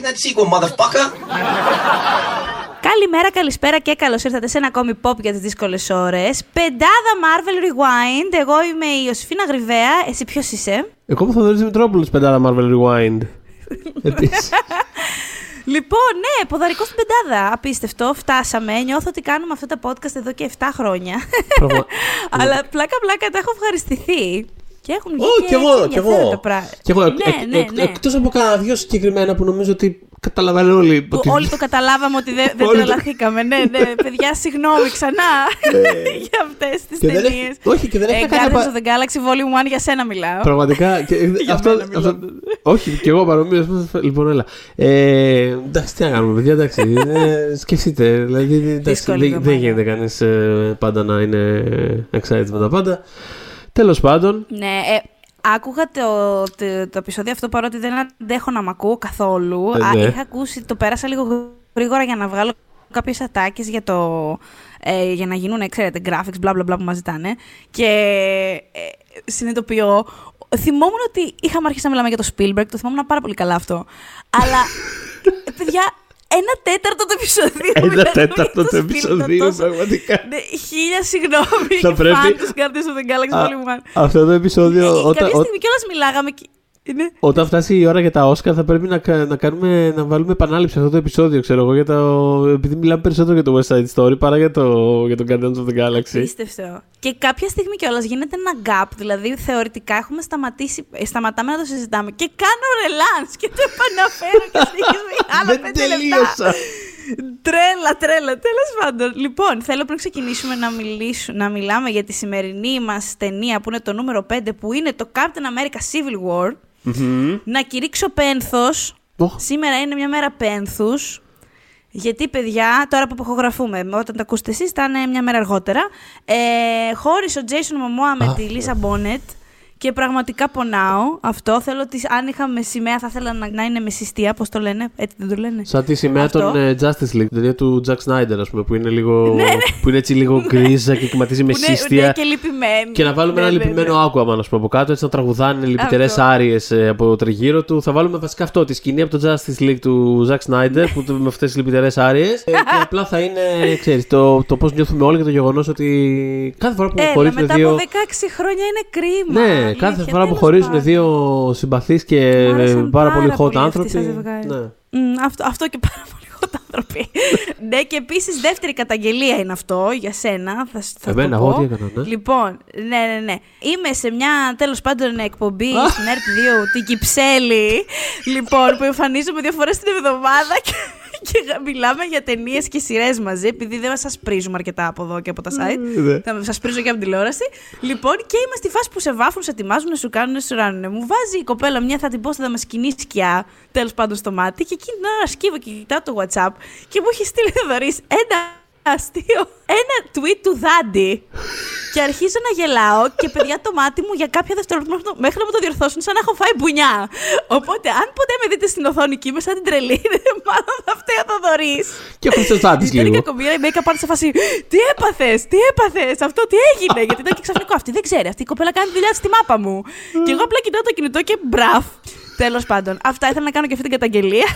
that sequel, motherfucker. Καλημέρα, καλησπέρα και καλώς ήρθατε σε ένα ακόμη pop για τις δύσκολες ώρες. Πεντάδα Marvel Rewind. Εγώ είμαι η Ιωσήφινα Γρυβαία. Εσύ ποιος είσαι; Εγώ που θα δω Δημητρόπουλος πεντάδα Marvel Rewind. Επίσης. Λοιπόν, ναι, ποδαρικό στην πεντάδα. Απίστευτο. Φτάσαμε. Νιώθω ότι κάνουμε αυτό το podcast εδώ και 7 χρόνια. Πραγμα- Αλλά πλάκα-πλάκα τα έχω ευχαριστηθεί. Και έχουν βγει Ω, και κι εγώ, έτσι κι εγώ. ενδιαφέροντα πράγματα. Κι εγώ, εκ- Ναι, εκ- ναι, εκ- ναι. Εκτός από κάνα δύο συγκεκριμένα που νομίζω ότι καταλαβαίνουν όλοι. Που ότι- όλοι το καταλάβαμε ότι δεν, δεν Όλοι το- τρελαθήκαμε. ναι, ναι. Παιδιά, συγγνώμη ξανά για αυτές τις Ε. Και δεν ταινίες. έχει- όχι, και δεν έχει να κάνει Guardians απα- of the Galaxy Volume 1 για σένα μιλάω. Πραγματικά. Και, Για αυτό, μένα αυτό, μιλάτε. όχι, και εγώ παρομοίω. Λοιπόν, έλα. Ε, εντάξει, τι να κάνουμε, παιδιά, εντάξει. ε, σκεφτείτε. Δηλαδή, εντάξει, Δύσκολη δεν, δεν εβδομάδα. γίνεται κανείς πάντα να είναι excited με τα πάντα. Τέλος πάντων, Ναι, ε, άκουγα το, το, το επεισόδιο αυτό παρότι δεν αντέχω να μ' ακούω καθόλου. Ε, Α, ναι. είχα ακούσει, το πέρασα λίγο γρήγορα για να βγάλω κάποιες ατάκες για, το, ε, για να γίνουν, ξέρετε, graphics, μπλα μπλα μπλα που μας ζητάνε. Και ε, συνειδητοποιώ, θυμόμουν ότι είχαμε αρχίσει να μιλάμε για το Spielberg, το θυμόμουν πάρα πολύ καλά αυτό. Αλλά, ε, παιδιά, ένα τέταρτο του επεισοδίου. ένα μιλάμε για τέταρτο το του Spielberg, επεισοδίου, τόσο- πραγματικά. ναι, χίλια συγγνώμη. Θα πρέπει- Φαν τους Guardians of the Galaxy Α, Volume 1. Αυτό το επεισόδιο. Ε, όταν, Κάποια ό- στιγμή κιόλας μιλάγαμε. Και- Ναι. Όταν φτάσει η ώρα για τα Όσκαρ, θα πρέπει να, κα- να, κάνουμε, να βάλουμε επανάληψη αυτό το επεισόδιο, ξέρω εγώ, για το, επειδή μιλάμε περισσότερο για το West Side Story παρά για το, για το Guardians of the Galaxy. Πίστευτο. Και κάποια στιγμή κιόλας γίνεται ένα gap. Δηλαδή, θεωρητικά έχουμε σταματήσει, ε, σταματάμε να το συζητάμε και κάνω ρελάν και το επαναφέρω και συνεχίζουμε για άλλα Δεν πέντε λεπτά. τελείωσα. Τρέλα, τρέλα. Τέλος πάντων. Λοιπόν, θέλω πριν ξεκινήσουμε να, μιλήσουμε, να μιλάμε για τη σημερινή μας ταινία που είναι το νούμερο 5, που είναι το Captain America Civil War. Μμμ. Να κηρύξω πένθος. Οχ. Σήμερα είναι μια μέρα πένθους. Γιατί, παιδιά, τώρα που αποχογραφούμε, όταν τα ακούσετε εσείς, θα είναι μια μέρα αργότερα. Ε, χώρισε ο Jason Momoa με Α, τη Lisa Bonet και πραγματικά πονάω. Αυτό θέλω ότι αν είχαμε σημαία θα ήθελα να, να είναι με συστία, πώς το λένε, έτσι δεν το λένε. Σαν τη σημαία Αυτό. των ε, Justice League, την ταινία του Jack Snyder, ας πούμε, που είναι λίγο. Ναι, ναι. που είναι έτσι λίγο γκρίζα και κυματίζει με Που είναι- σύστια. ναι, και λυπημένη. Και να βάλουμε Ναι, ένα ναι, λυπημένο ναι. Aquaman, ας πούμε, από κάτω, έτσι να τραγουδάνε λυπητερές Αυτό. άριες από τριγύρω του. Θα βάλουμε βασικά αυτό, τη σκηνή από το Justice League του Zack Snyder, που το- με αυτές τις λυπητερές άριες. και απλά θα είναι, ξέρεις, το, το πώς νιώθουμε όλοι και το γεγονός ότι κάθε φορά που Έλα, χωρίζουν μετά δύο. από 16 χρόνια είναι κρίμα. Ναι, αλήθεια, κάθε φορά που τέλος χωρίζουν πάντων. δύο συμπαθείς και Μ' άρεσαν πάρα, πάρα πολύ hot πολύ αυτοί άνθρωποι. σαν ζευγάρι. Ναι. Μμ, αυτό, αυτό και πάρα πολύ hot άνθρωποι. ναι, και επίσης δεύτερη καταγγελία είναι αυτό για σένα. Θα, σ- θα Εμένα, το εγώ πω. τι έκανα, ναι. Λοιπόν, ναι, ναι, ναι. Είμαι σε μια τέλος πάντων εκπομπή στην ΕΡΤ2, την Κυψέλη. λοιπόν, που εμφανίζομαι δύο φορές την εβδομάδα και, και μιλάμε για ταινίες και σειρές μαζί, επειδή δεν σας πρίζουμε αρκετά από εδώ και από τα site. ναι. Θα σας πρίζω και από την τηλεόραση. Λοιπόν, και είμαστε στη φάση που σε βάφουν, σε ετοιμάζουν, σου κάνουν, σου ράνουν. Μου βάζει η κοπέλα μια, θα την πω στα δαμασκηνή σκιά, τέλος πάντων στο μάτι, και εκείνη την ώρα σκύβω και κοιτάω το WhatsApp και μου έχει στείλει δωρή ένα αστείο, ένα tweet του Δάντη. και αρχίζω να γελάω και παιδιά το μάτι μου για κάποια δευτερόλεπτα μέχρι να μου το διορθώσουν σαν να έχω φάει μπουνιά. Οπότε αν ποτέ με δείτε στην οθόνη και είμαι σαν την τρελή, μάλλον θα φταίει το δωρή. Και ο Χρυσοστάτη Ήταν η λίγο. κακομοίρα η make-up artist σε φάση. Τι έπαθες, τι έπαθες, αυτό τι έγινε. Γιατί ήταν και ξαφνικό. Αυτή δεν ξέρει. Αυτή η κοπέλα κάνει τη δουλειά της στη μάπα μου. και εγώ απλά κοιτάω το κινητό και μπραφ. Τέλος πάντων, αυτά ήθελα να κάνω και αυτή την καταγγελία.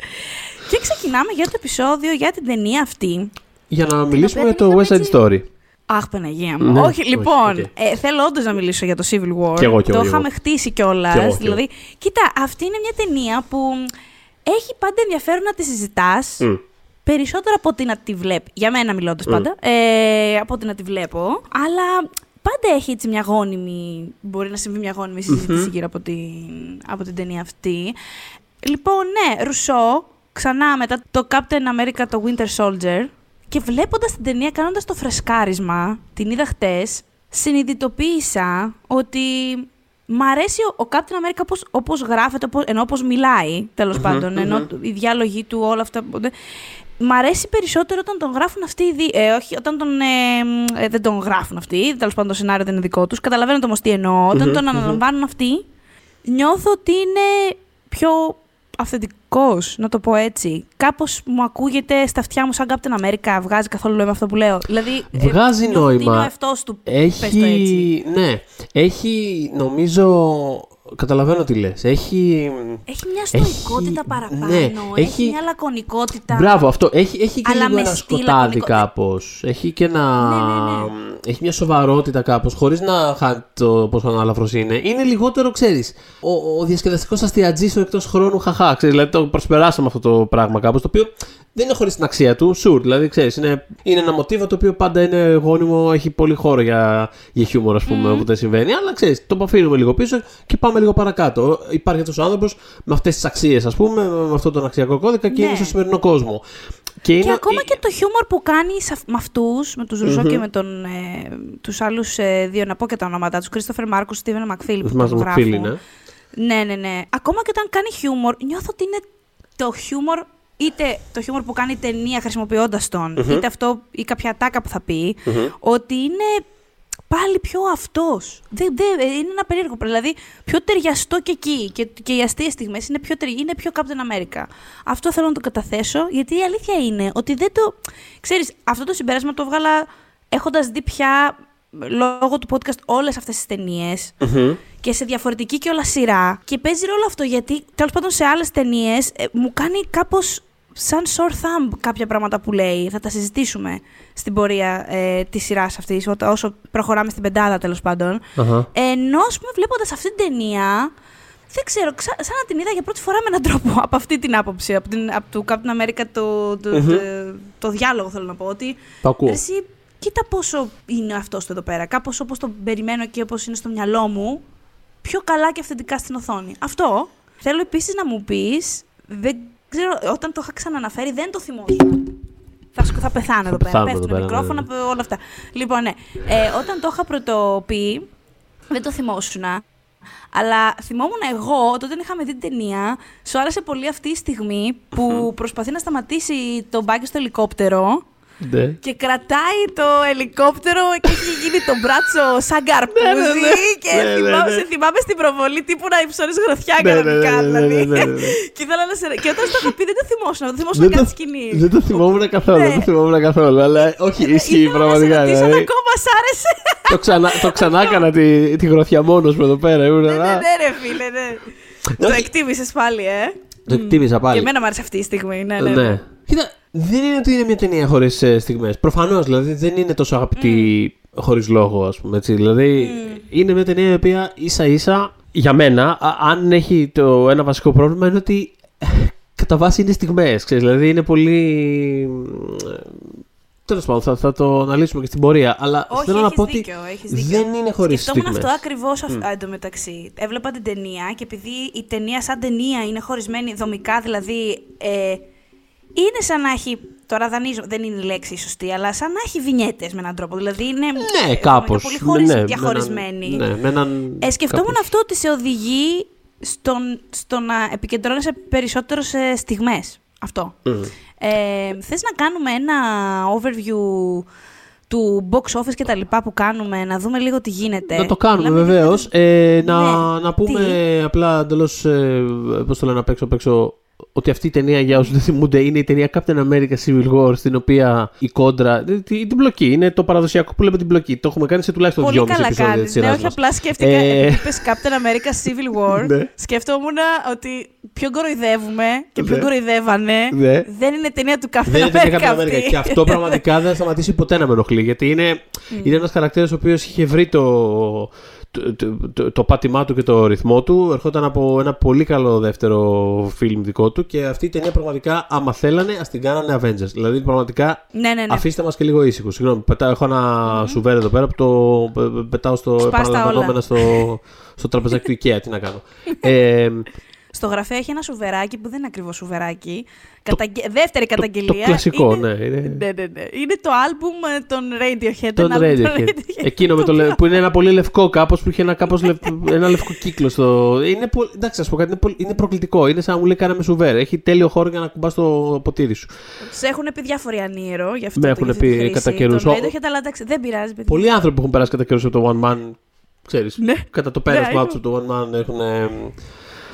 και ξεκινάμε για το επεισόδιο, για την ταινία αυτή. Για να μιλήσουμε οποία για το την West είχαμε Side Story. Αχ, Παναγία μου. Ναι, όχι, όχι, λοιπόν, οκ. ε, θέλω όντως να μιλήσω για το Civil War. Κι εγώ, κι εγώ, το κι είχαμε εγώ. χτίσει Κι εγώ, κιόλα. κι εγώ. Δηλαδή, κοίτα, αυτή είναι μια ταινία που έχει πάντα ενδιαφέρον να τη συζητάς. Μμ. Περισσότερο από ότι να τη βλέπει. Για μένα μιλώντας πάντα. Ε, από ότι να τη βλέπω. Αλλά πάντα έχει έτσι μια γόνιμη. Μπορεί να συμβεί μια γόνιμη συζήτηση γύρω από την, από την ταινία αυτή. Λοιπόν, ναι, Ρουσό, ξανά μετά το Captain America, το Winter Soldier. Και βλέποντας την ταινία, κάνοντας το φρεσκάρισμα, την είδα χτες, συνειδητοποίησα ότι μ' αρέσει ο, ο Captain America όπως, όπως γράφεται, όπως, ενώ όπως μιλάει, τέλος πάντων, ενώ οι διάλογοι του, όλα αυτά. οπότε, Μ' αρέσει περισσότερο όταν τον γράφουν αυτοί οι δύο. Ε, όχι, όταν τον. Ε, μ, ε, δεν τον γράφουν αυτοί. Τέλος πάντων, το σενάριο δεν είναι δικό τους. Καταλαβαίνετε όμως τι εννοώ. Όταν τον αναλαμβάνουν αυτοί, νιώθω ότι είναι πιο αυθεντικός, να το πω έτσι. Κάπως μου ακούγεται στα αυτιά μου σαν Captain America. Βγάζει καθόλου νόημα αυτό που λέω. Δηλαδή. ε, Βγάζει νιώθω ότι Είναι ο νόημα. εαυτός του. Πες το έτσι. Έχει, ναι, έχει νομίζω Καταλαβαίνω τι λες. Έχει. Έχει μια στοικότητα Έχει- παραπάνω. ναι, έχει... έχει- μια λακωνικότητα. Μπράβο, αυτό. Έχει, έχει και Αλλά λίγο με ένα στυλ σκοτάδι λακωνικό. κάπως. Έχει και ένα. Ναι, ναι, Έχει μια σοβαρότητα κάπως, χωρίς να χάνει το πόσο ανάλαφρος είναι. Είναι λιγότερο, ξέρεις, ο, ο διασκεδαστικός αστιατζής ο εκτός χρόνου χαχά. Ξέρεις, δηλαδή το προσπεράσαμε αυτό το πράγμα κάπως. Το οποίο δεν είναι χωρίς την αξία του. Sure, δηλαδή ξέρεις, είναι, είναι ένα μοτίβο το οποίο πάντα είναι γόνιμο, έχει πολύ χώρο για, για χιούμορ, ας πούμε, όποτε συμβαίνει. Αλλά ξέρεις, το αφήνουμε λίγο πίσω και πάμε λίγο παρακάτω. Υπάρχει αυτός ο άνθρωπος με αυτές τις αξίες, ας πούμε, με αυτόν τον αξιακό κώδικα και Ναι. είναι στο σημερινό κόσμο. Και, Και είναι, ακόμα και το χιούμορ που κάνει σε αυ- με αυτούς, με τους ρουζο και με τον, ε, τους άλλους ε, δύο, να πω και τα ονόματά τους, Κρίστοφερ Μάρκο, Στίβεν Μακφίλ που Θυμάσαι τον με φίλη, γράφουν. ναι. Ναι, ναι, ναι. Ακόμα και όταν κάνει χιούμορ, νιώθω ότι είναι το χιούμορ, είτε το χιούμορ που κάνει η ταινία χρησιμοποιώντας τον, είτε αυτό ή κάποια τάκα που θα πει, ότι είναι πάλι πιο αυτός. Δεν, δεν, είναι ένα περίεργο. Δηλαδή, πιο ταιριαστό και εκεί. Και, και οι αστείες στιγμές είναι, πιο τερι- είναι πιο Captain America. Αυτό θέλω να το καταθέσω, γιατί η αλήθεια είναι ότι δεν το. Ξέρεις, αυτό το συμπέρασμα το έβγαλα έχοντας δει πια λόγω του podcast όλες αυτές τις ταινίες και σε διαφορετική και όλα σειρά. Και παίζει ρόλο αυτό γιατί τέλος πάντων σε άλλες ταινίες μου κάνει κάπως σαν sore thumb κάποια πράγματα που λέει. Θα τα συζητήσουμε στην πορεία ε, της σειράς αυτής, όσο προχωράμε στην πεντάδα τέλος πάντων. Αχα. Ενώ, ας πούμε, βλέποντας αυτή την ταινία, δεν ξέρω, ξα- σαν να την είδα για πρώτη φορά με έναν τρόπο από αυτή την άποψη. Από, την, από το Captain America το, το, το, το διάλογο θέλω να πω. Ότι Το ακούω. εσύ, κοίτα πόσο είναι αυτό εδώ πέρα. Κάπως όπως το περιμένω και όπως είναι στο μυαλό μου, πιο καλά και αυθεντικά στην οθόνη. Αυτό. Θέλω επίσης να μου πεις, δεν ξέρω, όταν το είχα ξαναναφέρει, δεν το θυμόσουν. Θα, σκ- θα πεθάνω εδώ πέρα. πεθάνουμε Πέφτουν εδώ πέρα, μικρόφωνα, ναι, όλα αυτά. Λοιπόν, ναι. Ε, όταν το είχα πρωτοποιεί, δεν το θυμόσουν. Αλλά θυμόμουν εγώ, όταν είχαμε δει την ταινία, σου άρεσε πολύ αυτή η στιγμή που προσπαθεί να σταματήσει τον μπάκι στο ελικόπτερο Ναι. και κρατάει το ελικόπτερο και έχει γίνει το μπράτσο σαν καρπούζι. Ναι, ναι, ναι. Και Ναι, ναι, θυμάμαι, ναι. σε θυμάμαι στην προβολή τύπου να υψώνεις γροθιά Ναι, ναι, κανονικά. ναι, ναι, δηλαδή. ναι, ναι, ναι, ναι. Και, ήθελα να σε... και όταν στο είχα πει δεν το θυμόσουν, δεν θυμόσουν Δεν καν το, τη σκηνή. δεν το θυμόμουν καθόλου, Ναι. δεν το θυμόμουν καθόλου. Αλλά όχι, ισχύει Ήθελα πραγματικά. Να σε ρωτήσω αν δηλαδή. ακόμα σ' άρεσε. το, ξανά, το ξανά έκανα τη, τη γροθιά μόνος μου εδώ πέρα. Ήμουν, Ναι, ναι, α, ναι, ρε φίλε, ναι. Το Όχι. εκτίμησες πάλι, ε. Το εκτίμησα πάλι. Και εμένα μου άρεσε αυτή η στιγμή, ναι, ναι. Ναι. Κοίτα, δεν είναι ότι είναι μια ταινία χωρίς στιγμές. Προφανώς δηλαδή δεν είναι τόσο αγαπητή χωρίς λόγο, ας πούμε έτσι. Δηλαδή είναι μια ταινία η οποία ίσα ίσα για μένα, α- αν έχει το ένα βασικό πρόβλημα, είναι ότι ε, κατά βάση είναι στιγμές. Δηλαδή είναι πολύ. Τέλος πάντων, θα, θα το αναλύσουμε και στην πορεία. Αλλά Όχι, θέλω να έχεις πω ότι δίκιο, έχεις δίκιο. δεν είναι χωρίς Σκεφτόμουν στιγμές. αυτό ακριβώς mm. εντωμεταξύ. Έβλεπα την ταινία και επειδή η ταινία σαν ταινία είναι χωρισμένη δομικά, δηλαδή. Ε, είναι σαν να έχει. Τώρα δανείζω, δεν είναι η λέξη η σωστή, αλλά σαν να έχει βινιέτες με έναν τρόπο. Δηλαδή είναι. Ναι, δομικά κάπως. Πολύ χωρίς διαχωρισμένη. Ναι, με έναν. Ε, σκεφτόμουν κάπως. αυτό ότι σε οδηγεί στον, στο να επικεντρώνεσαι περισσότερο σε στιγμές. Αυτό. Ε, θες να κάνουμε ένα overview του box office και τα λοιπά που κάνουμε, να δούμε λίγο τι γίνεται; Να το κάνουμε Μιλάμε βεβαίως. λίγο- Ε, να, Ναι, να πούμε απλά εντελώς. Ε, Πώς το λένε απ' έξω, απ' έξω. Ότι αυτή η ταινία, για όσους δεν θυμούνται, είναι η ταινία Captain America Civil War, στην οποία η κόντρα. Την, την πλοκή. Είναι το παραδοσιακό που λέμε την πλοκή. Το έχουμε κάνει σε τουλάχιστον Πολύ δυόμιση καλά επεισόδια της κάνεις. Ναι, σειρά. όχι απλά σκέφτηκα, Ε, επειδή είπες Captain America Civil War, Ναι. σκεφτόμουν ότι πιο κοροϊδεύουμε και πιο Ναι. κοροϊδεύανε. Ναι. Δεν είναι ταινία του Captain Δεν είναι America ταινία Captain αυτή. America. Και αυτό πραγματικά δεν θα σταματήσει ποτέ να με ενοχλεί. Γιατί είναι, είναι ένας χαρακτήρας ο οποίος είχε βρει το, το, το, το, το πάτημά του και το ρυθμό του. Ερχόταν από ένα πολύ καλό δεύτερο φιλμ δικό του. Και αυτή η ταινία πραγματικά, άμα θέλανε, ας την κάνανε Avengers. Δηλαδή, πραγματικά Ναι, ναι, ναι. Αφήστε μας και λίγο ήσυχο. Συγγνώμη, πετάω, έχω ένα σουβέρ εδώ πέρα που το πε- πε- πετάω στο Σπάς τα επαναλαμβανόμενα όλα. στο, στο τραπεζάκι του IKEA. Τι να κάνω. ε, Στο γραφείο έχει ένα σουβεράκι που δεν είναι ακριβώς σουβεράκι. Καταγγε... Δεύτερη καταγγελία. το κλασικό, είναι... ναι, είναι- ναι, ναι, ναι. Είναι το άλμπουμ ε, των Radiohead. Τον ένα άλμπουμ των Radiohead. Radiohead, Εκείνο με το, οποίο- λε- που είναι ένα πολύ λευκό κάπως που είχε ένα, κάπως λευ- ένα λευκό κύκλο στο. Είναι πολύ, εντάξει, ας πω κάτι, είναι, πολύ- είναι προκλητικό. Είναι σαν να μου λέει κάναμε σουβέρ. Έχει τέλειο χώρο για να κουμπάς το ποτήρι σου. Τους έχουν πει διάφοροι ανήρο γι' αυτό. Με το- έχουν για αυτή τη πει χρήση κατά καιρούς. των Ο- Radiohead, αλλά εντάξει, δεν πειράζει. παιδιά. Πολλοί άνθρωποι που έχουν περάσει κατά καιρούς από το One Man. Ξέρεις, Ναι. κατά το Ναι, πέρασμά είναι. τους από το One Man έχουν.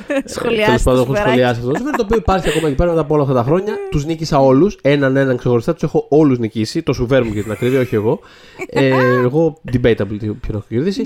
Ε, Σχολιάσεις τέλος το πάντων, έχουν σουβεράκι. σχολιάσει αυτό το σουβέρ, το οποίο υπάρχει ακόμα εκεί πέρα μετά από όλα αυτά τα χρόνια. τους νίκησα όλους. Έναν έναν ξεχωριστά. Τους έχω όλους νικήσει. Το σουβέρ μου για την ακρίβεια, όχι εγώ. Ε, εγώ debatable τι- ποιον έχω κερδίσει.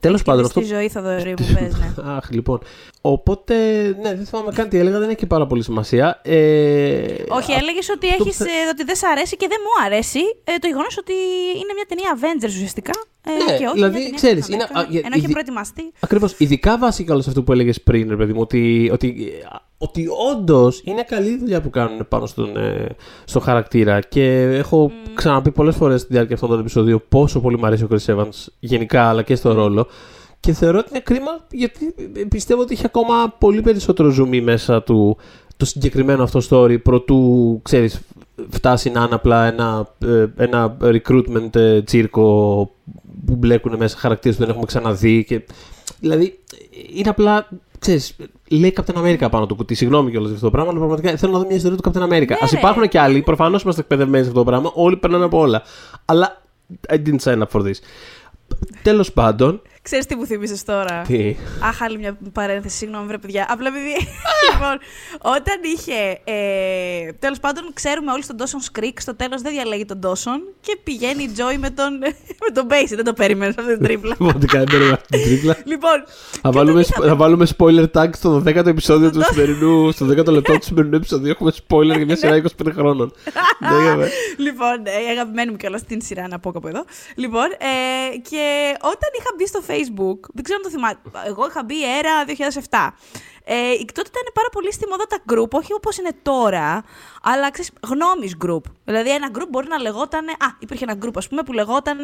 Τέλος πάντων, Στη αυτό. ζωή Θοδωρή μου, πες, ναι. Αχ, λοιπόν. Οπότε, ναι, δεν θυμάμαι καν τι έλεγα, δεν έχει και πάρα πολύ σημασία. Ε, Όχι, α- έλεγες ότι, το έχεις, θε- ε, ότι δεν σ' αρέσει και δεν μου αρέσει ε, το γεγονός ότι είναι μια ταινία Avengers ουσιαστικά. Ε, Ναι, και όχι δηλαδή, μια ταινία ξέρεις, Captain είναι- America, α, για- ενώ είχε ήδη- προετοιμαστεί. Ακριβώς. Ειδικά βάσει καλώ αυτό που έλεγες πριν, ρε παιδί μου, ότι, ότι, ότι όντως είναι καλή η δουλειά που κάνουν πάνω στον, ε, στον χαρακτήρα. Και έχω ξαναπεί πολλές φορές στη διάρκεια αυτών των επεισοδίων πόσο πολύ μου αρέσει ο Chris Evans γενικά, αλλά και στο ρόλο. Και θεωρώ ότι είναι κρίμα γιατί πιστεύω ότι έχει ακόμα πολύ περισσότερο ζουμί μέσα του το συγκεκριμένο αυτό story προτού, ξέρεις, φτάσει να είναι απλά ένα, ε, ένα recruitment ε, τσίρκο που μπλέκουν μέσα χαρακτήρες που δεν έχουμε ξαναδεί και, δηλαδή είναι απλά, ξέρεις, λέει Captain America πάνω το κουτί, συγγνώμη κιόλας για αυτό το πράγμα, αλλά πραγματικά θέλω να δω μια ιστορία του Captain America. Ας ρε. υπάρχουν και άλλοι, προφανώς είμαστε εκπαιδευμένοι σε αυτό το πράγμα, όλοι περνάνε από όλα, αλλά I didn't sign up for this. Τέλος πάντων, Ξέρεις τι μου θύμισες τώρα; τι... Αχ, άλλη μια παρένθεση, συγγνώμη, βρε παιδιά. Απλά επειδή. λοιπόν, όταν είχε. Ε, τέλος πάντων, ξέρουμε όλοι στον Dawson's Creek, στο τέλος δεν διαλέγει τον Dawson και πηγαίνει η Joy με τον, με τον Basie. Δεν το περίμενες αυτή την τρίπλα. Πραγματικά δεν περίμενα αυτή την τρίπλα. λοιπόν, Θα βάλουμε, θα βάλουμε spoiler tag στο 12ο επεισόδιο του σημερινού, στο 10ο λεπτό του σημερινού επεισοδίου. Έχουμε spoiler για μια σειρά 25 χρόνων. Ναι, για με. λοιπόν, ε, αγαπημένη μου κιόλας την σειρά να πω κάπου εδώ. Λοιπόν, ε, και όταν είχα μπει στο Facebook, δεν ξέρω αν το θυμάται, εγώ είχα μπει έρα 2007. Ε, τότε ήταν πάρα πολύ στη μόδα τα group, όχι όπως είναι τώρα, αλλά ξέρεις, γνώμης group. Δηλαδή ένα group μπορεί να λεγόταν, α, υπήρχε ένα group ας πούμε που λεγόταν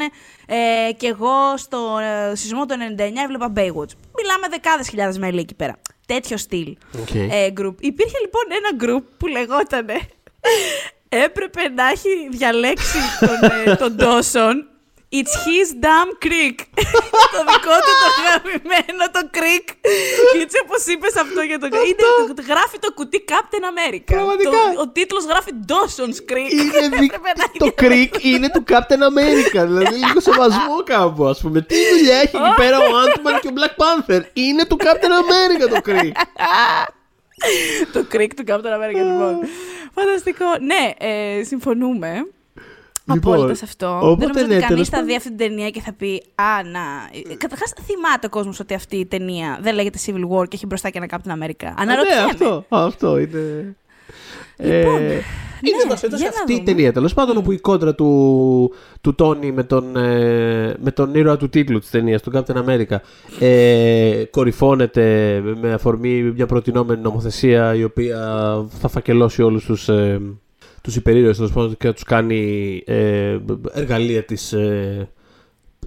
ε, και εγώ στο ε, σεισμό του 99 έβλεπα Baywatch. Μιλάμε δεκάδες χιλιάδες μέλη εκεί πέρα. Τέτοιο στυλ Οκ. ε, group. Υπήρχε λοιπόν ένα group που λεγόταν. Έπρεπε να έχει διαλέξει τον, ε, τον Dawson. It's his damn creek. το δικό του το γραμμένο το creek. Και έτσι όπως είπες αυτό για το creek. Είναι, το, γράφει το κουτί Captain America. Πραγματικά. Το, ο τίτλος γράφει Dawson's Creek. Είναι δι... Έπρεπε να το είναι- Creek είναι του Captain America. Δηλαδή λίγο σεβασμό κάπου, ας πούμε. Τι δουλειά έχει εκεί πέρα ο Ant-Man και ο Black Panther; Είναι του Captain America το Creek. το creek του Captain America, λοιπόν. Φανταστικό. Ναι, ε, συμφωνούμε. Λοιπόν, Απόλυτα σε αυτό. οπότε, δεν νομίζω ναι, ότι κανείς τέλος θα πάντων. δει αυτή την ταινία και θα πει Α, να. Καταρχάς, θυμάται ο κόσμος ότι αυτή η ταινία δεν λέγεται Civil War και έχει μπροστά και ένα Captain America. ναι, Αναρωτιέμαι. αυτό, αυτό είναι. Λοιπόν, ε, είναι ναι, μας έτωσε για να αυτή η δούμε. ταινία τέλος πάντων όπου η κόντρα του, του Τόνι με τον, ε, με τον ήρωα του τίτλου της ταινίας, τον Captain America, ε, κορυφώνεται με αφορμή μια προτινόμενη νομοθεσία η οποία θα φακελώσει όλους τους, ε, τους υπερήρωες τέλος πάντων και θα τους κάνει ε, εργαλεία της, ε,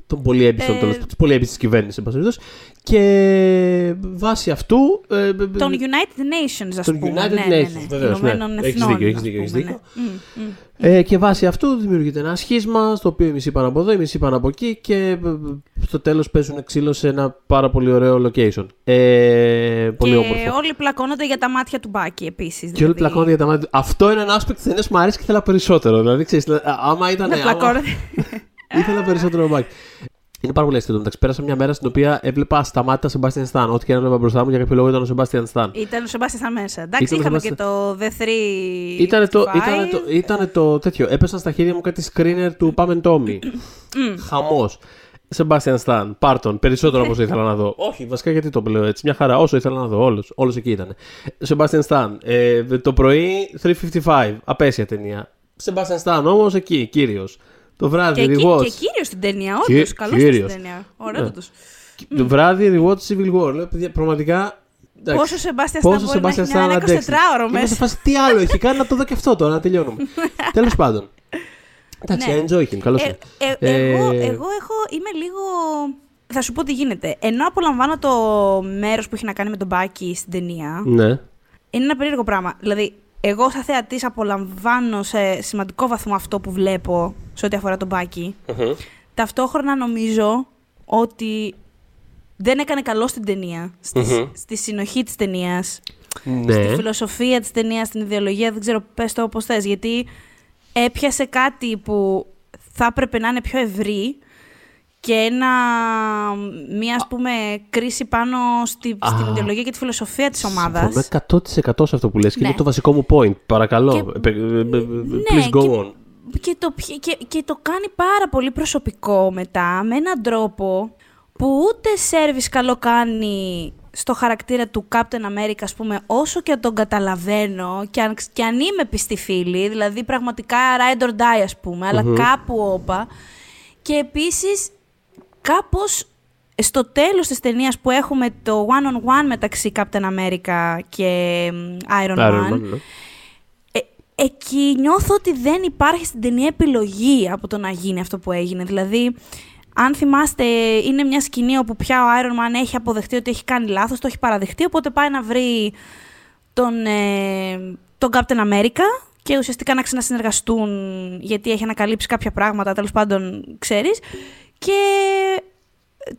των πολυέμπιστων, Ε, τέλος, της πολυέμπιστης κυβέρνησης, εν πάση περιπτώσει. Και βάσει αυτού... ε, Των United Nations, ας Των πούμε. United ναι, ναι, Nations, ναι. βεβαίως, ναι. Ηνωμένων Έχεις Εθνών, δίκιο, έχεις ας δίκιο, έχεις πούμε, δίκιο. ναι. Μμ, μμ. Ε, και βάσει αυτού δημιουργείται ένα σχίσμα στο οποίο οι μισοί πάνε από εδώ, οι μισοί πάνε από εκεί και ε, στο τέλος παίζουν ξύλος σε ένα πάρα πολύ ωραίο location. Ε, πολύ και όμορφο. όλοι πλακώνονται για τα μάτια του Μπάκη επίσης. Και όλοι πλακώνονται για τα μάτια. Αυτό είναι ένα aspect της ταινία που μου αρέσει και ήθελα περισσότερο. Δηλαδή, ξέρεις, δηλαδή, α- άμα ήταν. Να άμα- πλακώνονται. ήθελα περισσότερο μπάκι. Είναι πάρα πολύ αστείο. Εντάξει, πέρασα μια μέρα στην οποία έβλεπα ασταμάτητα Sebastian Stan. Ό,τι και αν έβλεπα μπροστά μου για κάποιο λόγο ήταν ο Sebastian Stan. Ήταν ο Σεμπάστια στα μέσα. Εντάξει, Ήταν ο είχαμε Sebastian- και το The Three. Ήτανε το, ήτανε, το, ήτανε το τέτοιο. Έπεσαν στα χέρια μου κάτι screener του Πάμε Tommy. Χαμός. Sebastian Stan, πάρτον, περισσότερο από όσο ήθελα να δω. Όχι, βασικά γιατί το λέω έτσι. Μια χαρά, όσο ήθελα να δω. Όλος όλος εκεί ήταν. Sebastian Stan, ε, το πρωί 355, απέσια ταινία. Sebastian Stan όμως εκεί, κύριος. Το βράδυ Και, εκεί, rewatch. και κύριος στην ταινία, Κι- όντω. Καλός στην κύριος. ταινία. Ωραίο Ναι. τους. Το βράδυ rewatch Civil War. Λέω, παιδιά, πραγματικά. εντάξει, Πόσο Σεμπάστια Πόσο Σταν μπορεί να Sebastian έχει μια Stan αντέξει. 24ωρο Είμαι σε μέσα. φάση, τι άλλο έχει κάνει να το δω και αυτό τώρα, να τελειώνουμε. Τέλος πάντων. Εντάξει, Ναι. enjoy him, καλώς Ε, ε, εγώ, εγώ έχω, είμαι λίγο. Θα σου πω τι γίνεται. Ενώ απολαμβάνω το μέρος που έχει να κάνει με τον Μπάκη στην ταινία, Ναι. είναι ένα περίεργο πράγμα. Δηλαδή, εγώ σαν θεατής απολαμβάνω σε σημαντικό βαθμό αυτό που βλέπω σε ό,τι αφορά τον Μπάκη. Ταυτόχρονα νομίζω ότι δεν έκανε καλό στην ταινία. Στις- Μμμ. Στη συνοχή της ταινίας. Στη Ναι. φιλοσοφία της ταινίας, στην ιδεολογία, δεν ξέρω, πες το όπως θες. Γιατί έπιασε κάτι που θα έπρεπε να είναι πιο ευρύ και ένα, μία ας πούμε κρίση πάνω στη, Α. στην ιδεολογία και τη φιλοσοφία της ομάδας. Συμφωνώ 100% σε αυτό που λες και Ναι. είναι το βασικό μου point. Παρακαλώ. Και- Ε, ε, ε, ε, Ναι, Please go και- on. Και το, πιε- και, και το κάνει πάρα πολύ προσωπικό μετά, με έναν τρόπο που ούτε σερβις καλό κάνει στο χαρακτήρα του Captain America, ας πούμε, όσο και τον καταλαβαίνω και αν, και αν είμαι πιστή φίλη, δηλαδή πραγματικά ride or die, ας πούμε, αλλά κάπου όπα. Και επίσης, κάπως στο τέλος της ταινίας που έχουμε το one-on-one μεταξύ Captain America και Iron, Man, ναι. ε, εκεί νιώθω ότι δεν υπάρχει στην ταινία επιλογή από το να γίνει αυτό που έγινε. Δηλαδή, αν θυμάστε, είναι μια σκηνή όπου πια ο Iron Man έχει αποδεχτεί ότι έχει κάνει λάθος, το έχει παραδεχτεί, οπότε πάει να βρει τον, ε, τον Captain America και ουσιαστικά να ξανασυνεργαστούν γιατί έχει ανακαλύψει κάποια πράγματα, τέλος πάντων ξέρεις. Και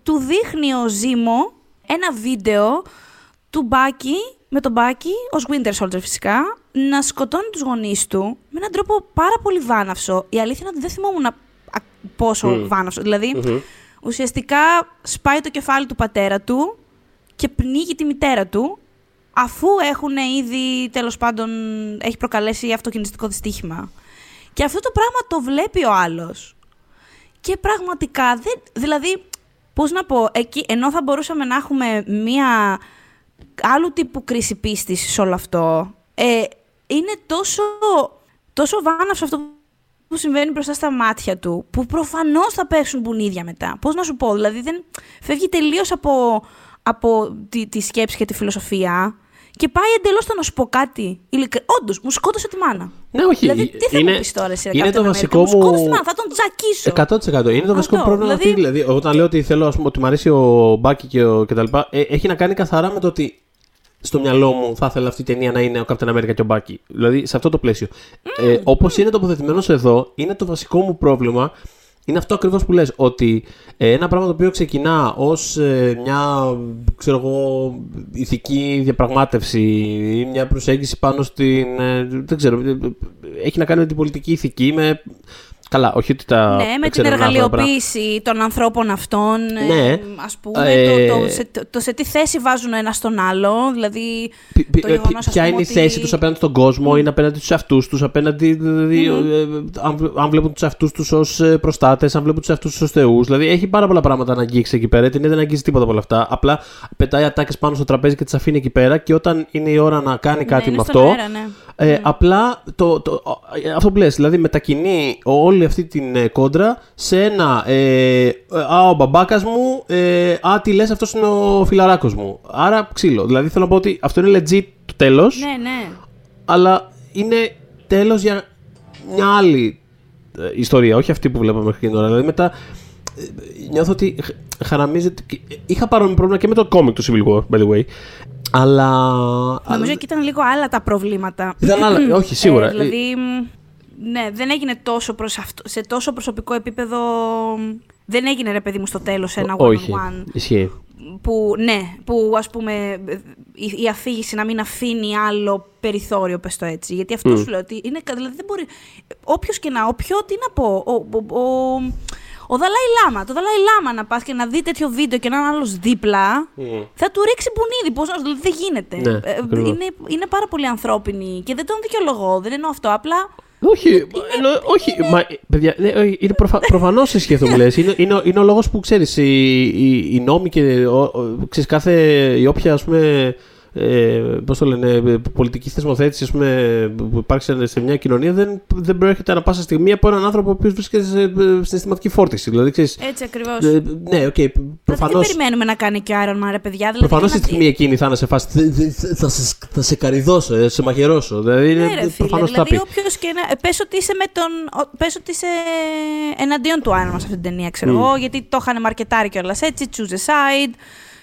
του δείχνει ο Ζήμο ένα βίντεο του Μπάκη, με τον Μπάκη, ως Winter Soldier φυσικά, να σκοτώνει τους γονείς του με έναν τρόπο πάρα πολύ βάναυσο. Η αλήθεια είναι ότι δεν θυμόμουν α- πόσο Μμ. βάναυσο. Δηλαδή, Μμμ. ουσιαστικά σπάει το κεφάλι του πατέρα του και πνίγει τη μητέρα του, αφού έχουν ήδη, τέλος πάντων, έχει προκαλέσει αυτοκινηστικό δυστύχημα. Και αυτό το πράγμα το βλέπει ο άλλος. Και πραγματικά, δεν, δηλαδή, πώς να πω, εκεί, ενώ θα μπορούσαμε να έχουμε μία άλλου τύπου κρίση πίστης σε όλο αυτό, ε, είναι τόσο, τόσο βάναυσο αυτό που συμβαίνει μπροστά στα μάτια του, που προφανώς θα πέσουν μπουνίδια μετά. Πώς να σου πω, δηλαδή δεν φεύγει τελείως από, από τη, τη σκέψη και τη φιλοσοφία και πάει εντελώς στο να σου πω κάτι. Ειλικρι... Όντως, μου σκότωσε τη μάνα. Ναι, όχι. Δηλαδή, τι θα είναι, μου πεις τώρα εσύ, είναι Captain το America, βασικό μου σκότωσε τη μου. μάνα, θα τον τζακίσω. 100%. Είναι το βασικό Αυτό, πρόβλημα δηλαδή- αυτή. Δηλαδή, όταν λέω ότι θέλω, ας πούμε, ότι μου αρέσει ο Μπάκι και, ο, και τα λοιπά, ε, έχει να κάνει καθαρά με το ότι στο μυαλό μου θα ήθελα αυτή η ταινία να είναι ο Captain America και ο Μπάκι. Δηλαδή, σε αυτό το πλαίσιο. Ε, Όπως είναι τοποθετημένος εδώ, είναι το βασικό μου πρόβλημα. Είναι αυτό ακριβώς που λες, ότι ε, ένα πράγμα το οποίο ξεκινά ως ε, μια, ξέρω εγώ, ηθική διαπραγμάτευση ή μια προσέγγιση πάνω στην, ε, δεν ξέρω, ε, ε, έχει να κάνει με την πολιτική ηθική, με, καλά, όχι ότι τα Ναι, με την ξέρω ένα πράγμα. εργαλειοποίηση των ανθρώπων αυτών. Ναι. Ε, ας πούμε, Ε, το, το, σε, το σε τι θέση βάζουν ένας στον άλλο. Δηλαδή, Πι- πι- το ε, γεγονός, πι- ας ποια πούμε, είναι η ότι- θέση τους απέναντι στον κόσμο, είναι απέναντι στους εαυτούς τους, απέναντι, δηλαδή, ε, αν, βλέ- αν βλέπουν τους εαυτούς τους ως ε, προστάτες, αν βλέπουν τους εαυτούς τους ως θεούς. Δηλαδή έχει πάρα πολλά πράγματα να αγγίξει εκεί πέρα, την δεν αγγίζει τίποτα από όλα αυτά. Απλά πετάει ατάκες πάνω στο τραπέζι και τις αφήνει εκεί πέρα και όταν είναι η ώρα να κάνει κάτι ναι, είναι με στον αυτό, αέρα, ναι. Ε, Απλά το, το, ε, αυτό που λες, δηλαδή μετακινεί όλη αυτή την ε, κόντρα σε ένα ε, ε, «Α, ο μπαμπάκας μου, ε, α, τι λες, αυτός είναι ο φιλαράκος μου». Άρα ξύλο. Δηλαδή θέλω να πω ότι αυτό είναι legit το τέλος, Ναι, ναι. αλλά είναι τέλος για μια άλλη ε, ιστορία, όχι αυτή που βλέπαμε μέχρι τώρα. Δηλαδή μετά ε, νιώθω ότι χ- χαραμίζεται. και- Είχα παρόμοιο πρόβλημα και με το κόμικ του Civil War, by the way. Αλλά. Νομίζω εκεί ήταν λίγο άλλα τα προβλήματα. Ήταν άλλα, όχι, σίγουρα. Ε, δηλαδή, μ, ναι, δεν έγινε τόσο προς αυτό, σε τόσο προσωπικό επίπεδο. μ, Δεν έγινε ρε παιδί μου στο τέλος ένα όχι. one-on-one. Ισχύει. Που, ναι, που ας πούμε η, η αφήγηση να μην αφήνει άλλο περιθώριο, πες το έτσι. Γιατί αυτό σου λέω ότι είναι, κα- δηλαδή δεν μπορεί, όποιος και να, όποιο, τι να πω, ο, ο, ο, ο Δαλάη Λάμα, το Δαλάη Λάμα να πας και να δει τέτοιο βίντεο και να είναι άλλος δίπλα, θα του ρίξει μπουνίδι, πώς, να- δηλαδή δεν γίνεται. Ναι, Ε, ακριβώς. είναι, είναι πάρα πολύ ανθρώπινη και δεν τον δικαιολογώ, δεν εννοώ αυτό, απλά Όχι, εννο- όχι, μα, παιδιά, ναι, όχι, είναι προφα... προφανώς ισχύει αυτό που λες. Είναι, είναι, ο- είναι ο λόγος που ξέρεις, οι, οι, οι νόμοι και ο, ο- ξέρεις, κάθε, η όποια, ας πούμε, ε, πώς το λένε, ε, πολιτική θεσμοθέτηση ας πούμε, που υπάρχει σε- σε μια κοινωνία δεν, δεν προέρχεται ανα πάσα στιγμή από έναν άνθρωπο ο οποίος βρίσκεται σε ε, συναισθηματική φόρτιση. Δηλαδή, ξέρεις, έτσι ακριβώς. ε, ναι, οκ, Δηλαδή, τι προφανώς... περιμένουμε να κάνει και ο Iron Man, ρε παιδιά. Δηλαδή, Προφανώς και τη να- στιγμή εκείνη θα είναι σε φάση. «Θε- θε- θε- Θα σε, θα σε καρυδώσω, ε, θα σε μαχαιρώσω. Δηλαδή, Ναι, είναι, ρε φίλε. προφανώς θα Δηλαδή, πει. όποιος και να. Πες ότι είσαι με τον. ο- Πες ότι είσαι εναντίον του Iron Man σε αυτή την ταινία, ξέρω Mm. εγώ, γιατί το είχαν μαρκετάρει κιόλας έτσι. Choose a side.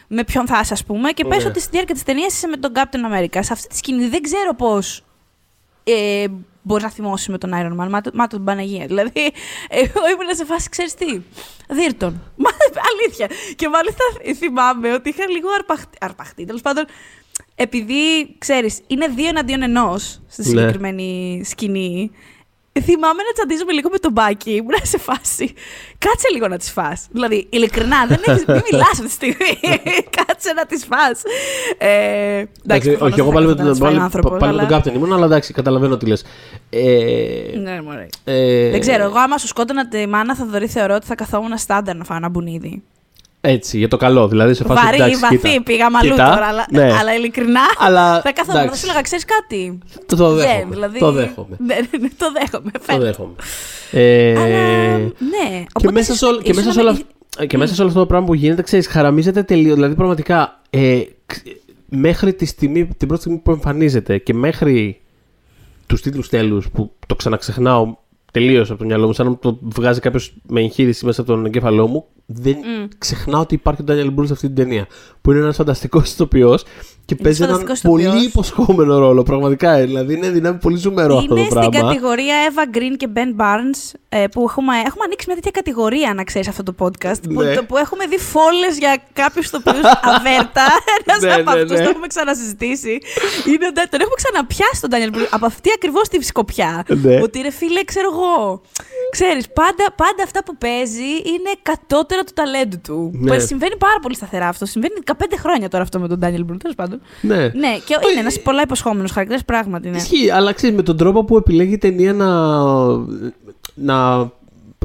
Με ποιον θα είσαι, ας πούμε. Και πες Ναι. ότι στη διάρκεια της ταινίας είσαι με τον Captain America. Σε αυτή τη σκηνή δεν ξέρω πώς. Ε, Μπορείς να θυμώσεις με τον Iron Man, μα, το- μα τον Παναγία. Δηλαδή, εγώ ήμουν σε φάση, ξέρεις τι. Δίρτον. Μα αλήθεια. Και μάλιστα θυμάμαι ότι είχα λίγο αρπαχτεί. αρπαχτεί Τέλος πάντων, επειδή ξέρεις, είναι δύο εναντίον ενός στη Ναι. συγκεκριμένη σκηνή. Θυμάμαι να τσαντίζομαι λίγο με τον μπάκι, ήμουν σε φάση. Κάτσε λίγο να τη φας. Δηλαδή, ειλικρινά, δεν έχεις, μην μιλάς αυτή τη στιγμή. Κάτσε να τη φας. Ε, εντάξει, Εντάξει, προφανώς όχι, εγώ δεν πάλι με θα ήθελα να τον, της φάει πάλι, ο άνθρωπος, πάλι με τον αλλά- Captain ήμουν, αλλά εντάξει, καταλαβαίνω τι λες. Ε, Ναι, μωρέ. ε, Δεν ξέρω, εγώ άμα σου σκότωνα τη μάνα Θοδωρή θεωρώ ότι θα καθόμουν στάνταρ να φάω ένα μπουνίδι. Έτσι, για το καλό. Δηλαδή σε φάση Βαρύ, εντάξει, βαθύ, κοίτα. πήγαμε αλλού Κοίτα, τώρα. Αλλά, ναι. αλλά ειλικρινά. Αλλά, Θα καθόμουν να εντάξει. σου έλεγα, ξέρεις κάτι; Το, το Δεν, δέχομαι. δηλαδή- Το δέχομαι. Ναι, ναι, ναι, το δέχομαι. Το φαίνεται. δέχομαι. Ε, Αλλά, ναι. και, Οπότε μέσα σε, όλο- και, ίσως μέσα σε να όλα, μην- αυ- και μέσα σε όλο αυτό το πράγμα που γίνεται, ξέρεις, χαραμίζεται τελείω. Δηλαδή, πραγματικά, ε, ξ- μέχρι τη στιγμή, την πρώτη στιγμή που εμφανίζεται και μέχρι τους τίτλους τέλους που το ξαναξεχνάω τελείως από το μυαλό μου, σαν να μου το βγάζει κάποιος με εγχείρηση μέσα από τον εγκέφαλό μου, δεν Μμ. ξεχνάω ότι υπάρχει ο Daniel Brühl σε αυτή την ταινία. Που είναι ένας φανταστικός ηθοποιός και παίζει έναν φανταστικός πολύ ηθοποιός. υποσχόμενο ρόλο. Πραγματικά, ε, δηλαδή είναι δυνάμει πολύ ζουμερό αυτό το Είναι στην πράγμα. κατηγορία Eva Green και Ben Barnes ε, που έχουμε, έχουμε ανοίξει μια τέτοια κατηγορία, να ξέρεις αυτό το podcast. Που, Ναι. το, που έχουμε δει φόλες για κάποιους τοπίου αβέρτα. Ένας Ναι, από ναι, αυτούς ναι. το έχουμε ξανασυζητήσει. Είναι, ο Ντα- τον έχουμε ξαναπιάσει τον Daniel Brühl από αυτή ακριβώς τη σκοπιά. Ναι. Ότι ρε φίλε, ξέρω εγώ. Ξέρεις, πάντα, πάντα αυτά που παίζει είναι κατώτερα του ταλέντου του. Ναι. Που Συμβαίνει πάρα πολύ σταθερά αυτό. Συμβαίνει 15 χρόνια τώρα αυτό με τον Daniel Brühl, τέλος πάντων. Ναι. Ναι, και είναι ένας πολλά υποσχόμενος χαρακτήρας, πράγματι. Ναι. Ισχύει, αλλά ξέρεις με τον τρόπο που επιλέγει η ταινία να, να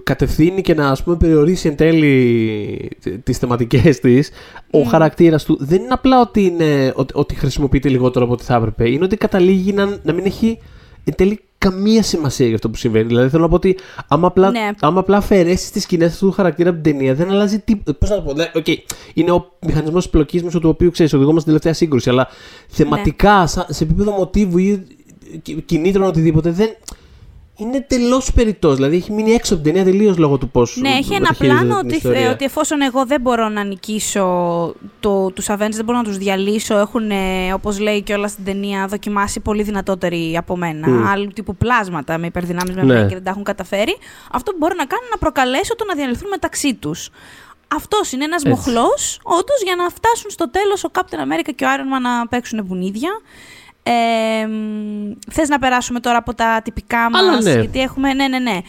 κατευθύνει και να ας πούμε περιορίσει εν τέλει τις θεματικές της, ο χαρακτήρας του δεν είναι απλά ότι, είναι, ότι, ότι χρησιμοποιείται λιγότερο από ό,τι θα έπρεπε, είναι ότι καταλήγει να, να μην έχει εν τέλει καμία σημασία για αυτό που συμβαίνει. Δηλαδή θέλω να πω ότι άμα απλά, Ναι. άμα απλά αφαιρέσεις τις σκηνές αυτού του χαρακτήρα από την ταινία, δεν αλλάζει τίποτα. Πώς να το πω. Δηλαδή, οκ, είναι ο μηχανισμός της πλοκής μέσω του οποίου ξέρεις, οδηγόμαστε στην τελευταία σύγκρουση. Αλλά θεματικά, σαν- σε επίπεδο μοτίβου ή κι- κινήτρων, οτιδήποτε, δεν. Είναι εντελώ περιττός. Δηλαδή έχει μείνει έξω από την ταινία τελείως λόγω του πώ. Ναι, έχει ένα πλάνο ότι, ε, ότι εφόσον εγώ δεν μπορώ να νικήσω το, τους Avengers, δεν μπορώ να τους διαλύσω, έχουν, ε, όπως λέει και όλα στην ταινία, δοκιμάσει πολύ δυνατότεροι από μένα. Μμ. Άλλου τύπου πλάσματα με υπερδυνάμεις με Ναι. μένα και δεν τα έχουν καταφέρει. Αυτό που μπορώ να κάνω είναι να προκαλέσω το να διαλυθούν μεταξύ τους. Αυτός είναι ένας Έτσι. μοχλός, όντως, για να φτάσουν στο τέλος ο Captain America και ο Iron Man να παίξουν βουνίδια. Ε, Θες να περάσουμε τώρα από τα τυπικά μας, Αλλά ναι. γιατί έχουμε. Ναι, ναι, ναι.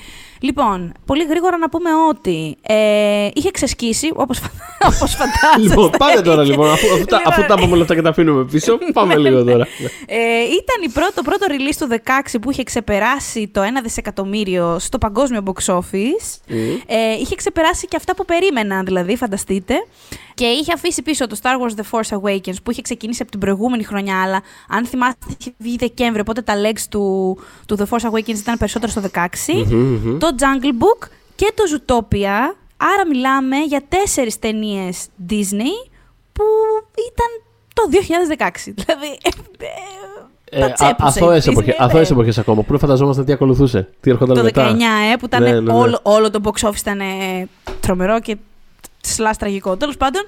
Λοιπόν, πολύ γρήγορα να πούμε ότι ε, είχε ξεσκίσει, όπως όπως φαντάζεστε. Λοιπόν, πάμε τώρα λοιπόν. Αφού, αφού, τα, αφού τα πούμε όλα αυτά και τα αφήνουμε πίσω, πάμε λίγο τώρα. Ε, ήταν η πρώτο, το πρώτο release του 16 που είχε ξεπεράσει το 1 δισεκατομμύριο στο παγκόσμιο box office. Ε, είχε ξεπεράσει και αυτά που περίμεναν, δηλαδή, φανταστείτε. Και είχε αφήσει πίσω το Star Wars The Force Awakens που είχε ξεκινήσει από την προηγούμενη χρονιά, αλλά αν θυμάστε είχε βγει Δεκέμβριο, οπότε τα legs του, του The Force Awakens ήταν περισσότερο στο 16. Το Jungle Book και το Zootopia. Άρα μιλάμε για τέσσερις ταινίες Disney που ήταν το 2016. Δηλαδή, ε, τα τσέπουσε η Αθώες Disney, εποχές, ναι. αθώες εποχές ακόμα. Πού δεν φανταζόμασταν τι ακολουθούσε. Τι έρχονταν Το 19, μετά. ε, που ήταν Ναι, ναι, ναι. Όλο, όλο το box office ήταν ε, τρομερό και σλάς τραγικό. Τέλος πάντων,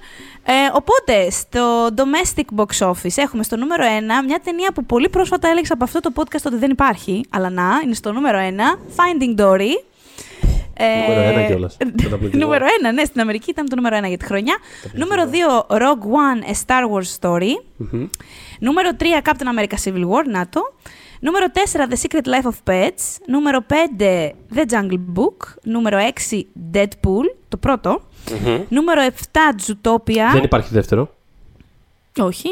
ε, οπότε στο domestic box office έχουμε στο νούμερο 1 μια ταινία που πολύ πρόσφατα έλεγξα από αυτό το podcast ότι δεν υπάρχει, αλλά να, είναι στο νούμερο 1, Finding Dory. Ε, Νούμερο ένα κιόλας. Καταπληκτικό. νούμερο 1, ναι, στην Αμερική ήταν το νούμερο 1 για τη χρονιά. Νούμερο 2, Rogue One, A Star Wars Story. Μμμ. Νούμερο 3, Captain America Civil War, να το. Νούμερο 4, The Secret Life of Pets. Νούμερο 5, The Jungle Book. Νούμερο 6, Deadpool, το πρώτο. Νούμερο 7, Zootopia. Δεν υπάρχει δεύτερο. Όχι.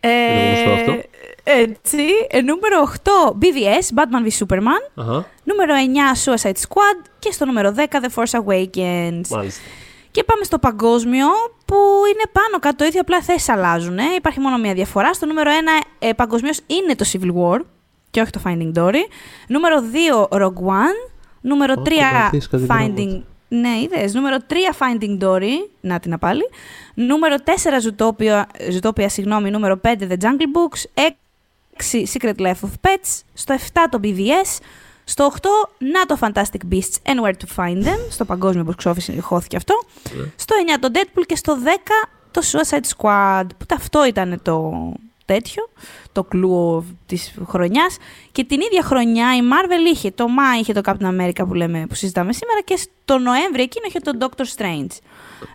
Είναι γνωστό αυτό. Έτσι. Ε, νούμερο 8, BVS, Batman v Superman. Αχα, Νούμερο 9, Suicide Squad. Και στο νούμερο 10, The Force Awakens. μάλιστα. Και πάμε στο παγκόσμιο, που είναι πάνω κάτω το ίδιο, απλά θέσεις αλλάζουν. Ε. Υπάρχει μόνο μία διαφορά. Στο νούμερο 1 ε, παγκοσμίως είναι το Civil War και όχι το Finding Dory. Νούμερο 2 Rogue One. Νούμερο Ω, 3 το μαθείς κάτι Finding. Ναι, είδες. Νούμερο 3 Finding Dory. Να την πάλι. Νούμερο 4 Ζουτόπια. Συγγνώμη. Νούμερο 5 The Jungle Books. 6 Secret Life of Pets. Στο 7 το BBS. Στο 8 Να το Fantastic Beasts. And Where to Find them. Στο παγκόσμιο Bookshop ηχόθηκε αυτό. Ναι. Στο 9 το Deadpool. Και στο 10 το Suicide Squad. Που αυτό ήταν το τέτοιο, το κλου της χρονιάς. Και την ίδια χρονιά η Marvel είχε, το Μάη είχε το Captain America που, λέμε, που συζητάμε σήμερα και στο Νοέμβρη εκείνο είχε το Doctor Strange.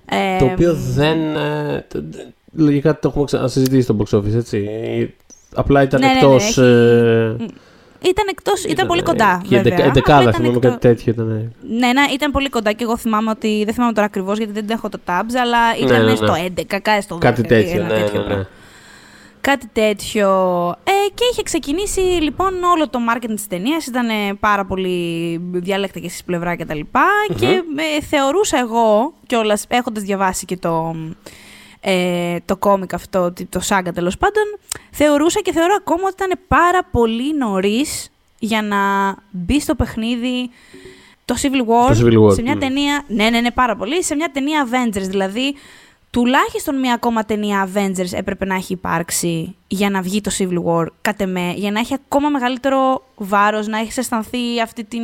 Ε, Το οποίο δεν. ε, το- Λογικά το έχουμε ξανασυζητήσει στο box office, έτσι. Απλά ήταν Ναι, ναι, ναι, εκτό. έχει- Ήταν εκτός, ήταν, πολύ κοντά. Και βέβαια. Απλά δεκάδα, ήταν θυμάμαι εκτός- κάτι τέτοιο ήταν. Ναι, ναι, ήταν πολύ κοντά και εγώ θυμάμαι ότι. Δεν θυμάμαι τώρα ακριβώς γιατί δεν έχω το tabs, αλλά ήταν ναι, ναι. στο 11, κάτι στο 10. Κάτι τέτοιο. ένα Ναι, τέτοιο ναι, πράγμα. Ναι. Κάτι τέτοιο. Ε, και είχε ξεκινήσει λοιπόν όλο το marketing της ταινίας. Ήταν ε, πάρα πολύ διάλεκτα και στις πλευρά και τα λοιπα Και ε, θεωρούσα εγώ, κιόλας έχοντας διαβάσει και το, ε, το κόμικ αυτό, το σάγκα τέλος πάντων, θεωρούσα και θεωρώ ακόμα ότι ήταν πάρα πολύ νωρίς για να μπει στο παιχνίδι το Civil War, Το Civil War, σε μια ναι. ταινία. Ναι, ναι, ναι, πάρα πολύ. Σε μια ταινία Avengers. Δηλαδή, τουλάχιστον μια ακόμα ταινία Avengers έπρεπε να έχει υπάρξει για να βγει το Civil War, κατ' εμέ, για να έχει ακόμα μεγαλύτερο βάρος, να έχεις αισθανθεί αυτή την,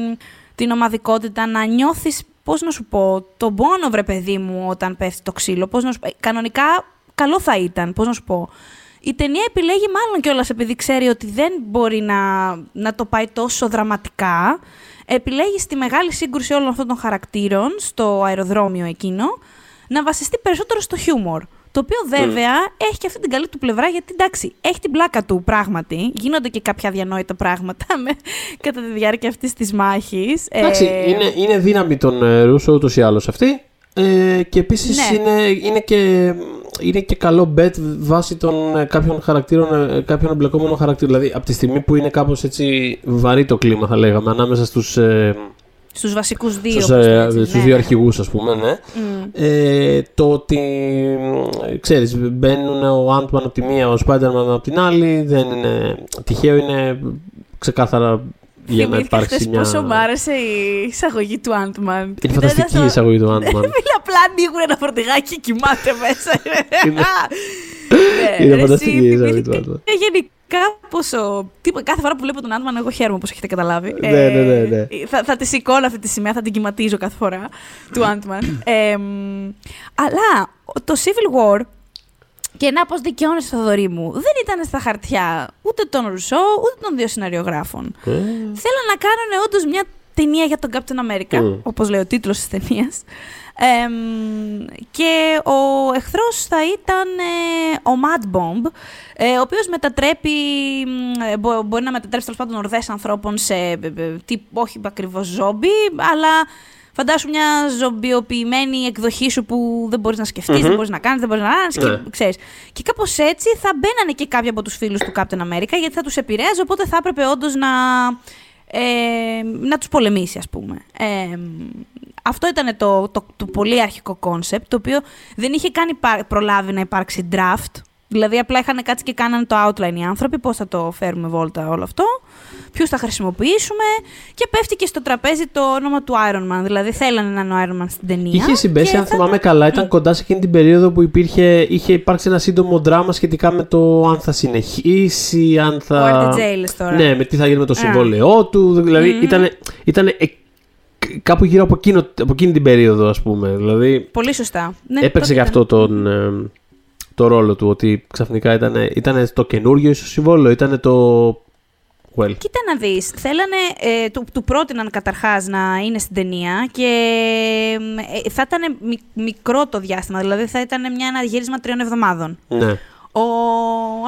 την ομαδικότητα, να νιώθεις, πώς να σου πω, τον πόνο βρε παιδί μου όταν πέφτει το ξύλο, πώς να σου πω, ε, κανονικά καλό θα ήταν, πώς να σου πω. Η ταινία επιλέγει μάλλον κιόλας επειδή ξέρει ότι δεν μπορεί να, να το πάει τόσο δραματικά. Επιλέγει στη μεγάλη σύγκρουση όλων αυτών των χαρακτήρων, στο αεροδρόμιο εκείνο, να βασιστεί περισσότερο στο χιούμορ. Το οποίο βέβαια έχει και αυτή την καλή του πλευρά, γιατί εντάξει, έχει την πλάκα του πράγματι. Γίνονται και κάποια διανόητα πράγματα με, κατά τη διάρκεια αυτής της μάχης. Εντάξει, είναι, είναι δύναμη των ε, Ρούσο ούτως ή άλλως αυτή. Ε, και επίσης Ναι. είναι, είναι, και, είναι και καλό bet βάσει των ε, κάποιων χαρακτήρων, ε, κάποιων εμπλεκόμενων χαρακτήρων. Δηλαδή, από τη στιγμή που είναι κάπως έτσι βαρύ το κλίμα, θα λέγαμε, ανάμεσα στους, ε, Στους βασικούς δύο. στους, όπως το ε, έτσι, στους ναι. δύο αρχηγούς, ας πούμε, ναι. Μμ. Ε, το ότι, ε, ξέρεις, μπαίνουν ο Ant-Man από τη μία, ο Spider-Man από την άλλη, δεν είναι τυχαίο, είναι ξεκάθαρα για να Θυμήθηκα υπάρξει χθες μια... πόσο μ' άρεσε η εισαγωγή του Ant-Man. Είναι φανταστική η εισαγωγή του Ant-Man. Φίλε, απλά ανοίγουν ένα φορτηγάκι και κοιμάται μέσα. Είναι- Ναι, Είναι ρε, φανταστική εσύ, η εισαγωγή θυμήθηκα του Ant-Man. και Γενικά, πόσο. τύπο- κάθε φορά που βλέπω τον Ant-Man, εγώ χαίρομαι όπως έχετε καταλάβει. Ναι, ναι, ναι, ναι. θα, θα τη σηκώνω αυτή τη σημαία, θα την κυματίζω κάθε φορά του Ant-Man. Ε, μ, αλλά το Civil War και να πώς δικαιώνεσαι το δωρή μου, δεν ήταν στα χαρτιά ούτε των Ρουσό ούτε των δύο σεναριογράφων. Ε, Θέλω να κάνουν όντως μια ταινία για τον Captain America, Μμ. όπως λέει ο τίτλος της ταινίας. Εμ, και ο εχθρός θα ήταν ε, ο Mad Bomb, ε, ο οποίος μετατρέπει, μ, ε, μπο- μπορεί να μετατρέψει τέλος πάντων ορδές ανθρώπων σε, ε, ε, τι, όχι ακριβώς ζόμπι, αλλά φαντάσου μια ζομπιοποιημένη εκδοχή σου που δεν μπορείς να σκεφτείς Μμμ. δεν μπορείς να κάνεις, δεν μπορείς να κάνεις, Ναι. και, ξέρεις. Και κάπως έτσι θα μπαίνανε και κάποιοι από τους φίλους του Captain America, γιατί θα τους επηρέαζε, οπότε θα έπρεπε όντως να, ε, να τους πολεμήσει, ας πούμε. Ε, αυτό ήταν το, το, το πολύ αρχικό concept, το οποίο δεν είχε καν υπά- προλάβει να υπάρξει draft. Δηλαδή, απλά είχαν κάτσει και κάνανε το outline οι άνθρωποι, πώς θα το φέρουμε βόλτα όλο αυτό, ποιους θα χρησιμοποιήσουμε και πέφτει και στο τραπέζι το όνομα του Iron Man. Δηλαδή, θέλανε να είναι ο Iron Man στην ταινία. Είχε συμπέσει, και αν θα- θυμάμαι καλά, ήταν κοντά σε εκείνη την περίοδο που υπήρχε, είχε υπάρξει ένα σύντομο δράμα σχετικά με το αν θα συνεχίσει, αν θα. Ο RTJ λες τώρα. Ναι, με τι θα γίνει με το Α. συμβόλαιό του. Δηλαδή Μμμ. ήταν, ήταν κάπου γύρω από, εκείνο, από εκείνη την περίοδο, ας πούμε. Δηλαδή Πολύ σωστά. Ναι, έπαιξε τότε και αυτό τον, ε, το ρόλο του, ότι ξαφνικά ήταν, ήταν το καινούργιο ίσως συμβόλαιο, ήταν το. Well. Κοίτα να δεις, θέλανε, ε, του, του πρότειναν καταρχάς να είναι στην ταινία και ε, θα ήταν μι- μικρό το διάστημα, δηλαδή θα ήταν μια, ένα γύρισμα τριών εβδομάδων. Ναι. Ο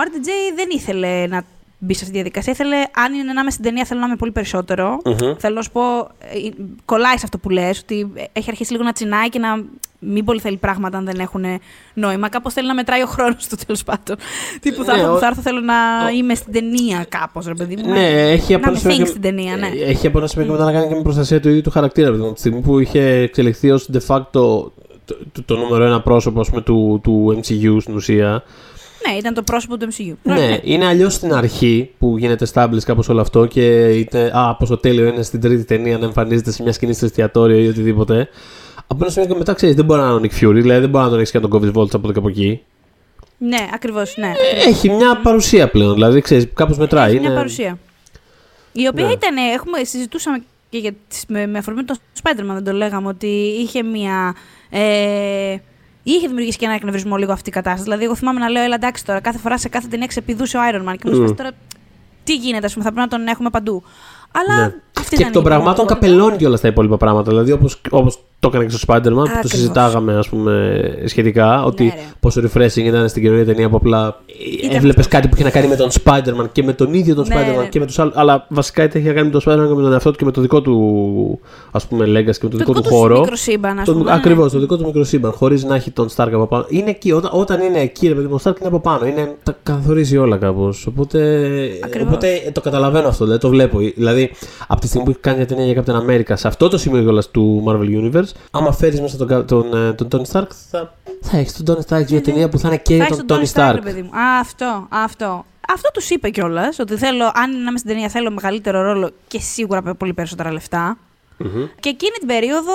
RTJ δεν ήθελε να μπει σε αυτή τη διαδικασία, ήθελε, αν είναι να είμαι στην ταινία θέλω να είμαι πολύ περισσότερο. Μμμ. Θέλω να σου πω, ε, κολλάει σε αυτό που λες, ότι έχει αρχίσει λίγο να τσινάει και να μην πολύ θέλει πράγματα αν δεν έχουν νόημα. Κάπως θέλει να μετράει ο χρόνος του τέλος πάντων. Τύπου θα Ναι, έρθω ο- που θα έρθω, θέλω να ο- είμαι στην ταινία κάπως, ρε παιδί μου. Ναι, έχει από να ένα με σημείο think στην ταινία, ναι. Έχει από ένα σημείο και μετά να κάνει και με προστασία του ίδιου του χαρακτήρα. Δηλαδή, τη στιγμή που είχε εξελιχθεί ως de facto το, το, το νούμερο ένα πρόσωπο ας πούμε, του, του MCU στην ουσία. Ναι, ήταν το πρόσωπο του MCU. Ναι, είναι αλλιώς στην αρχή που γίνεται established κάπως όλο αυτό και είτε, α, πόσο τέλειο είναι στην τρίτη ταινία να εμφανίζεται σε μια σκηνή στο εστιατόριο ή οτιδήποτε. Από ένα σημείο και μετά ξέρεις, δεν μπορεί να είναι ο Nick Fury, δηλαδή δεν μπορεί να τον έχεις και να τον κόβεις βόλτσα από εδώ και από εκεί. Ναι, ακριβώς, ναι. Έχει μια παρουσία πλέον, δηλαδή ξέρεις, κάπως μετράει. Έχει μια είναι- παρουσία. Η οποία Ναι. ήταν, έχουμε, συζητούσαμε και για, τις- με, με αφορμή το Spider-Man, δεν το λέγαμε, ότι είχε μια... Ε, είχε δημιουργήσει και ένα εκνευρισμό λίγο αυτή η κατάσταση. Δηλαδή, εγώ θυμάμαι να λέω, έλα εντάξει τώρα, κάθε φορά σε κάθε ταινία ξεπηδούσε ο Iron Man. Και μου Μμ. mm. τώρα, τι γίνεται, ας πούμε, θα πρέπει να τον έχουμε παντού. Αλλά Ναι. Αυτή Και ήταν των η πραγμάτων πραγματικότητα. καπελώνει και όλα τα υπόλοιπα πράγματα. Δηλαδή, όπως όπως το έκανε και στο Spider-Man, που το Ακριβώς. συζητάγαμε ας πούμε, σχετικά. Ότι Ναι, ρε. πόσο refreshing ήταν στην καινούργια ταινία που απλά Ήταν έβλεπες αυτό. κάτι που είχε να κάνει με τον Spider-Man και με τον ίδιο τον Ναι, Spider-Man ναι. και με τους άλλους. Αλλά βασικά είχε να κάνει με τον Spider-Man και με τον εαυτό του και με το δικό του ας πούμε, legacy και με το, δικό του χώρο. μικροσύμπαν, ας Το, πούμε. ναι. Ακριβώς, το δικό του μικροσύμπαν, χωρίς να έχει τον Stark από πάνω. Είναι εκεί, όταν, όταν είναι εκεί, ρε παιδί μου, ο Stark είναι από πάνω. Είναι, τα καθορίζει όλα κάπως. Οπότε, Ακριβώς. οπότε ε, το καταλαβαίνω αυτό, δηλαδή το βλέπω. Δηλαδή, από τη στιγμή που έχει κάνει μια ταινία για Captain America σε αυτό το σημείο κιόλας του Marvel Universe, άμα φέρεις μέσα τον, τον, ε, τον Tony Stark, θα, θα έχεις τον Tony Stark για μια ταινία που θα είναι και Ναι, Θα για έχεις τον Tony Stark, ρε Stark. παιδί μου. Α, αυτό, αυτό. Αυτό τους είπε κιόλας. Ότι θέλω, αν είναι να είμαι στην ταινία, θέλω μεγαλύτερο ρόλο και σίγουρα πολύ περισσότερα λεφτά. Μμμ. Και εκείνη την περίοδο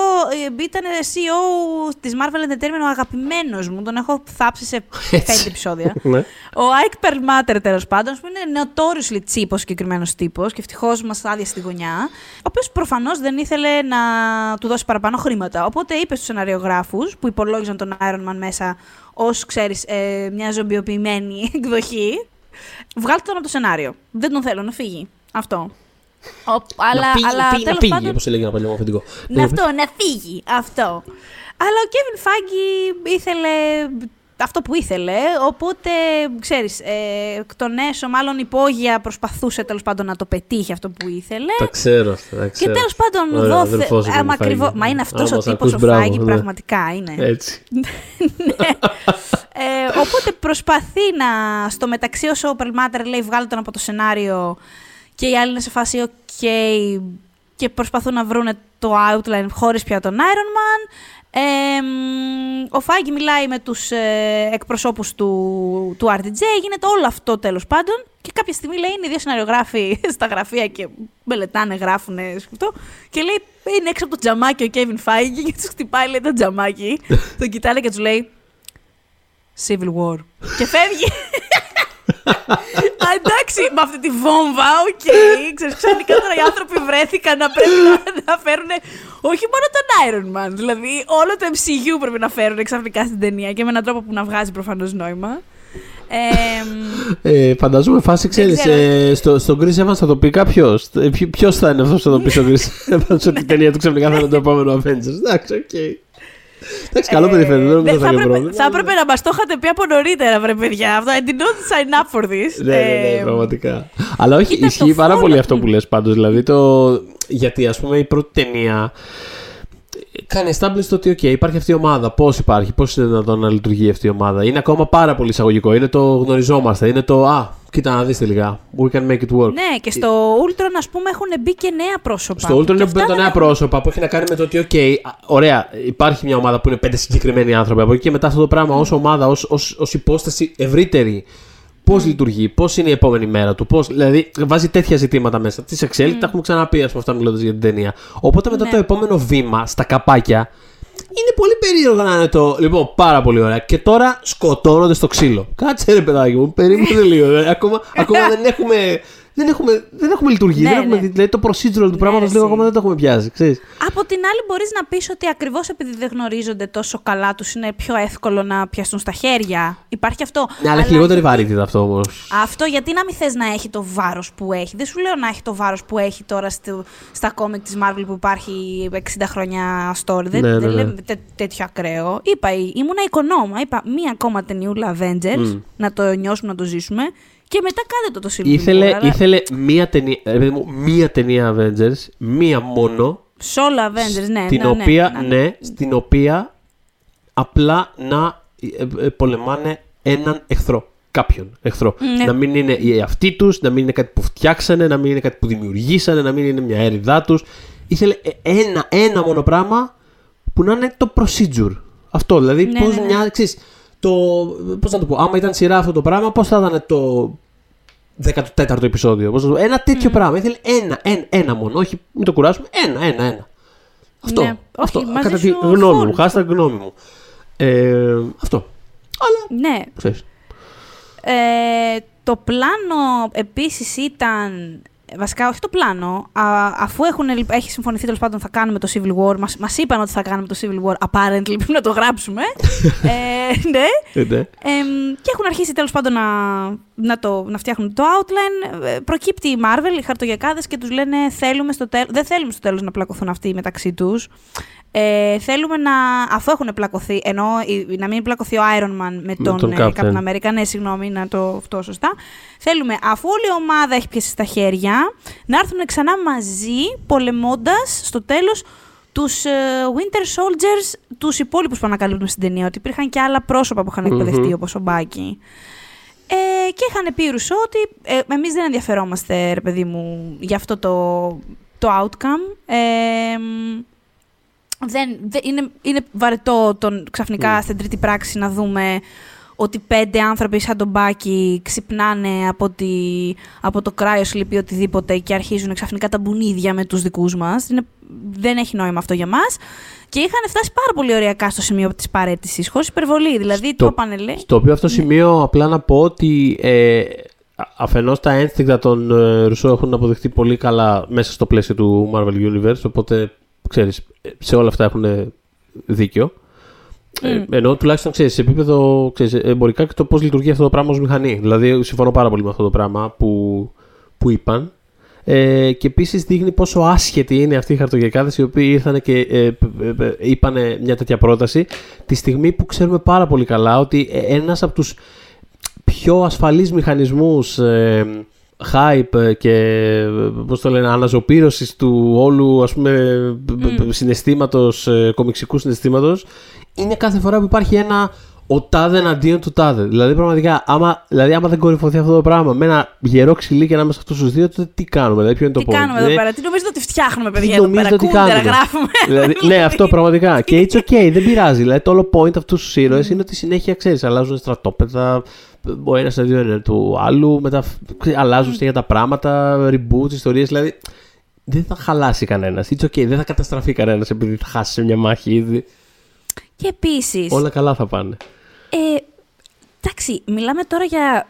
ε, ήταν CEO της Marvel Entertainment ο αγαπημένος μου. Τον έχω θάψει σε Έτσι. πέντε επεισόδια. Ναι. Ο Ike Perlmutter, τέλος πάντων, που είναι notoriously cheap ο συγκεκριμένος τύπος και ευτυχώς μας άδειασε τη γωνιά. Ο οποίος προφανώς δεν ήθελε να του δώσει παραπάνω χρήματα. Οπότε είπε στους σεναριογράφους που υπολόγιζαν τον Iron Man μέσα ως, ξέρεις, ε, μια ζωμπιοποιημένη εκδοχή. Βγάλτε τον από το σενάριο. Δεν τον θέλω να φύγει. Αυτό. Ο, αλλά να φύγει, αλλά να φύγει, να τέλος φύγει, πάντων, όπως έλεγε ένα παλιό μου αφεντικό. ναι, Ναι, αυτό, να φύγει. Αυτό. Αλλά ο Kevin Feige ήθελε αυτό που ήθελε, οπότε, ξέρεις, ε, εκ των έσω, μάλλον υπόγεια προσπαθούσε τέλος πάντων να το πετύχει αυτό που ήθελε. Τα ξέρω αυτά. τα Και ξέρω. τέλος πάντων Ωραία, δόθε... αδερφός ο άμα Kevin Feige. ακριβώς- Μα είναι αυτός Άμα ο σε τύπος ακούς, ο μπράβο, Feige, ναι. πραγματικά είναι. Έτσι. Ε, οπότε προσπαθεί να. Στο μεταξύ, όσο ο Perlmutter λέει βγάλει τον από το σενάριο και οι άλλοι είναι σε φάση OK και προσπαθούν να βρουν το outline χωρίς πια τον Iron Man. Ε, μ, ο Φάγκη μιλάει με τους ε, εκπροσώπους του, του RDJ, γίνεται όλο αυτό τέλος πάντων και κάποια στιγμή λέει είναι οι δύο σεναριογράφοι στα γραφεία και μελετάνε, γράφουν αυτό και λέει είναι έξω από το τζαμάκι ο Kevin Feige και τους χτυπάει λέει το τζαμάκι, τον κοιτάνε και τους λέει Civil War. και φεύγει. Α, εντάξει, με αυτή τη βόμβα, οκ. Ξέρεις, ξαφνικά τώρα οι άνθρωποι βρέθηκαν να πρέπει να, να φέρουν όχι μόνο τον Iron Man. Δηλαδή, όλο το MCU πρέπει να φέρουν ξαφνικά στην ταινία και με έναν τρόπο που να βγάζει προφανώς νόημα. Ε, μ, Ε, φανταζόμαι φάση, ξέρεις, ξέρω. ε, στο, στον Chris Evans θα το πει κάποιος. Ποιος θα είναι αυτός που θα το πει στον Chris Evans ότι η ταινία του ξαφνικά θα είναι το επόμενο Avengers. Εντάξει, οκ. Εντάξει, καλό παιδί φαίνεται, δεν ναι, νομίζω θα, θα έχει έπρεπε, πρόβλημα. θα έπρεπε να μας το είχατε πει από νωρίτερα, βρε παιδιά. Αυτό, I did not sign up for this. Ναι, ναι, ναι, Ε, πραγματικά. Αλλά όχι, κοίτα, ισχύει το πάρα follow- πολύ αυτό που λες πάντως. Δηλαδή το... Γιατί ας πούμε η πρώτη ταινία κάνει establish το ότι okay, υπάρχει αυτή η ομάδα. Πώς υπάρχει, πώς είναι δυνατόν να λειτουργεί αυτή η ομάδα. Είναι ακόμα πάρα πολύ εισαγωγικό. Είναι το γνωριζόμαστε. Είναι το Α, κοίτα να δεις τελικά. We can make it work. Ναι, και στο Ultron, ας πούμε, έχουν μπει και νέα πρόσωπα. Στο Ultron Και είναι αυτά τα δεν νέα έχουν- πρόσωπα που έχει να κάνει με το ότι, OK, α, ωραία, υπάρχει μια ομάδα που είναι πέντε συγκεκριμένοι άνθρωποι. Από εκεί και μετά αυτό το πράγμα ως ομάδα, ως υπόσταση ευρύτερη. Πώς λειτουργεί, πώς είναι η επόμενη μέρα του, πώς, δηλαδή βάζει τέτοια ζητήματα μέσα. Τις Excel, τα έχουμε ξαναπεί, ας πούμε, αυτά μιλώντας για την ταινία. Οπότε μετά Ναι. το επόμενο βήμα στα καπάκια είναι πολύ περίεργο να είναι το. Λοιπόν, πάρα πολύ ωραία. Και τώρα σκοτώνονται στο ξύλο. Κάτσε ρε παιδάκι μου, περίμενε λίγο. δηλαδή, ακόμα, ακόμα δεν έχουμε. Δεν έχουμε, δεν έχουμε λειτουργεί. Ναι, δεν έχουμε, ναι. δει- δηλαδή το procedural του πράγματος ρε, λίγο εσύ. ακόμα δεν το έχουμε πιάσει. Ξέρεις. Από την άλλη, μπορείς να πεις ότι ακριβώς επειδή δεν γνωρίζονται τόσο καλά τους, είναι πιο εύκολο να πιαστούν στα χέρια. Υπάρχει αυτό. Ναι, αλλά έχει λιγότερη βαρύτητα αυτό όμως. Αυτό γιατί να μην θες να έχει το βάρος που έχει. Δεν σου λέω να έχει το βάρος που έχει τώρα στο, στα κόμικ της Marvel που υπάρχει 60 χρόνια story. Δεν, Ναι, ναι, δεν ναι. λέμε τέ- τέτοιο ακραίο. Είπα, ήμουνα οικονόμα. Είπα μία ακόμα ταινιούλα Avengers, να το νιώσουμε, να το ζήσουμε. Και μετά κάντε το το Civil Ήθελε, War, αλλά ήθελε μία ταινία, ρε παιδί μου, μία ταινία Avengers, μία μόνο, Solo Avengers, ναι. την ναι, οποία, ναι, ναι, ναι. στην οποία απλά να ε, ε, πολεμάνε έναν εχθρό. Κάποιον εχθρό. Ναι. Να μην είναι οι αυτοί τους, να μην είναι κάτι που φτιάξανε, να μην είναι κάτι που δημιουργήσανε, να μην είναι μια έρηδά τους. Ήθελε ε, ένα, ένα μόνο πράγμα που να είναι το procedure. Αυτό, δηλαδή Ναι, πώς ναι, ναι. μια, ξέρεις, το, πώς να το πω, άμα ήταν σειρά αυτό το πράγμα, πώς θα ήταν το 14ο επεισόδιο. Πώς να το πω, ένα τέτοιο πράγμα. Ήθελε ένα, ένα, ένα μόνο. Όχι, μην το κουράσουμε. Ένα, ένα, ένα. Αυτό. Ναι, όχι, αυτό. μαζί Κατά τη σου γνώμη μου. full. Hashtag γνώμη μου. Ε, αυτό. Αλλά, Ναι, ξέρεις. Ε, το πλάνο επίσης ήταν. Βασικά, όχι το πλάνο. Α, αφού έχουν, έχει συμφωνηθεί τέλος πάντων θα κάνουμε το Civil War, μας, μας είπαν ότι θα κάνουμε το Civil War, apparently πρέπει να το γράψουμε. ε, ναι. Ε, ναι. Εμ, και έχουν αρχίσει τέλος πάντων να, να, το, να φτιάχνουν το outline. Ε, Προκύπτει η Marvel, οι χαρτογιακάδες και τους λένε θέλουμε στο τέλ, δεν θέλουμε στο τέλος να πλακωθούν αυτοί μεταξύ τους. Ε, θέλουμε να, αφού έχουν πλακωθεί, ενώ η- να μην πλακωθεί ο Iron Man με τον, τον ε, Captain. Captain America, ναι, συγγνώμη, να το αυτό σωστά. Θέλουμε, αφού όλη η ομάδα έχει πιάσει στα χέρια, να έρθουν ξανά μαζί, πολεμώντας στο τέλος τους ε, Winter Soldiers, τους υπόλοιπους που ανακαλύπτουμε στην ταινία, ότι υπήρχαν και άλλα πρόσωπα που είχαν εκπαιδευτεί, Μμμ. όπως ο Μπάκη. Ε, και είχαν πει οι Ρουσό ότι ε, εμείς δεν ενδιαφερόμαστε, ρε παιδί μου, για αυτό το, το outcome. Ε, μ, δεν, δεν- είναι, είναι βαρετό τον, ξαφνικά στην τρίτη πράξη να δούμε ότι πέντε άνθρωποι σαν τον Μπάκη ξυπνάνε από, τη, από το κράιο sleep ή οτιδήποτε και αρχίζουν ξαφνικά τα μπουνίδια με τους δικούς μας. Είναι, δεν έχει νόημα αυτό για μας. Και είχαν φτάσει πάρα πολύ ωριακά στο σημείο της παρέτησης, χωρίς υπερβολή. Δηλαδή, το είπανε, λέει, Στο οποίο αυτό σημείο απλά να πω ότι ε, α- αφενός τα ένστικτα των ε, Ρουσό έχουν αποδειχθεί πολύ καλά μέσα στο πλαίσιο του Marvel Universe, οπότε ξέρεις, ε, σε όλα αυτά έχουν δίκιο. Ε, Μμ. ενώ τουλάχιστον ξέρεις, σε επίπεδο ξέρεις, εμπορικά και το πώς λειτουργεί αυτό το πράγμα ως μηχανή. Δηλαδή συμφωνώ πάρα πολύ με αυτό το πράγμα που, που είπαν. Ε, και επίσης δείχνει πόσο άσχετοι είναι αυτοί οι χαρτογιακάδε οι οποίοι ήρθαν και ε, ε, ε, είπαν μια τέτοια πρόταση τη στιγμή που ξέρουμε πάρα πολύ καλά ότι ένας από τους πιο ασφαλείς μηχανισμούς ε, hype και ε, πώς το λένε, αναζωπήρωσης του όλου ας πούμε Mm. συναισθήματος, ε, κομιξικού συναισθήματος είναι κάθε φορά που υπάρχει ένα ο τάδε εναντίον του τάδε. Δηλαδή, πραγματικά, άμα, δηλαδή, άμα δεν κορυφωθεί αυτό το πράγμα με ένα γερό ξυλίκι ανάμεσα σε αυτού τους δύο, τότε τι κάνουμε. Δηλαδή, ποιο είναι τι το point. κάνουμε εδώ Δηλαδή, πέρα, τι νομίζετε ότι φτιάχνουμε, παιδιά, τι εδώ νομίζετε πέρα, ότι κούντερα κάνουμε; γράφουμε. Δηλαδή, ναι, αυτό πραγματικά. και it's okay, δεν πειράζει. Δηλαδή, το όλο point αυτού τους ήρωες είναι ότι συνέχεια ξέρεις, αλλάζουν στρατόπεδα. Ο ένας αντίον είναι του άλλου, μετά ξέρεις, αλλάζουν συνέχεια τα πράγματα, reboots, ιστορίες. Δηλαδή, δεν θα χαλάσει κανένας. It's okay, δεν θα καταστραφεί κανένας επειδή θα χάσει σε μια μάχη ήδη. Και επίσης. Όλα καλά θα πάνε. Ε, εντάξει, μιλάμε τώρα για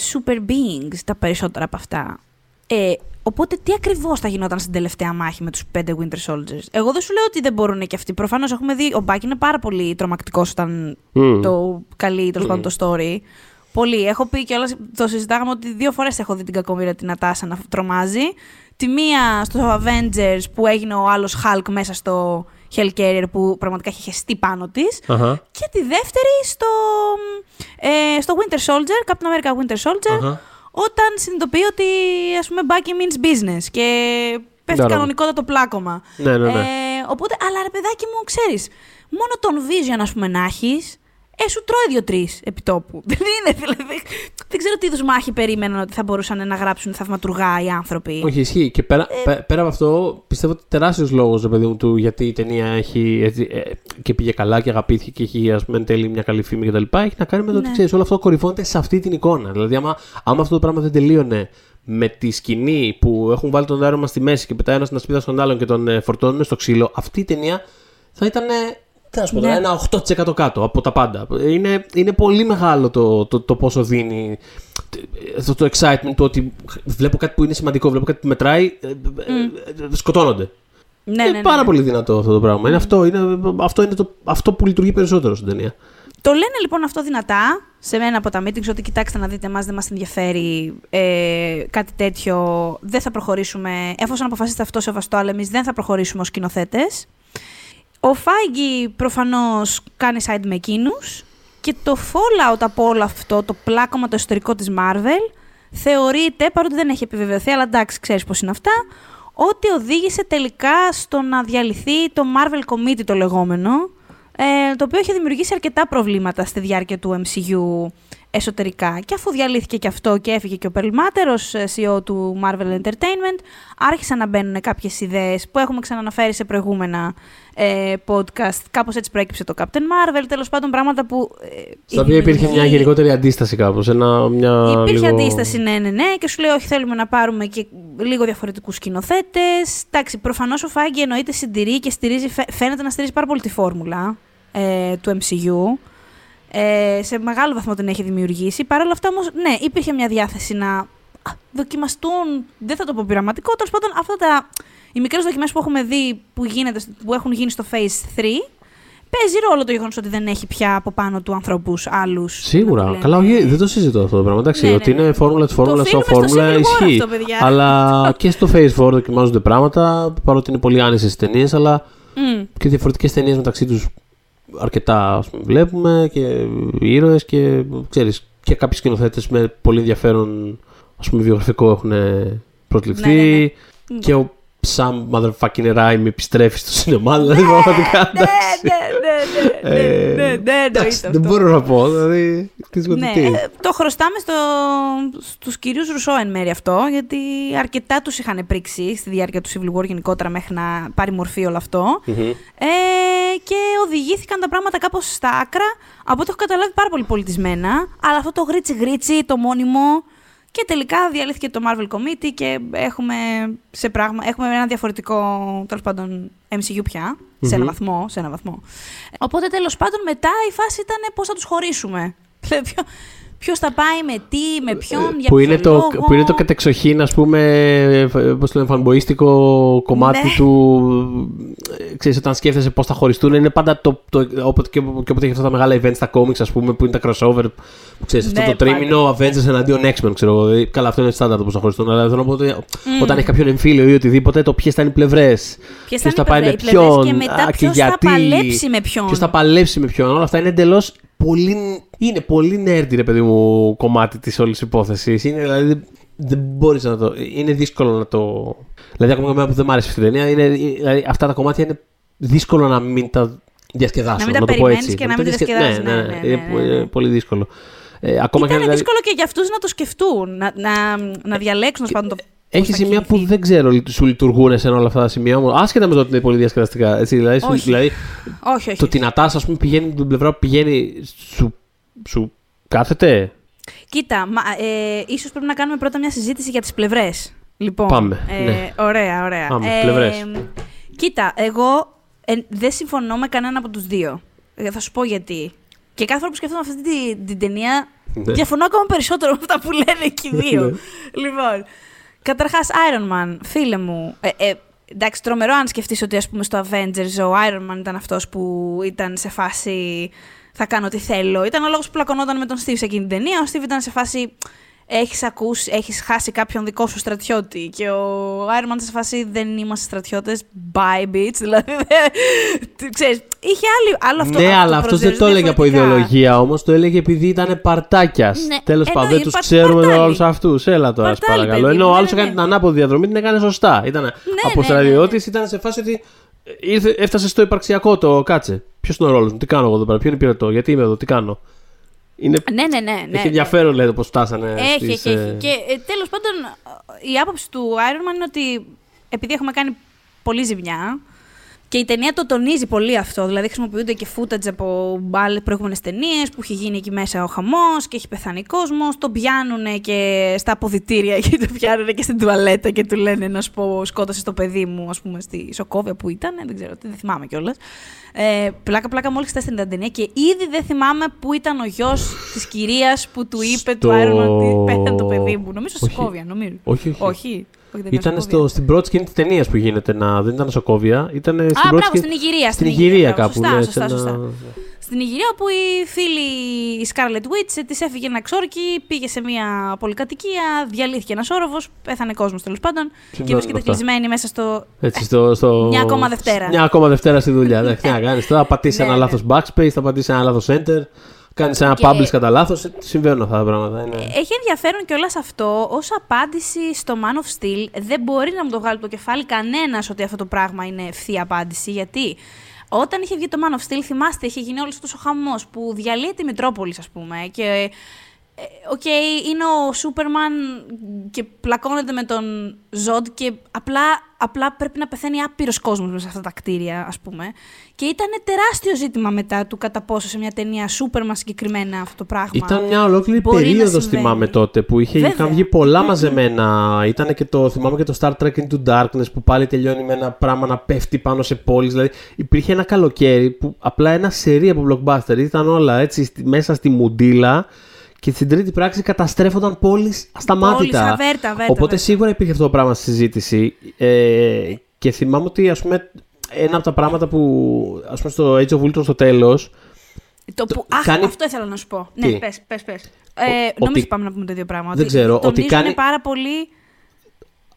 super beings τα περισσότερα από αυτά. Ε, οπότε τι ακριβώς θα γινόταν στην τελευταία μάχη με τους πέντε Winter Soldiers; Εγώ δεν σου λέω ότι δεν μπορούν και αυτοί. Προφανώς έχουμε δει, ο Μπάκ είναι πάρα πολύ τρομακτικός όταν Μμμ. το καλεί τέλος πάντων το story. Πολύ. Έχω πει και όλα, το συζητάγαμε ότι δύο φορές έχω δει την κακομοίρα την Νατάσα να τρομάζει. Τη μία στο Avengers που έγινε ο άλλος Hulk μέσα στο Hellcarrier που πραγματικά είχε χεστεί πάνω της. Αχα. Και τη δεύτερη στο, ε, στο Winter Soldier, Captain America Winter Soldier, Αχα. όταν συνειδητοποιεί ότι ας πούμε Bucky means business και πέφτει Μπράβο. κανονικότατο πλάκωμα. Ναι, ναι, ναι. Ε, οπότε, αλλά ρε παιδάκι μου, ξέρεις, μόνο τον Vision ας πούμε να έχεις, ε, σου τρώει δύο-τρει επιτόπου. Δεν είναι, δηλαδή. Δεν ξέρω τι είδους μάχη περίμεναν ότι θα μπορούσαν να γράψουν θαυματουργά οι άνθρωποι. Όχι, ισχύει. Και πέρα, Ε, πέ- πέρα από αυτό, πιστεύω ότι τεράστιος λόγος, ρε παιδί μου, του γιατί η ταινία έχει. έτσι, ε, και πήγε καλά και αγαπήθηκε και έχει ας πούμε, εν τέλει μια καλή φήμη κτλ. Έχει να κάνει με το ότι Ναι. ξέρεις, όλο αυτό κορυφώνεται σε αυτή την εικόνα. Δηλαδή, άμα, άμα αυτό το πράγμα δεν τελείωνε με τη σκηνή που έχουν βάλει τον αέρωμα στη μέση και πετάει ένα στην ασπίδα στον άλλον και τον ε, φορτώνουν στο ξύλο, αυτή η ταινία θα ήταν. Τι να σου πω τώρα, Ναι. ένα 8% κάτω από τα πάντα. Είναι, είναι πολύ μεγάλο το, το, το πόσο δίνει αυτό το excitement του ότι βλέπω κάτι που είναι σημαντικό, βλέπω κάτι που μετράει, ε, ε, ε, σκοτώνονται. Ναι, είναι ναι, ναι, πάρα ναι. πολύ δυνατό αυτό το πράγμα. Είναι αυτό, είναι, αυτό είναι το, αυτό που λειτουργεί περισσότερο στην ταινία. Το λένε λοιπόν αυτό δυνατά σε μένα από τα meetings ότι κοιτάξτε να δείτε, εμάς δεν μας ενδιαφέρει ε, κάτι τέτοιο, δεν θα προχωρήσουμε, εφόσον αποφασίσετε αυτό σεβαστό, αλλά εμείς δεν θα προχωρήσουμε ως σκηνοθέτες. Ο Φάγκη προφανώς κάνει side με εκείνους και το fallout από όλο αυτό, το πλάκωμα το εσωτερικό της Marvel, θεωρείται, παρότι δεν έχει επιβεβαιωθεί, αλλά εντάξει, ξέρεις πώς είναι αυτά, ότι οδήγησε τελικά στο να διαλυθεί το Marvel Committee το λεγόμενο, ε, το οποίο είχε δημιουργήσει αρκετά προβλήματα στη διάρκεια του MCU εσωτερικά. Και αφού διαλύθηκε και αυτό και έφυγε και ο Περλμάτερος CEO του Marvel Entertainment, άρχισαν να μπαίνουν κάποιες ιδέες που έχουμε ξαναναφέρει σε προηγούμενα ε, podcast. Κάπως έτσι προέκυψε το Captain Marvel, τέλος πάντων πράγματα που... Ε, Στα η οποία υπήρχε μια δημιουργή- γενικότερη αντίσταση κάπως. Ένα, μια Υπήρχε λίγο... αντίσταση, ναι, ναι, ναι. Και σου λέει, Όχι, θέλουμε να πάρουμε και λίγο διαφορετικούς σκηνοθέτες. Εντάξει, προφανώς ο Φάγκη εννοείται συντηρεί και στηρίζει, φαι- φαίνεται να στηρίζει πάρα πολύ τη φόρμουλα ε, του MCU. Ε, σε μεγάλο βαθμό την έχει δημιουργήσει. Παρ' όλα αυτά όμως, ναι, υπήρχε μια διάθεση να α, δοκιμαστούν. Δεν θα το πω πειραματικό. Τέλος πάντων, αυτά τα. Οι μικρές δοκιμές που έχουμε δει που, γίνεται, που έχουν γίνει στο Phase 3. Παίζει ρόλο το γεγονός ότι δεν έχει πια από πάνω του ανθρώπους άλλους. Σίγουρα. Καλά, όχι, δεν το συζητώ αυτό το πράγμα. Εντάξει, Ναι, ναι, ότι ναι. είναι φόρμουλα τη φόρμουλα οφείλουμε σαν στο φόρμουλα Civil War ισχύει. αυτό, παιδιά. αλλά και στο Phase 4 δοκιμάζονται πράγματα, παρότι είναι πολύ άνεσες ταινίες, αλλά Μμ. και διαφορετικές ταινίες μεταξύ τους αρκετά ας πούμε, βλέπουμε και ήρωες και ξέρεις και κάποιοι σκηνοθέτες με πολύ ενδιαφέρον ας πούμε βιογραφικό έχουν προσληφθεί Ναι, ναι, ναι. και ο Sam motherfucking Rhyme επιστρέφει στο σινεμά δηλαδή πραγματικά Ναι, εντάξει. ναι, ναι, ναι, ναι, ναι, ναι, Ε, εντάξει, εννοείται δεν αυτό. μπορώ να πω δηλαδή τι Ναι, σκοτεινή. ε, το χρωστάμε στο, στους κυρίους Ρουσό εν μέρει αυτό, γιατί αρκετά τους είχαν πρίξει στη διάρκεια του Civil War γενικότερα μέχρι να πάρει μορφή όλο αυτό. Μμμ. Ε, και οδηγήθηκαν τα πράγματα κάπως στα άκρα, από ό,τι έχω καταλάβει πάρα πολύ πολιτισμένα, αλλά αυτό το γρίτσι γρίτσι, το μόνιμο, και τελικά διαλύθηκε το Marvel Committee και έχουμε, σε πράγμα, έχουμε ένα διαφορετικό, τέλος πάντων, MCU πια, σε ένα Μμμ. βαθμό, σε ένα βαθμό. Οπότε τέλος πάντων μετά η φάση ήταν πώς θα τους χωρίσουμε. Δηλαδή, ποιο- Ποιος θα πάει με τι, με ποιον, για Ε, που, ποιο είναι το, λόγο; που είναι το κατεξοχήν, ας πούμε, ε, πώς το λένε, φανμποίστικο κομμάτι Ναι. του. ε, Ξέρεις, όταν σκέφτεσαι πώς θα χωριστούν, είναι πάντα το, το, όποτε, και, και όποτε έχει αυτά τα μεγάλα events στα comics, ας πούμε, που είναι τα crossover. Που ξέρεις, Ναι, αυτό το τρίμηνο Avengers εναντίον X-Men, ξέρω εγώ. Δηλαδή, καλά, αυτό είναι στάνταρ το πώς θα χωριστούν. Αλλά θέλω να πω ότι όταν έχει κάποιον εμφύλιο ή οτιδήποτε, το ποιες θα είναι οι πλευρές. Ποιες Ποιος θα θα είναι πάει οι με πλευρές ποιον. και μετά α, και ποιος θα γιατί. παλέψει με ποιον. Ποιος θα παλέψει με ποιον. Όλα αυτά είναι εντελώς πολύ. Είναι πολύ nerdy, ρε παιδί μου, κομμάτι της όλης υπόθεσης. Είναι δηλαδή. Δεν μπορείς να το. Είναι δύσκολο να το. Δηλαδή, ακόμα και εμένα που δεν μ' άρεσε αυτή η ταινία, είναι, δηλαδή, αυτά τα κομμάτια είναι δύσκολο να μην τα διασκεδάσω. Να μην τα το πω περιμένεις έτσι. και να μην τα τα διασκε- διασκεδάσεις, Ναι, ναι, ναι, ναι, είναι, ναι, πο- ναι, ναι. είναι πολύ δύσκολο. Ε, ακόμα και Ήταν δηλαδή, δύσκολο και για αυτούς να το σκεφτούν, να, να, να διαλέξουν να το πώς έχει θα σημεία που κινηθεί; δεν ξέρω, σου λειτουργούν σε όλα αυτά τα σημεία όμως. Άσχετα με το ότι είναι πολύ διασκεδαστικά. Έτσι, δηλαδή, σου- Όχι. δηλαδή, Όχι, όχι. το ότι η Νατάσα, ας πούμε, πηγαίνει την πλευρά που πηγαίνει. Σου, σου κάθεται; Κοίτα, μα, ε, ίσως πρέπει να κάνουμε πρώτα μια συζήτηση για τις πλευρές. Λοιπόν, Πάμε, Ε, ναι. Ωραία, ωραία. Πάμε, πλευρές. Κοίτα, εγώ ε, δεν συμφωνώ με κανένα από τους δύο. Ε, θα σου πω γιατί. Και κάθε φορά που σκέφτομαι αυτή την, την ταινία, Ναι. διαφωνώ ακόμα περισσότερο με αυτά που λένε και οι δύο. Ναι. λοιπόν, καταρχάς, Iron Man, φίλε μου, ε, ε, εντάξει, τρομερό αν σκεφτείς ότι ας πούμε στο Avengers ο Iron Man ήταν αυτός που ήταν σε φάση θα κάνω ό,τι θέλω. Ήταν ο λόγος που πλακωνόταν με τον Steve σε εκείνη την ταινία. Ο Steve ήταν σε φάση έχεις ακούσει, έχεις χάσει κάποιον δικό σου στρατιώτη και ο Iron Man ήταν σε φάση δεν είμαστε στρατιώτες, bye bitch, δηλαδή δεν- ξέρεις, είχε άλλη, άλλο αυτό. ναι, αλλά αυτός δεν το έλεγε από διαφορετικά. ιδεολογία όμως. Το έλεγε επειδή ήταν παρτάκιας. Ναι, Τέλος πάντων, δεν εννοεί, τους πα- ξέρουμε παρτάλι. όλους αυτούς. Έλα τώρα, σε Παρτάλι, παρακαλώ. παιδί Ενώ μου, ο ναι, άλλος ναι, έκανε ναι. την ανάποδη διαδρομή, την έκανε σωστά. Ήταν από ναι, στρατιώτης, ναι. ήταν σε φάση ότι ήρθε, έφτασε στο υπαρξιακό το κάτσε. Ποιος είναι ο ρόλος μου, τι κάνω εγώ εδώ πέρα, ποιον υπηρετώ, γιατί είμαι εδώ, τι κάνω. Είναι... Ναι, ναι, ναι. ναι Έχει ενδιαφέρον, λέτε, πώς φτάσανε. Έχει, στις, έχει, έχει. ε, Και ε, τέλος πάντων, ε, η άποψη του Iron Man είναι ότι επειδή έχουμε κάνει πολύ ζημιά και η ταινία το τονίζει πολύ αυτό. Δηλαδή, χρησιμοποιούνται και footage από άλλε προηγούμενες ταινίες που έχει γίνει εκεί μέσα ο χαμός και έχει πεθάνει κόσμος. Το πιάνουν και στα αποδητήρια και το πιάνουν και στην τουαλέτα και του λένε να σου πω σκότωσε το παιδί μου, ας πούμε, στη Σοκόβια που ήταν. Δεν ξέρω, δεν θυμάμαι κιόλας. Ε, πλάκα, πλάκα, μόλις χθες την ταινία και ήδη δεν θυμάμαι που ήταν ο γιος της κυρίας που του είπε του Στο- Iron Man ότι πέθανε το παιδί μου. Νομίζω στη Όχι. Σοκόβια, νομίζω. Όχι, όχι. Όχι. Όχι δεν Ήταν Σοκόβια. στο, στην πρώτη σκηνή της ταινίας που γίνεται να. Δεν ήταν Σοκόβια. Ήταν στην Α, πρώτη μπράβο, σκηνή- στην Ιγυρία. Στην Ιγυρία μπράβο. κάπου. Σωστά, ναι, σωστά, σε σωστά. ένα- Στην Ιγυρία όπου η φίλη η Scarlet Witch της έφυγε ένα ξόρκι, πήγε σε μια πολυκατοικία, διαλύθηκε ένας όροφος, πέθανε κόσμος τέλος πάντων και Συμβαίνουν βρίσκεται αυτά. κλεισμένη μέσα στο. Έτσι, στο, στο... Μια ακόμα Δευτέρα. Μια ακόμα Δευτέρα στη δουλειά. Εντάξει, τι να κάνεις. Θα πατήσει Ναι, ένα ναι. λάθος backspace, θα πατήσει ένα λάθος enter. Κάνεις ένα Και- publish κατά λάθος. Συμβαίνουν αυτά τα πράγματα. Είναι... Έχει ενδιαφέρον κιόλα αυτό ως απάντηση στο Man of Steel. Δεν μπορεί να μου το βγάλει από το κεφάλι κανένας ότι αυτό το πράγμα είναι ευθεία απάντηση. Γιατί όταν είχε βγει το Man of Steel, θυμάστε, είχε γίνει όλος αυτός ο χαμός που διαλύεται η Μετρόπολη, ας πούμε. Και ε, Οκ, είναι ο Σούπερμαν και πλακώνεται με τον Ζοντ και απλά, απλά πρέπει να πεθαίνει άπειρος κόσμος μέσα σε αυτά τα κτίρια, ας πούμε. Και ήταν τεράστιο ζήτημα μετά του κατά πόσο σε μια ταινία Σούπερμαν συγκεκριμένα αυτό το πράγμα. Ήταν μια ολόκληρη Μπορεί να περίοδος, συμβαίνει. θυμάμαι τότε, που είχε, Βέβαια. είχαν βγει πολλά μαζεμένα. Ήταν και το, θυμάμαι και το Star Trek Into Darkness που πάλι τελειώνει με ένα πράγμα να πέφτει πάνω σε πόλεις. Δηλαδή υπήρχε ένα καλοκαίρι που απλά ένα σερί από blockbuster ήταν όλα έτσι στη- μέσα στη μουντίλα και στην τρίτη πράξη καταστρέφονταν πόλεις ασταμάτητα. Πόλεις, αβέρτα, αβέρτα, Οπότε αβέρτα. σίγουρα υπήρχε αυτό το πράγμα στη συζήτηση. Ε, και θυμάμαι ότι ας πούμε ένα από τα πράγματα που ας πούμε στο Age of Ultron στο τέλος Το που, αχ, κάνει- αυτό ήθελα να σου πω. Τι; Ναι, πες, πες, πες. Ε, Ο- νομίζω ότι- πάμε να πούμε το ίδιο πράγμα. Δεν ξέρω, ότι τονίζουνε κάνει- πάρα πολύ...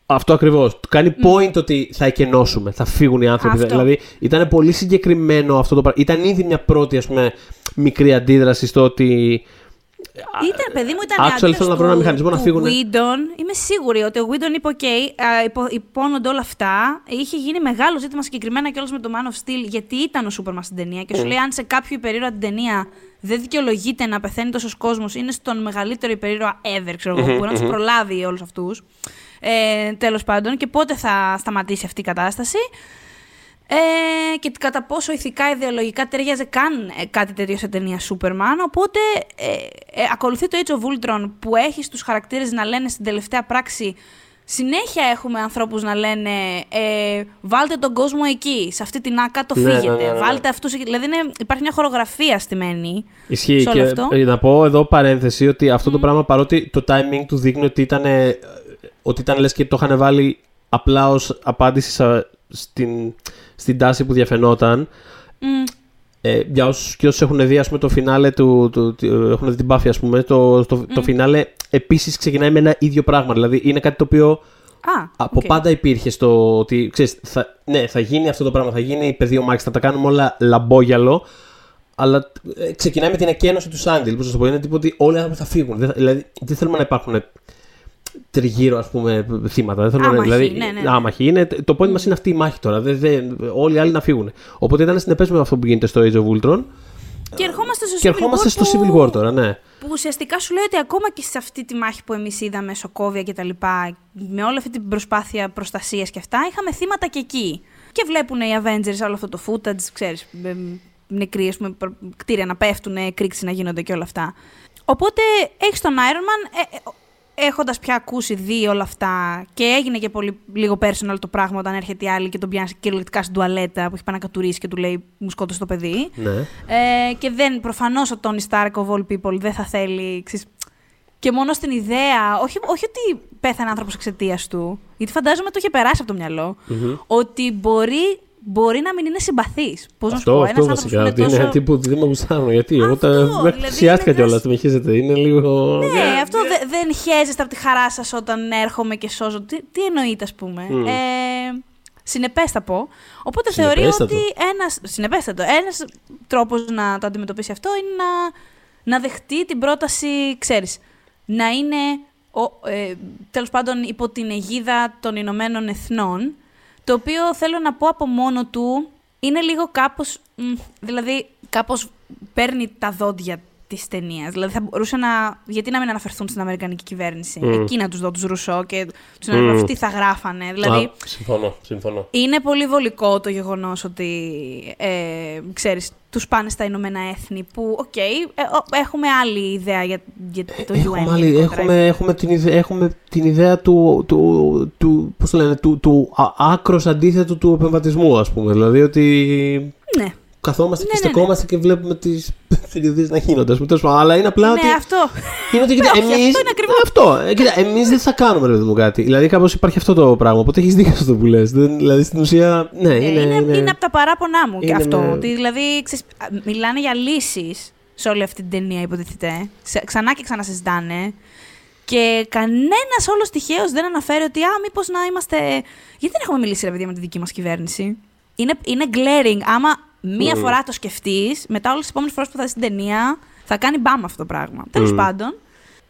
Αυτό ακριβώς. Του κάνει point ότι θα εκενώσουμε, θα φύγουν οι άνθρωποι. Αυτό. Δηλαδή ήταν πολύ συγκεκριμένο αυτό το πράγμα. Ήταν ήδη μια πρώτη ας πούμε, μικρή αντίδραση στο ότι. Ήταν, παιδί μου, ήταν Actually, θέλω να βρω ένα μηχανισμό να φύγουνε. Whedon, είμαι σίγουρη ότι ο Whedon είπε: OK, α, υπο, υπόνονται όλα αυτά. Είχε γίνει μεγάλο ζήτημα συγκεκριμένα κιόλα με το Man of Steel, γιατί ήταν ο Σούπερμαν στην ταινία. Και σου λέει: Αν σε κάποιο υπερήρωα την ταινία δεν δικαιολογείται να πεθαίνει τόσος κόσμος, είναι στον μεγαλύτερο υπερήρωα ever, ξέρω εγώ, που μπορεί να τους προλάβει όλους αυτούς. Ε, Τέλος πάντων, και πότε θα σταματήσει αυτή η κατάσταση. Ε, και κατά πόσο ηθικά, ιδεολογικά ταιριάζε καν ε, κάτι τέτοιο σε ταινία Superman. Οπότε ε, ε, ακολουθεί το Age of Ultron που έχει στους χαρακτήρες να λένε στην τελευταία πράξη Συνέχεια έχουμε ανθρώπους να λένε ε, βάλτε τον κόσμο εκεί, σε αυτή την άκα το Ναι, ναι, φύγετε, ναι, ναι. βάλτε αυτούς εκεί. Δηλαδή είναι, υπάρχει μια χορογραφία στημένη Ισχύει. σε όλο Και αυτό. ε, να πω εδώ παρένθεση ότι αυτό το πράγμα παρότι το timing του δείχνει ότι ήταν, ε, ότι ήταν λες και το είχαν βάλει απλά ως απάντηση σα- στην, στην τάση που διαφαινόταν. Μμ, Ε, για όσους και όσους έχουν δει ας πούμε, το φινάλε του, του, του- έχουν δει την Buffy ας πούμε, το, το, το φινάλε επίσης ξεκινάει με ένα ίδιο πράγμα. Δηλαδή είναι κάτι το οποίο Α, από οκ. πάντα υπήρχε στο ότι ξέρεις, θα, ναι, θα γίνει αυτό το πράγμα, θα γίνει πεδίο μάχη, θα τα κάνουμε όλα λαμπόγιαλο. Αλλά ε, ξεκινάει με την εκένωση του Sunnydale. Πώς να σου πω, είναι τίποτα ότι όλοι οι άνθρωποι θα φύγουν. Δεν, θα- δηλαδή, δεν θέλουμε να υπάρχουν τριγύρω ας πούμε, θύματα. Δεν θέλουμε, να- Άμαχοι, δηλαδή, ναι, ναι, ναι. άμαχοι είναι. Το point μας είναι αυτή η μάχη τώρα. Δεν, δεν, όλοι οι άλλοι να φύγουν. Οπότε ήταν συνεπές με αυτό που γίνεται στο Age of Ultron. Και ερχόμαστε στο Και Civil ερχόμαστε War στο που- Civil War τώρα, ναι. που ουσιαστικά σου λέει ότι ακόμα και σε αυτή τη μάχη που εμείς είδαμε, Σοκόβια και τα λοιπά, με όλη αυτή την προσπάθεια προστασίας και αυτά, είχαμε θύματα και εκεί. Και βλέπουν οι Avengers όλο αυτό το footage, ξέρεις, με νεκροί, ας πούμε, προ- κτίρια να πέφτουν, κρίξεις να γίνονται και όλα αυτά. Οπότε έχεις τον Iron Man, ε, ε, έχοντας πια ακούσει, δει όλα αυτά και έγινε και πολύ λίγο personal το πράγμα όταν έρχεται η άλλη και τον πιάνει κυριολεκτικά στην τουαλέτα που έχει πάει να κατουρίσει και του λέει μου σκότωσε το παιδί. ναι. Ε, και δεν, προφανώς ο Tony Stark of all people δεν θα θέλει, ξέρεις, και μόνο στην ιδέα, όχι, όχι ότι πέθανε άνθρωπος εξαιτίας του, γιατί φαντάζομαι το είχε περάσει από το μυαλο ότι μπορεί, μπορεί να μην είναι συμπαθή. Πώς να σου πω, Αυτό, ένας αυτό άνθρωπο που βασικά. είναι Ότι τόσο. είναι τύπου ότι δεν με γουστάρουν. Γιατί εγώ τα Αυτό, με δηλαδή θυσιάστηκα είναι κιόλας. ένας- Με χέζετε. Είναι λίγο. Ναι, αυτό δε- δεν χαίζεστε από τη χαρά σας όταν έρχομαι και σώζω. Τι, τι εννοείται, ας πούμε. Ε, συνεπές θα πω. Οπότε θεωρεί Συνεπέστατο. ότι ένας, συνεπέστατο, ένας τρόπος να το αντιμετωπίσει αυτό είναι να, να δεχτεί την πρόταση, ξέρεις, να είναι ο, ε, τέλος πάντων υπό την αιγίδα των Ηνωμένων Εθνών, το οποίο θέλω να πω από μόνο του είναι λίγο κάπως, μ, δηλαδή κάπως παίρνει τα δόντια της ταινίας. Δηλαδή θα μπορούσε να. Γιατί να μην αναφερθούν στην Αμερικανική κυβέρνηση; Μμ. Εκεί να τους δω τους Russo και τους να mm. τι θα γράφανε. Δηλαδή Α, συμφωνώ, συμφωνώ. είναι πολύ βολικό το γεγονός ότι, ε, ξέρεις, τους πάνε στα Ηνωμένα Έθνη που, οκ, ε, ο- έχουμε άλλη ιδέα για, για το UN. Έχουμε, άλλη- γενικότερα. έχουμε, έχουμε, την ιδέα, έχουμε την ιδέα του, του, του, πώς το λένε, του, του α- άκρος αντίθετου του επεμβατισμού, ας πούμε. Δηλαδή ότι Ναι, καθόμαστε Ναι, και ναι, ναι. στεκόμαστε και βλέπουμε τις περιοδίες να γίνονται, ας πούμε. τέλος πάντων. Αλλά είναι απλά ότι... ναι, αυτό. Είναι ότι κοίτα, Όχι, εμείς, αυτό είναι ακριβώς. Αυτό. Ε, κοίτα, εμείς δεν θα κάνουμε ρε παιδί μου κάτι. Δηλαδή κάπως υπάρχει αυτό το πράγμα. Οπότε έχεις δίκιο σε αυτό που λες. Δεν, δηλαδή στην ουσία, ναι, Ε, είναι... είναι, είναι, είναι από τα παράπονά μου και είναι αυτό. με- Ότι δηλαδή, ξέρεις, α, μιλάνε για λύσεις σε όλη αυτή την ταινία, υποτίθεται. Ξα- Ξανά και ξανασυζητάνε. Και κανένας όλος τυχαίο δεν αναφέρει ότι, α, μήπως να είμαστε. Γιατί δεν έχουμε μιλήσει, ρε παιδιά, με τη δική μας κυβέρνηση. Είναι, είναι glaring. Άμα μία φορά το σκεφτείς, μετά όλες τις επόμενες φορές που θα δεις την ταινία, θα κάνει μπαμ αυτό το πράγμα. Τέλος Μμ. πάντων,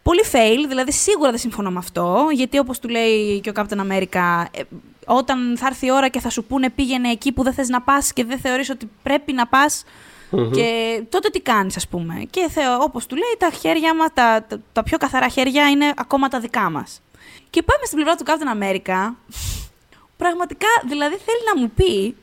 πολύ fail, δηλαδή σίγουρα δεν συμφωνώ με αυτό, γιατί όπως του λέει και ο Captain America, ε, όταν θα έρθει η ώρα και θα σου πούνε πήγαινε εκεί που δεν θες να πας και δεν θεωρείς ότι πρέπει να πας, και τότε τι κάνεις ας πούμε. Και θεω, όπως του λέει τα χέρια μας, τα, τα, τα πιο καθαρά χέρια είναι ακόμα τα δικά μας. Και πάμε στην πλευρά του Captain America, πραγματικά δηλαδή θέλει να μου πει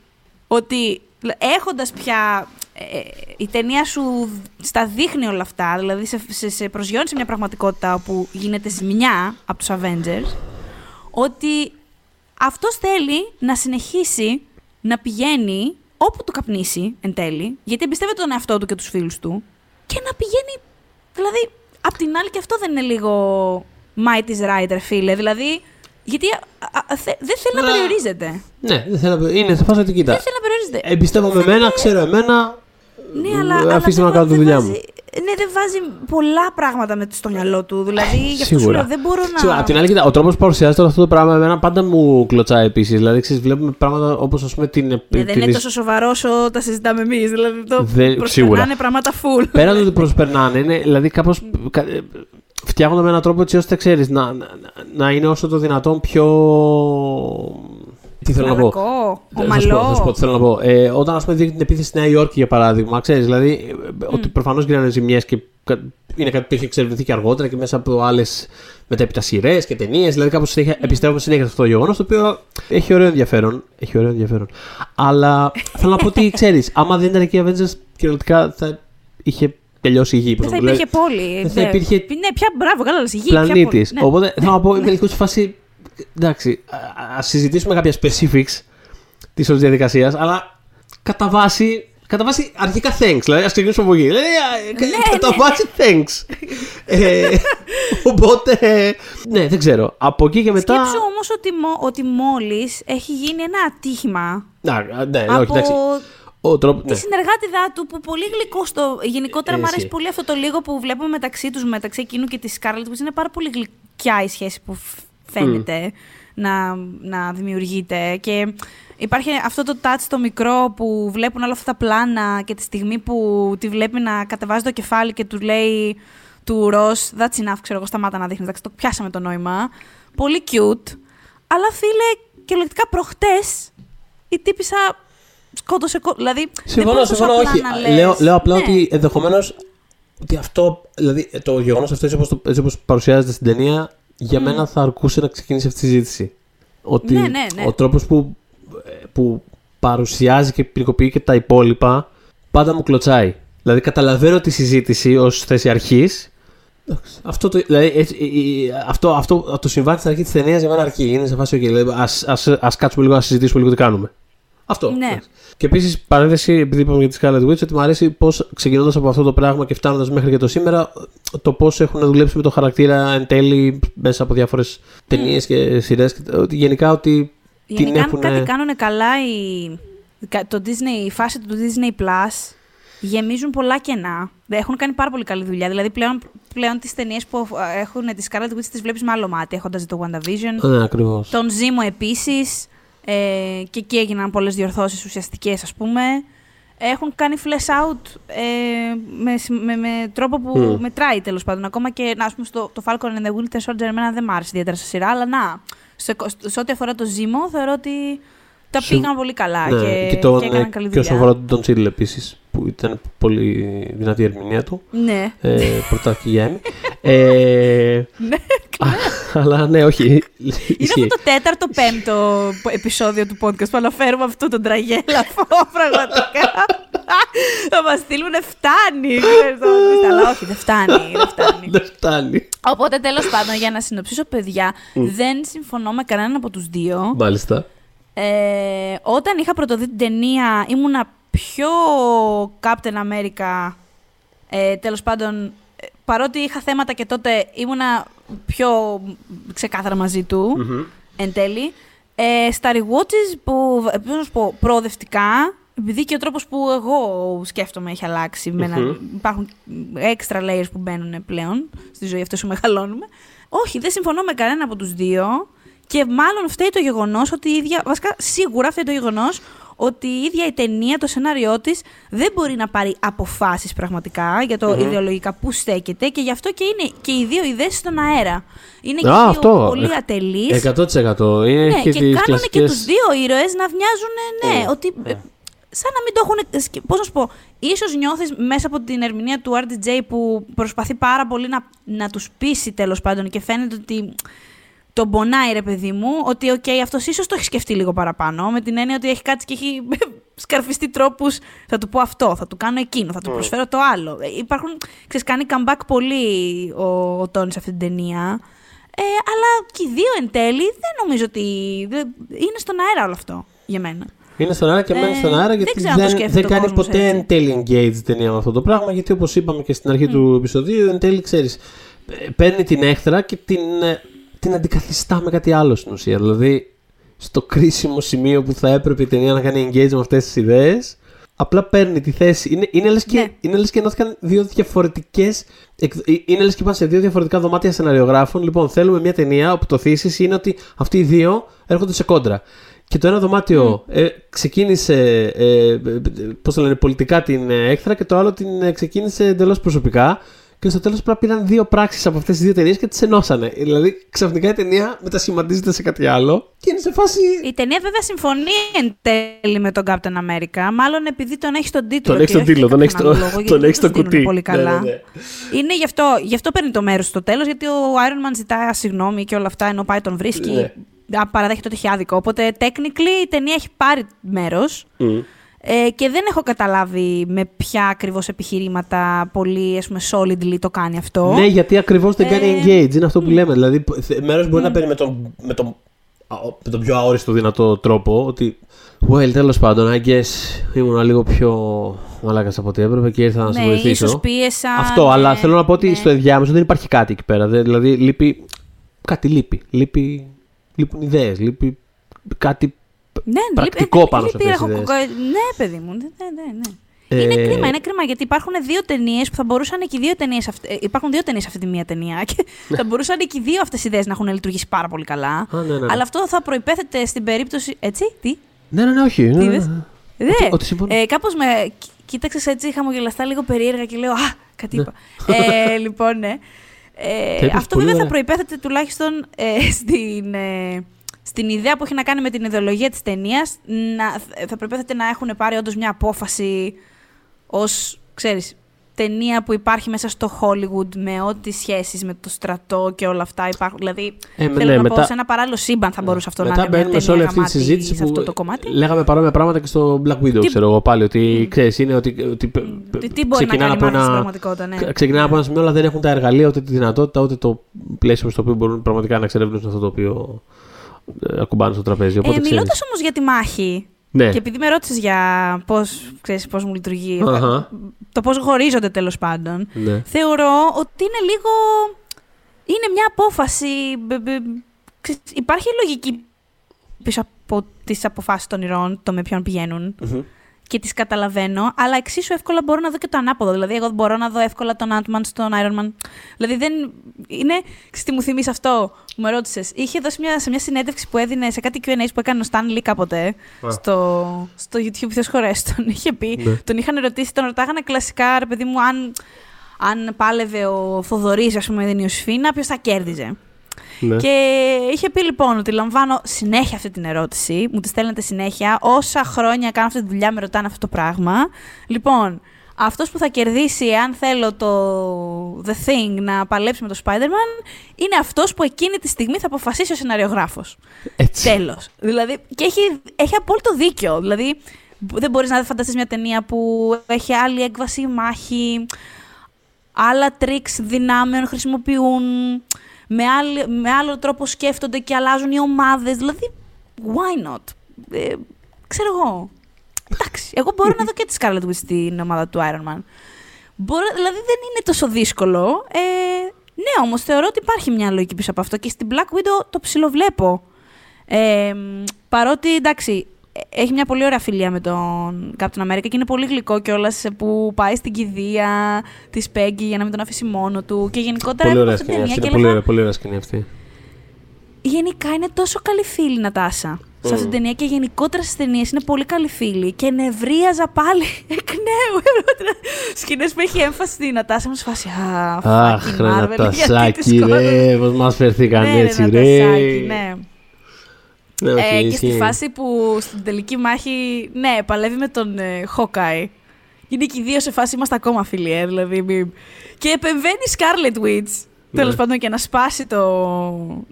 ότι έχοντας πια ε, η ταινία σου στα δείχνει όλα αυτά, δηλαδή σε, σε, σε προσγειώνεις σε μια πραγματικότητα όπου γίνεται ζημιά από τους Avengers, ότι αυτός θέλει να συνεχίσει να πηγαίνει όπου του καπνίσει εν τέλει, γιατί εμπιστεύεται τον εαυτό του και τους φίλους του, και να πηγαίνει, δηλαδή, απ' την άλλη και αυτό δεν είναι λίγο might is right, ρε φίλε, δηλαδή, γιατί α, α, θε- δεν θέλει να Μα- περιορίζεται. Ναι, δεν θέλω να... είναι σε φάση ότι κοίτα. Δεν θέλει να περιορίζεται. Εμπιστεύομαι εμένα, ξέρω εμένα. Ναι, αλλά. ε, αλλά αφήστε με να δεν κάνω τη βα- δουλειά δεν μου. βάζει- ναι, δεν βάζει πολλά πράγματα με, στο μυαλό του. Δηλαδή, γι' αυτό σου Σίγουρα. λέω, δεν μπορώ να. Σίγουρα, απ' την άλλη, κοίτα, ο τρόπος που παρουσιάζεται όλο αυτό το πράγμα εμένα πάντα μου κλωτσάει επίσης. Δηλαδή, ξέρεις, βλέπουμε πράγματα όπως ας πούμε την. Ναι, δεν την είναι τόσο σοβαρός όσο τα συζητάμε εμείς. Δηλαδή, το Δεν- προσπερνάνε σίγουρα. πράγματα full. Πέραν του ότι προσπερνάνε, είναι δηλαδή κάπω. Φτιάχνονται με έναν τρόπο έτσι ώστε ξέρεις να, να, να είναι όσο το δυνατόν πιο. Τι θέλω να πω; Μαλακό, Θα σου πω, θα σου πω ομαλό. τι θέλω να πω. Ε, όταν ας πούμε δείχνει την επίθεση στη Νέα Υόρκη για παράδειγμα, ξέρεις, δηλαδή ε, ότι προφανώς γίνανε ζημιές και κα- είναι κάτι που έχει εξερευνηθεί και αργότερα και μέσα από άλλες μετέπειτα σειρές και ταινίες. Δηλαδή κάπως συνέχεια, επιστρέφουμε συνέχεια σε αυτό το γεγονός το οποίο έχει ωραίο ενδιαφέρον. Έχει ωραίο ενδιαφέρον. Αλλά θέλω να πω ότι ξέρεις, άμα δεν ήταν εκεί οι Avengers, κυριολεκτικά θα είχε τελειώσει η γη. πώς Δεν να θα το υπήρχε λέω. πόλη. δεν θα υπήρχε Ναι, πια μπράβο, καλά, λες, η γη. ποια πλανήτης. πόλη. Ναι. Οπότε θέλω να πω, είμαι λίγο σε φάση. Εντάξει, α συζητήσουμε κάποια specifics της όλης διαδικασίας, αλλά κατά βάση. Κατά βάση αρχικά thanks, δηλαδή ας ξεκινήσουμε από εκεί. Δηλαδή, α, κα- Ναι, κατά ναι. βάση thanks. ε, οπότε. Ναι, δεν ξέρω. Από εκεί και μετά. Σκέψου όμως ότι, μο- ότι μόλις έχει γίνει ένα ατύχημα Να, α, ναι, από όχι, εντάξει. Ο τρόπο. τη Ναι. συνεργάτηδά του που πολύ γλυκό στο. Γενικότερα μου Εσύ. αρέσει πολύ αυτό το λίγο που βλέπουμε μεταξύ τους, μεταξύ εκείνου και της Σκάρλετ, που είναι πάρα πολύ γλυκιά η σχέση που φ- φαίνεται να, να δημιουργείται. Και υπάρχει αυτό το touch το μικρό που βλέπουν όλα αυτά τα πλάνα και τη στιγμή που τη βλέπει να κατεβάζει το κεφάλι και του λέει του Ροζ, that's enough, ξέρω εγώ, σταμάτα να δείχνεις. Εντάξει, το πιάσαμε το νόημα. Πολύ cute. Αλλά φίλε, κυριολεκτικά προχτές η τύπησα σκότωσε. κο- Δηλαδή. δεν Συμφωνώ, μπορείς τόσο συμφωνώ, απλά όχι. να λες. Λέω, λέω απλά Ναι. ότι ενδεχομένως. Ότι αυτό, δηλαδή το γεγονός αυτό έτσι όπως, το, έτσι όπως παρουσιάζεται στην ταινία, για μένα θα αρκούσε να ξεκινήσει αυτή η συζήτηση. Ότι Ναι, ναι, ναι. ο τρόπος που, που παρουσιάζει και ποινικοποιεί και τα υπόλοιπα πάντα μου κλωτσάει. Δηλαδή καταλαβαίνω τη συζήτηση ως θέση αρχής. Αυτό το, δηλαδή, έτσι, η- η- αυτό, αυτό το συμβάν στην αρχή της ταινίας για μένα αρκεί. Είναι σε φάση, okay, δηλαδή, ας, ας, ας κάτσουμε λίγο να συζητήσουμε λίγο τι κάνουμε. Αυτό. Ναι. Εντάξει. Και επίσης, παρένθεση, επειδή είπαμε για τη Scarlet Witch, ότι μου αρέσει πώς ξεκινώντας από αυτό το πράγμα και φτάνοντας μέχρι και το σήμερα, το πώς έχουν δουλέψει με το χαρακτήρα εν τέλει μέσα από διάφορες ταινίες και σειρές. Ότι γενικά ότι την Γενικά, αν έχουν. κάτι κάνουν καλά οι, κα- το Disney, η φάση του Disney Plus γεμίζουν πολλά κενά. Δεν Έχουν κάνει πάρα πολύ καλή δουλειά. Δηλαδή, πλέον, πλέον τις ταινίες που ε, έχουν τη Scarlet Witch τις βλέπεις με άλλο μάτι, έχοντας δει το WandaVision. Ναι, ακριβώς. Τον Zemo επίσης. Ε, και εκεί έγιναν πολλές διορθώσεις ουσιαστικές, ας πούμε. Έχουν κάνει flash out ε, με, συμ- με, με τρόπο που Μμ. μετράει τέλος πάντων. Ακόμα και να, ας πούμε, στο, το Falcon and the Winter Soldier εμένα δεν μ' άρεσε ιδιαίτερα σε σειρά, αλλά να, σε, σε ό,τι αφορά το Zemo θεωρώ ότι τα Συμ- πήγαν πολύ καλά Ναι, και, και, τον, και έκαναν καλή και όσον δουλειά. αφορά τον Τσίλ επίσης, που ήταν πολύ δυνατή η ερμηνεία του. Ναι. Ε, πρωτάκι για Έμι. ε, Ναι, α, αλλά ναι, όχι. Είναι ισχύει. αυτό το τέταρτο πέμπτο επεισόδιο του podcast που αναφέρουμε αυτό τον τραγέλαφο πραγματικά. Θα μας στείλουν φτάνει. ξέρεις, θα μας πεις, Αλλά όχι, δεν φτάνει. Δεν φτάνει. Δεν φτάνει. Οπότε τέλος πάντων, για να συνοψίσω, παιδιά, δεν συμφωνώ με κανέναν από τους δύο. Μάλιστα. Ε, όταν είχα πρωτοδεί την ταινία, ήμουνα πιο Captain America. Ε, τέλος πάντων, ε, παρότι είχα θέματα και τότε, ήμουνα πιο ξεκάθαρα μαζί του, εν τέλει. Ε, στα rewatches που, ε, πώς να σου πω, προοδευτικά, επειδή και ο τρόπος που εγώ σκέφτομαι έχει αλλάξει, με ένα- Μμμ. υπάρχουν extra layers που μπαίνουν πλέον στη ζωή αυτή που μεγαλώνουμε. Όχι, δεν συμφωνώ με κανένα από τους δύο. Και μάλλον φταίει το γεγονός ότι η ίδια. Βασικά, σίγουρα φταίει το γεγονός ότι η ίδια η ταινία, το σενάριό της, δεν μπορεί να πάρει αποφάσεις πραγματικά για το Μμμ. ιδεολογικά που στέκεται και γι' αυτό και είναι και οι δύο ιδέες στον αέρα. Είναι και Α, οι δύο αυτό. πολύ Ε, ατελείς. 100%. Είναι Ναι, και, και τις κάνουν κλασικές... και τους δύο ήρωες να μοιάζουν, ναι, Ναι, ότι. ναι. ε, Σαν να μην το έχουν. Πώς να σου πω, ίσως νιώθεις μέσα από την ερμηνεία του RDJ που προσπαθεί πάρα πολύ να, να τους πείσει τέλος πάντων και φαίνεται ότι τον πονάει, ρε παιδί μου, ότι οκ, αυτός ίσως το έχει σκεφτεί λίγο παραπάνω. Με την έννοια ότι έχει κάτσει και έχει σκαρφιστεί τρόπους. Θα του πω αυτό, θα του κάνω εκείνο, θα του Mm. προσφέρω το άλλο. Ε, Υπάρχουν. Ξέρεις, κάνει comeback πολύ ο, ο Tony σε αυτή την ταινία. Ε, αλλά και οι δύο εν τέλει δεν νομίζω ότι. δεν- είναι στον αέρα όλο αυτό για μένα. Είναι στον αέρα και Ε, μένει στον αέρα δεν γιατί ξέρω αν το δεν, σκέφτεται δεν ο κάνει κόσμος ποτέ έτσι. εν τέλει engage η ταινία με αυτό το πράγμα. Γιατί όπως είπαμε και στην αρχή του επεισοδίου, εν τέλει ξέρεις. Παίρνει την έχθρα και την, ε, την αντικαθιστά με κάτι άλλο στην ουσία. Δηλαδή, στο κρίσιμο σημείο που θα έπρεπε η ταινία να κάνει engage με αυτές τις ιδέες, απλά παίρνει τη θέση. Είναι, είναι λες και, Ναι. είναι λες και ενώθηκαν δύο διαφορετικές. Είναι λες και είπαν σε δύο διαφορετικά δωμάτια σεναριογράφων. Λοιπόν, θέλουμε μια ταινία όπου το θύση είναι ότι αυτοί οι δύο έρχονται σε κόντρα. Και το ένα δωμάτιο ε, ξεκίνησε, ε, ε, πώς το λένε, πολιτικά την ε, έκθρα και το άλλο την ε, ξεκίνησε εντελώς προσωπικά. Και στο τέλος απλά πήραν δύο πράξεις από αυτές τις δύο ταινίες και τις ενώσανε. Δηλαδή, ξαφνικά η ταινία μετασχηματίζεται σε κάτι άλλο και είναι σε φάση. Η ταινία βέβαια συμφωνεί εν τέλει με τον Captain America, μάλλον επειδή τον έχει στον τίτλο. Τον έχει και στον όχι τίτλο, για τον έχει κάποιον στο, άλλο λόγο, τον γιατί έχεις στο δεν το στείλουν κουτί. Πολύ Ναι, καλά. ναι, ναι. Είναι γι' αυτό, γι' αυτό παίρνει το μέρος στο τέλος, γιατί ο Iron Man ζητάει συγγνώμη και όλα αυτά ενώ πάει τον βρίσκει. Ναι. α, Παραδέχεται ότι έχει άδικο. Οπότε, technically, η ταινία έχει πάρει μέρος. Μμ. Ε, και δεν έχω καταλάβει με ποια ακριβώς επιχειρήματα πολύ ας πούμε, solidly το κάνει αυτό. Ναι, γιατί ακριβώς δεν κάνει Ε, engage. Είναι αυτό που λέμε. Δηλαδή, μέρος μπορεί να παίρνει με τον, με, τον, α, με τον πιο αόριστο δυνατό τρόπο ότι. Well, τέλος πάντων, I guess ήμουν λίγο πιο μαλάκας από ό,τι έπρεπε και ήρθα να σε ναι, βοηθήσω. ίσως πίεσα. Αυτό, ναι, αλλά θέλω να πω ότι ναι. στο ενδιάμεσο δεν υπάρχει κάτι εκεί πέρα. Δεν- Δηλαδή, λείπει. Κάτι λείπει. λείπει λείπουν ιδέες. Λείπει κάτι. Ναι, πρακτικό λείπει- πάνω σε λείπει αυτές τις ραχοκοκο- Ναι, παιδί μου. Ναι, ναι, ναι. Είναι Ε, κρίμα, είναι κρίμα γιατί υπάρχουν δύο ταινίες που θα μπορούσαν και οι δύο ταινίες. Υπάρχουν δύο ταινίες αυτή τη μία ταινία και θα μπορούσαν και οι δύο αυτές οι ιδέες να έχουν λειτουργήσει πάρα πολύ καλά. Α, ναι, ναι, ναι. Αλλά αυτό θα προπέθεται στην περίπτωση. Έτσι, τι; Ναι, ναι, ναι, όχι. Ναι, Τι ναι, είδες; ναι. Ναι. ότι συμφωνώ. Ε, Κάπως με κοί- κοίταξες έτσι χαμογελαστά λίγο περίεργα και λέω Α, κάτι είπα. ε, λοιπόν, ναι. Ε, Τα είπες αυτό πολύ βέβαια θα ωραία. προπέθεται τουλάχιστον ε, στην, ε, στην ιδέα που έχει να κάνει με την ιδεολογία της ταινίας. Θα προπέθεται να έχουν πάρει όντως μια απόφαση ως, ξέρεις, ταινία που υπάρχει μέσα στο Hollywood με ό,τι σχέσεις με το στρατό και όλα αυτά υπάρχουν. Δηλαδή, Ε, με- θέλω ναι, να μετά- πω, σε ένα παράλληλο σύμπαν θα μπορούσε αυτό Μετά να είναι μια μπαίνουμε σε ταινία όλη αυτή τη γαμάτη συζήτηση σε που αυτό το κομμάτι. λέγαμε παρόμοια πράγματα και στο Black Widow, Τι- ξέρω εγώ πάλι. Ότι ξέρεις, είναι ότι. ότι π- π- Τι, τι μπορεί να ξεκινάνε κάνει από η Marvel στην ένα- πραγματικότητα, ναι. Ξεκινάνε από ένα σημείο, αλλά δεν έχουν τα εργαλεία, ούτε τη δυνατότητα, ούτε το πλαίσιο στο οποίο μπορούν πραγματικά να εξερευνήσουν αυτό το οποίο ε, ακουμπάνε στο τραπέζι. Ε, Οπότε ξέρεις. Μιλώντας όμως για τη μάχη, Ναι. και επειδή με ρώτησες για πώς πώς μου λειτουργεί, Αχα. το πώς χωρίζονται τέλος πάντων, ναι. θεωρώ ότι είναι λίγο. Είναι μια απόφαση. μπ- μπ- ξέρεις, Υπάρχει λογική πίσω από τις αποφάσεις των ηρών, το με ποιον πηγαίνουν Μμμ. Και τις καταλαβαίνω, αλλά εξίσου εύκολα μπορώ να δω και το ανάποδο. Δηλαδή, εγώ μπορώ να δω εύκολα τον Ant-Man στον Iron Man. Δηλαδή, δεν. Είναι. Ξέρεις τι μου θυμίζει αυτό που με ρώτησες. Είχε δώσει μια, σε μια συνέντευξη που έδινε σε κάτι QA που έκανε ο Stan Lee κάποτε Α. στο, στο YouTube. Ποιο χωρές τον είχε πει. Ναι. Τον είχαν ρωτήσει, τον ρωτάγανε κλασικά, ρε παιδί μου, αν, αν πάλευε ο Θοδωρής, ας πούμε, με την Ιωσήφίνα, ποιος θα κέρδιζε. Ναι. Και είχε πει λοιπόν ότι λαμβάνω συνέχεια αυτή την ερώτηση, μου τη στέλνετε συνέχεια. Όσα χρόνια κάνω αυτή τη δουλειά με ρωτάνε αυτό το πράγμα. Λοιπόν, αυτός που θα κερδίσει, αν θέλω το The Thing να παλέψει με το Spider-Man, είναι αυτός που εκείνη τη στιγμή θα αποφασίσει ο σεναριογράφος. Έτσι. Τέλος. Δηλαδή, και έχει, έχει απόλυτο δίκιο. Δηλαδή, δεν μπορείς να φανταστείς μια ταινία που έχει άλλη έκβαση η μάχη, άλλα τρίξ δυνάμεων χρησιμοποιούν, με, άλλη, με άλλο τρόπο σκέφτονται και αλλάζουν οι ομάδες. Δηλαδή, why not; Ε, ξέρω εγώ. Εντάξει, εγώ μπορώ να δω και τη Scarlet Witch στην ομάδα του Iron Man. Μπορώ, δηλαδή δεν είναι τόσο δύσκολο. Ε, ναι, όμως θεωρώ ότι υπάρχει μια λογική πίσω από αυτό και στην Black Widow το ψιλοβλέπω. Ε, μ, παρότι, εντάξει, ε, έχει μια πολύ ωραία φιλία με τον Captain America και είναι πολύ γλυκό κιόλας που πάει στην κηδεία της Peggy για να μην τον αφήσει μόνο του. Και γενικότερα Πολύ έβλεπα ωραία αυτή την σκηνή ταινία αυτή. και Είναι πολύ έλεγα, ωραία, πολύ ωραία σκηνή αυτή. Γενικά είναι τόσο καλή φίλη η Νατάσα. Σε αυτή την ταινία και γενικότερα στις ταινίες είναι πολύ καλή φίλη. Και νευρίαζα πάλι εκ νέου. Σκηνές που έχει έμφαση στη Νατάσα μου σε φάση. Α, Αχ, fucking ρε Marvel, γιατί Νατασάκη, τη σκότωσες;» ρε, πώς μας φερθήκαν Ναι, ρε, έτσι, ρε. Νατασάκη, ναι. Ναι, οκ, Ε, και ισχύει. στη φάση που στην τελική μάχη, ναι, παλεύει με τον ε, Hawkeye. Είναι και οι δύο σε φάση είμαστε ακόμα φίλοι, ε, δηλαδή. μη- Και επεμβαίνει η Scarlet Witch. Ναι. Τέλος πάντων, και να σπάσει το.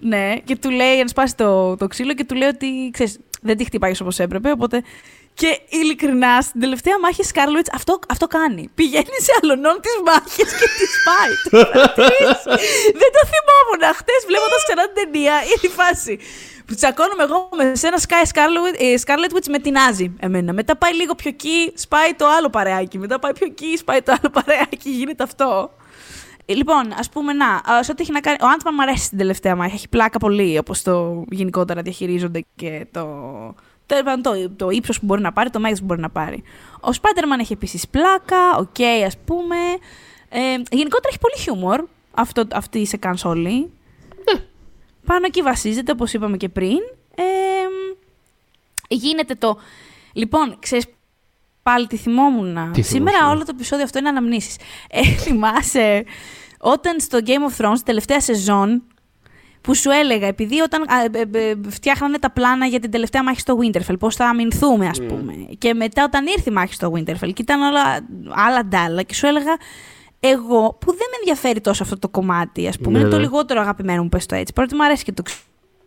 Ναι, και του λέει να σπάσει το, το ξύλο και του λέει ότι ξέρεις, δεν τη χτυπάει όπως έπρεπε. Οπότε. Και ειλικρινά, στην τελευταία μάχη η Scarlet Witch αυτό, αυτό κάνει. Πηγαίνει σε αλωνών τι μάχε και τη σπάει. Το παρατηρείς; δεν το θυμόμουν. Χτες βλέποντας ξανά την ταινία, είναι η φάση. Που τσακώνομαι εγώ με σένα Sky Scarlet, ε, Scarlet Witch με την Άζη εμένα. Μετά πάει λίγο πιο εκεί, σπάει το άλλο παρεάκι. Μετά πάει πιο εκεί, σπάει το άλλο παρεάκι. Γίνεται αυτό. Ε, Λοιπόν, ας πούμε, να, α, σε ό,τι έχει να κάνει. Ο Ant-Man μου αρέσει στην τελευταία μάχη. Έχει πλάκα πολύ, όπως το γενικότερα διαχειρίζονται και το, τέλος πάντων, το, το ύψος που μπορεί να πάρει, το μέγεθος που μπορεί να πάρει. Ο Spider-Man έχει επίσης πλάκα, οκ, okay, ας πούμε. Ε, γενικότερα έχει πολύ χιούμορ αυτό, αυτή η sequence όλη. Ναι. Πάνω εκεί βασίζεται, όπως είπαμε και πριν. Ε, γίνεται το. Λοιπόν, ξέρεις, πάλι τη θυμόμουν. Τι Σήμερα θυμόσαι; όλο το επεισόδιο αυτό είναι αναμνήσεις. Ε, θυμάσαι όταν στο Game of Thrones, τελευταία σεζόν, που σου έλεγα, επειδή όταν α, ε, ε, φτιάχνανε τα πλάνα για την τελευταία μάχη στο Winterfell, πώς θα αμυνθούμε ας πούμε. Και μετά όταν ήρθε η μάχη στο Winterfell και ήταν όλα άλλα ντάλα και σου έλεγα, εγώ που δεν με ενδιαφέρει τόσο αυτό το κομμάτι, ας πούμε, Ναι, είναι το ναι. λιγότερο αγαπημένο μου, πες το έτσι. Παρότι μου αρέσει και το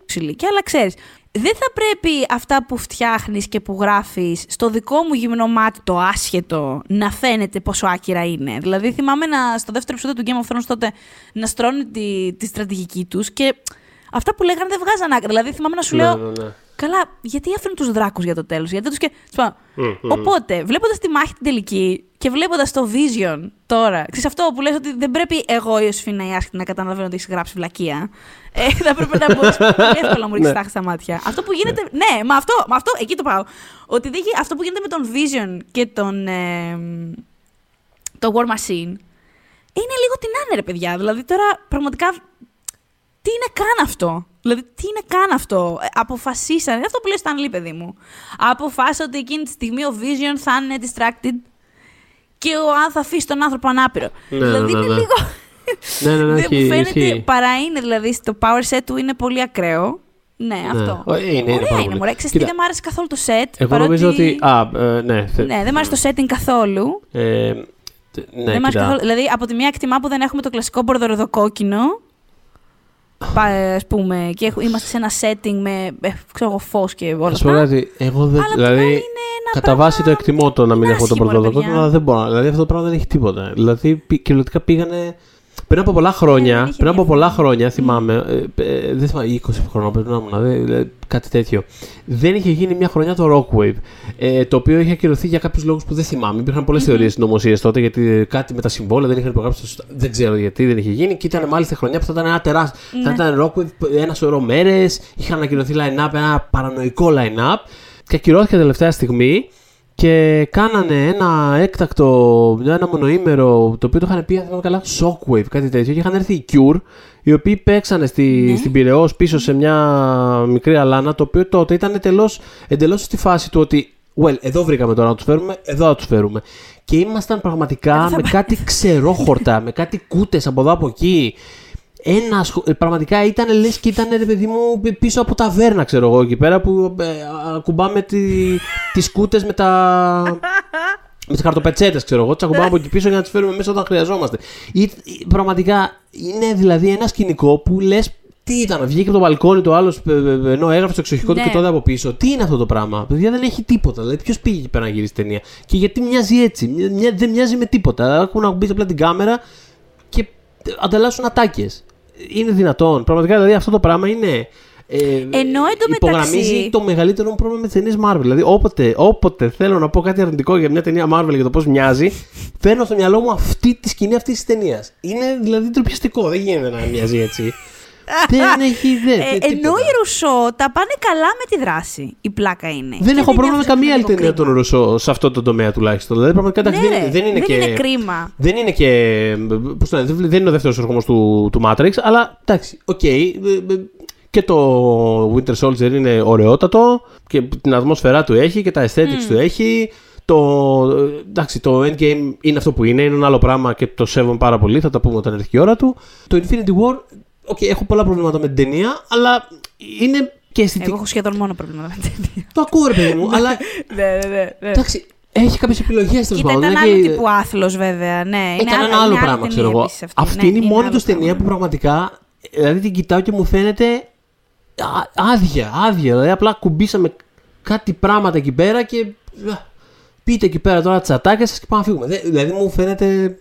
ξυλίκι, αλλά ξέρεις, δεν θα πρέπει αυτά που φτιάχνεις και που γράφεις στο δικό μου γυμνό μάτι το άσχετο να φαίνεται πόσο άκυρα είναι. Δηλαδή θυμάμαι να, στο δεύτερο επεισόδιο του Game of Thrones τότε να στρώνουν τη, τη στρατηγική τους και αυτά που λέγανε δεν βγάζαν άκρη. Δηλαδή θυμάμαι να σου λέω, Ναι, ναι, ναι. Καλά, γιατί αφήνουν τους δράκους για το τέλος, γιατί δεν τους και... Σου πάω, Μμμ, μμμ. Οπότε, βλέποντας τη μάχη την τελική και βλέποντας το Vision τώρα, ξέρεις αυτό που λες ότι δεν πρέπει εγώ η Ιωσήφινα η άσχητη να καταλαβαίνω ότι έχεις γράψει βλακεία. Ε, θα πρέπει να μπορείς πολύ εύκολα να μου ρίξεις Ναι. τάχτη στα μάτια. Αυτό που γίνεται, ναι, μα αυτό, μα αυτό, εκεί το πάω. Ότι δεν, γι- αυτό που γίνεται με τον Vision και τον, ε, το War Machine, είναι λίγο την άνε, ρε παιδιά. Δηλαδή τώρα πραγματικά τι είναι καν αυτό; Δηλαδή, τι είναι καν αυτό; Ε, αποφασίσανε. Αυτό που λέει Stan Lee, παιδί μου. Αποφάσισε ότι εκείνη τη στιγμή ο Vision θα είναι distracted και ο αν θα αφήσει τον άνθρωπο ανάπηρο. Ναι, δηλαδή, ναι, είναι ναι. λίγο. Ναι, ναι, ναι, δεν έχει- μου φαίνεται έχει. παρά είναι, δηλαδή, στο power set του είναι πολύ ακραίο. Ναι, αυτό. Ε, είναι, είναι Ωραία πάρα είναι, πολύ. μωρέ. Ξέρεις τι, Κοίτα, δεν μ' άρεσε καθόλου το set. Εγώ παρότι- νομίζω ότι. Α, ε, ναι. θε- Ναι, δεν μ' άρεσε το setting καθόλου. Ε, τε- ναι, δεν μ' άρεσε κοίτα. καθόλου. Δηλαδή, από τη μία εκτιμά που δεν έχουμε το κλασικό μπορδοροδοκόκκινο. Α πούμε, και έχ- είμαστε σε ένα setting με ε, ξέρω εγώ, φως και όλα Να σου πω αυτά. κάτι, εγώ δεν. Αλλά απ' την άλλη Δηλαδή, είναι ένα κατά πράγμα βάση το εκτιμώ το να μην έχω το άσχημο, ρε πρωτοδοκόκκινο, παιδιά. αλλά δεν μπορώ. Δηλαδή αυτό το πράγμα δεν έχει τίποτα. Δηλαδή πη- κυριολεκτικά πήγανε. Πριν από πολλά Ναι, χρόνια, δεν είχε πριν από διαφορά. πολλά χρόνια θυμάμαι, ε, ε, δεν θυμάμαι, 20 χρόνια πρέπει να ήμουν, δε- δε- κάτι τέτοιο. Δεν είχε γίνει μια χρονιά το Rockwave, ε, το οποίο είχε ακυρωθεί για κάποιους λόγους που δεν θυμάμαι. Υπήρχαν πολλές θεωρίες συνωμοσίε τότε, γιατί κάτι με τα συμβόλαια δεν είχαν υπογράψει. σωστά. Δεν ξέρω γιατί δεν είχε γίνει. Και ήταν μάλιστα χρονιά που θα ήταν ένα τεράστιο. Θα Ναι. ήταν Rockwave ένα σωρό μέρες, είχαν ακυρωθεί line-up, ένα παρανοϊκό line-up. Και ακυρώθηκε τελευταία στιγμή και κάνανε ένα έκτακτο, ένα μονοήμερο, το οποίο το είχαν πει, αν θυμάμαι καλά, Shockwave, κάτι τέτοιο. Και είχαν έρθει οι Cure, οι οποίοι παίξανε στη, Ναι. στην Πυραιός πίσω σε μια μικρή αλάνα, το οποίο τότε ήταν εντελώς, εντελώς στη φάση του ότι, well, εδώ βρήκαμε τώρα να τους φέρουμε, εδώ να τους φέρουμε. Και ήμασταν πραγματικά με κάτι ξερόχορτα, με κάτι κούτες από εδώ από εκεί. Ένα, σχο- ε, πραγματικά ήταν λες και ήταν ρε παιδί μου πίσω από τα βέρνα, ξέρω εγώ εκεί πέρα που ε, ακουμπάμε τι τις κούτες με τα. με τις χαρτοπετσέτες, ξέρω εγώ. Τι ακουμπάμε από εκεί πίσω για να τις φέρουμε μέσα όταν χρειαζόμαστε. Ή, ή- πραγματικά είναι δηλαδή ένα σκηνικό που λες. Τι ήταν, βγήκε από το μπαλκόνι το άλλος ενώ έγραφε στο εξοχικό του Ναι. και τότε από πίσω. Τι είναι αυτό το πράγμα; Παιδιά δεν έχει τίποτα. Δηλαδή, ποιος πήγε εκεί πέρα να γυρίσει ταινία; Και γιατί μοιάζει έτσι; Μια- μια- δεν μοιάζει με τίποτα. Έχουν να μπει απλά την κάμερα και ανταλλάσσουν ατάκες. Είναι δυνατόν. Πραγματικά δηλαδή αυτό το πράγμα είναι. Ε, Ενώ εντωμεταξύ- υπογραμμίζει το μεγαλύτερο μου πρόβλημα με τις ταινίες Marvel. Δηλαδή, όποτε, όποτε θέλω να πω κάτι αρνητικό για μια ταινία Marvel για το πώς μοιάζει, φέρνω στο μυαλό μου αυτή τη σκηνή αυτής της ταινίας. Είναι δηλαδή ντροπιαστικό. Δεν γίνεται να μοιάζει έτσι. Δεν έχει ιδέα. Ε, ενώ οι Russo τα πάνε καλά με τη δράση. Η πλάκα είναι. Δεν Και έχω πρόβλημα με νιώθω καμία άλλη λίγο ταινία κρίμα. των Russo σε αυτό το τομέα τουλάχιστον. Δηλαδή, πραγματικά εντάξει, Ναι, δεν, ρε, δεν είναι δεν και. είναι κρίμα. Δεν είναι και. Πώς το λένε, δεν δεν είναι ο δεύτερος ερχομό του, του Matrix, αλλά εντάξει, οκ. ε, ε, και το Winter Soldier είναι ωραιότατο και την ατμόσφαιρά του έχει και τα aesthetics του έχει. Το, ε, εντάξει, το Endgame είναι αυτό που είναι, είναι ένα άλλο πράγμα και το σέβομαι πάρα πολύ, θα τα πούμε όταν έρθει η ώρα του. Το Infinity War, οκ, έχω πολλά προβλήματα με την ταινία, αλλά είναι και αισθητική. Εγώ έχω σχεδόν μόνο προβλήματα με την ταινία. Το ακούω ρε παιδί μου, αλλά Ναι, ναι, ναι, ναι. εντάξει, έχει κάποιες επιλογές τέλος Κοίτα, πάντων. ήταν είναι άλλο και- τύπου άθλος, βέβαια. Ναι, ήταν άλλο- ένα άλλο είναι άλλη πράγμα, ταινία ξέρω εγώ. επίσης Αυτή, αυτή, ναι, είναι η μόνη άλλο τους ταινία πράγμα. που πραγματικά. Δηλαδή την κοιτάω και μου φαίνεται α- άδεια, άδεια. Δηλαδή απλά κουμπίσαμε κάτι πράγματα εκεί πέρα και. α, Πείτε εκεί πέρα τώρα τι ατάκε σας και πάμε να φύγουμε. Δε- δηλαδή μου φαίνεται.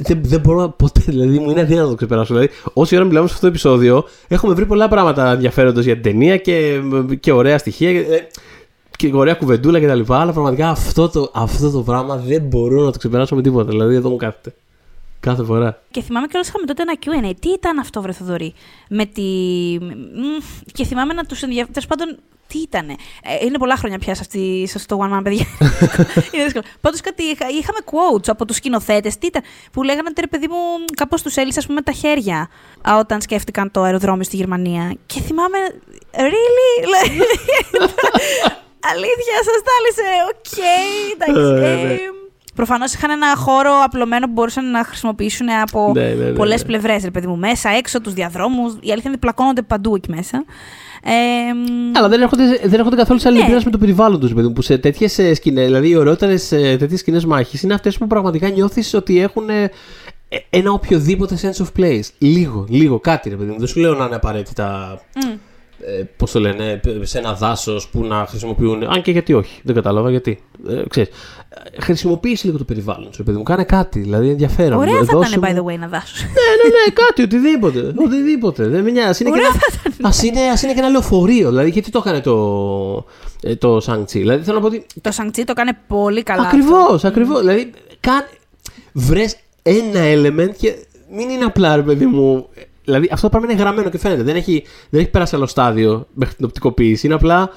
Δεν, δεν μπορώ ποτέ, δηλαδή μου είναι αδύνατο να το ξεπεράσω. Δηλαδή, όση ώρα μιλάμε σε αυτό το επεισόδιο, έχουμε βρει πολλά πράγματα ενδιαφέροντα για την ταινία και, και ωραία στοιχεία. ε, και ωραία κουβεντούλα και τα λοιπά, αλλά πραγματικά αυτό το, αυτό το πράγμα δεν μπορώ να το ξεπεράσω με τίποτα. Δηλαδή εδώ μου κάθεται. Κάθε φορά. Και θυμάμαι κιόλας είχαμε τότε ένα QA. Τι ήταν αυτό, βρε Θοδωρή. Με τη. μ, Και θυμάμαι να τους ενδιαφέρει. Τέλος πάντων, τι ήταν. είναι πολλά χρόνια πια σε, αυτή, σε αυτό το Oneman, παιδιά. είναι δύσκολο. Πάντως κάτι είχα- είχαμε quotes από τους σκηνοθέτες. Τι ήταν; Που λέγανε ότι ρε παιδί μου, κάπως τους έλυσε ας πούμε, τα χέρια α, όταν σκέφτηκαν το αεροδρόμιο στη Γερμανία. Και θυμάμαι. Really? Αλήθεια, σας τα έλυσε. Οκ, εντάξει. Ε, ναι. Ε, Προφανώς είχαν ένα χώρο απλωμένο που μπορούσαν να χρησιμοποιήσουν από Ναι, ναι, ναι, πολλές ναι. πλευρές, ρε παιδί μου. Μέσα, έξω, τους διαδρόμους. Η αλήθεια είναι ότι πλακώνονται παντού εκεί μέσα. Ε, μ, Αλλά δεν έρχονται, δεν έρχονται καθόλου σε αλληλεπίδραση Ναι. με το περιβάλλον τους, παιδί μου. Που σε τέτοιες σκηνές, δηλαδή οι ωραιότερες τέτοιες σκηνές μάχης είναι αυτές που πραγματικά νιώθεις ότι έχουν ε, ε, ένα οποιοδήποτε sense of place. Λίγο, λίγο, κάτι ρε παιδί μου. Δεν σου λέω να είναι απαραίτητα. μ. Ε, Πώς το λένε, σε ένα δάσος που να χρησιμοποιούν. Αν και γιατί όχι, δεν κατάλαβα γιατί. Ε, ξέρεις, ε, χρησιμοποίησε λίγο το περιβάλλον σου, ρε παιδί μου. Κάνε κάτι, δηλαδή ενδιαφέρον. Ωραία θα Δώσε ήταν, by μου- the way, να δάσω. ναι, ναι, ναι, κάτι, οτιδήποτε. οτιδήποτε. Δεν με νοιάζει. Είναι, και Ωραία ένα, ας είναι, ας είναι και ένα λεωφορείο. Δηλαδή, γιατί το έκανε το, ε, το Shang-Chi. Δηλαδή, θέλω να πω ότι. το Σανκτσί το έκανε πολύ καλά. Ακριβώς, αυτό. ακριβώς. Δηλαδή, κάν, βρες ένα element και μην είναι απλά, ρε παιδί μου. Δηλαδή, αυτό το πράγμα είναι γραμμένο και φαίνεται. Δεν έχει, δεν έχει περάσει άλλο στάδιο μέχρι την οπτικοποίηση. Είναι απλά.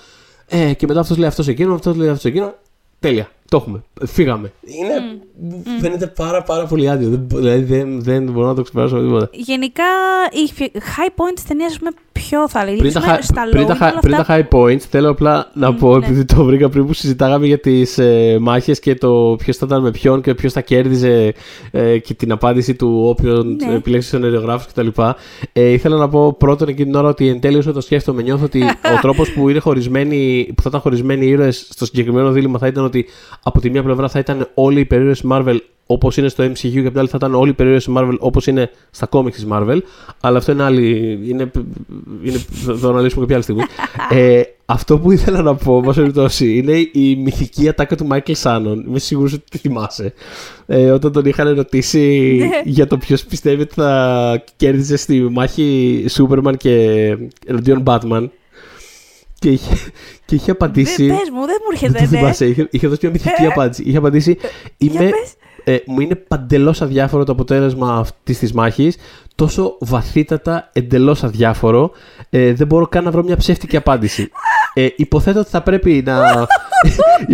Ε, και μετά αυτός λέει αυτός εκείνο, αυτός λέει αυτός εκείνο. Τέλεια. Το έχουμε. Φύγαμε. Είναι, μου Φαίνεται πάρα, πάρα πολύ άδειο. Δεν, μπο- δηλαδή, δεν, δεν μπορώ να το ξεπεράσω με τίποτα. Γενικά, η πιο- high point τη ταινία, ας πούμε, ποιο θα λέει. Πριν τα, Ίσως hi- στα πριν, low τα, είναι hi- όλα πριν τα αυτά- high points, θέλω απλά να πω, ναι. επειδή το βρήκα πριν που συζητάγαμε για τις ε, μάχες και το ποιος θα ήταν με ποιον και ποιος θα κέρδιζε ε, και την απάντηση του όποιον Ναι. επιλέξεις τον αερογράφο κτλ. Ε, ήθελα να πω πρώτον εκείνη την ώρα ότι εν τέλει όσο το σκέφτομαι, νιώθω ότι ο τρόπος που, είναι χωρισμένοι, που θα ήταν χωρισμένοι οι ήρωες στο συγκεκριμένο δίλημα θα ήταν ότι από τη μία πλευρά θα ήταν όλοι οι περίεργε Marvel όπως είναι στο MCU και από την άλλη θα ήταν όλοι οι περίεργε Marvel όπως είναι στα comics της Marvel. Αλλά αυτό είναι άλλη. Είναι, είναι, θα το αναλύσουμε κάποια άλλη στιγμή. ε, αυτό που ήθελα να πω, μα περιπτώσει, είναι η μυθική ατάκα του Michael Shannon. Είμαι σίγουρος ότι τη θυμάσαι. Ε, όταν τον είχαν ρωτήσει Ναι. για το ποιος πιστεύει ότι θα κέρδιζε στη μάχη Superman και εναντίον Batman. Και είχε, και είχε απαντήσει. Δεν, πες μου, δεν μου Δεν το έρχεται. ναι. θυμάσαι. Είχε, είχε δώσει μια μυθική Ε, απάντηση. Είχε απαντήσει. Για Είμαι, πες. ε, μου είναι παντελώς αδιάφορο το αποτέλεσμα αυτής της μάχης. Τόσο βαθύτατα εντελώς αδιάφορο. Ε, δεν μπορώ καν να βρω μια ψεύτικη απάντηση. Ε, υποθέτω ότι θα πρέπει να.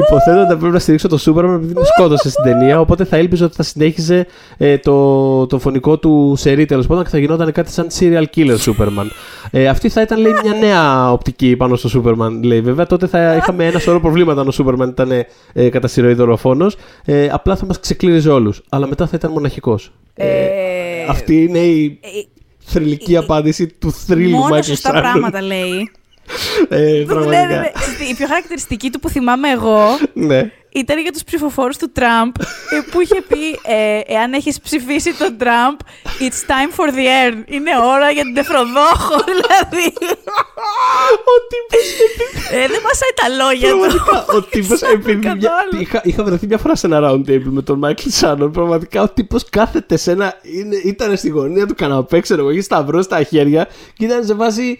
υποθέτω ότι θα πρέπει να στηρίξω το Superman επειδή με σκότωσε στην ταινία. Οπότε θα ήλπιζα ότι θα συνέχιζε ε, το, το φωνικό του σερί τέλος πάντων και θα γινόταν κάτι σαν serial killer Superman. Ε, αυτή θα ήταν λέει, μια νέα οπτική πάνω στο Superman. Λέει. Βέβαια τότε θα είχαμε ένα σωρό προβλήματα αν ο Superman ήταν ε, κατά συρροή δολοφόνο. Ε, απλά θα μας ξεκλήριζε όλους. Αλλά μετά θα ήταν μοναχικός. Ε, αυτή είναι η ε, θρηλυκή απάντηση του θρύλου Μόνο Michael σωστά Shannon. πράγματα λέει. Ε, Ναι, ναι, πραγματικά. ναι. Η πιο χαρακτηριστική του που θυμάμαι εγώ ναι. ήταν για τους ψηφοφόρους του Τραμπ ε, που είχε πει ε, εάν έχεις ψηφίσει τον Τραμπ it's time for the urn. Είναι ώρα για την τεφροδόχο δηλαδή. Ο τύπος ε, δεν μασάει τα λόγια του. Πραγματικά, ο τύπος. Σάνον καθόλου. είχα, είχα βρεθεί μια φορά σε ένα round table με τον Μάικλ Σάνον. Πραγματικά ο τύπος κάθεται σε ένα. Είναι, ήταν στη γωνία του καναπέ, ξέρω εγώ, είχε σταυρό στα χέρια και ήταν σε βάση.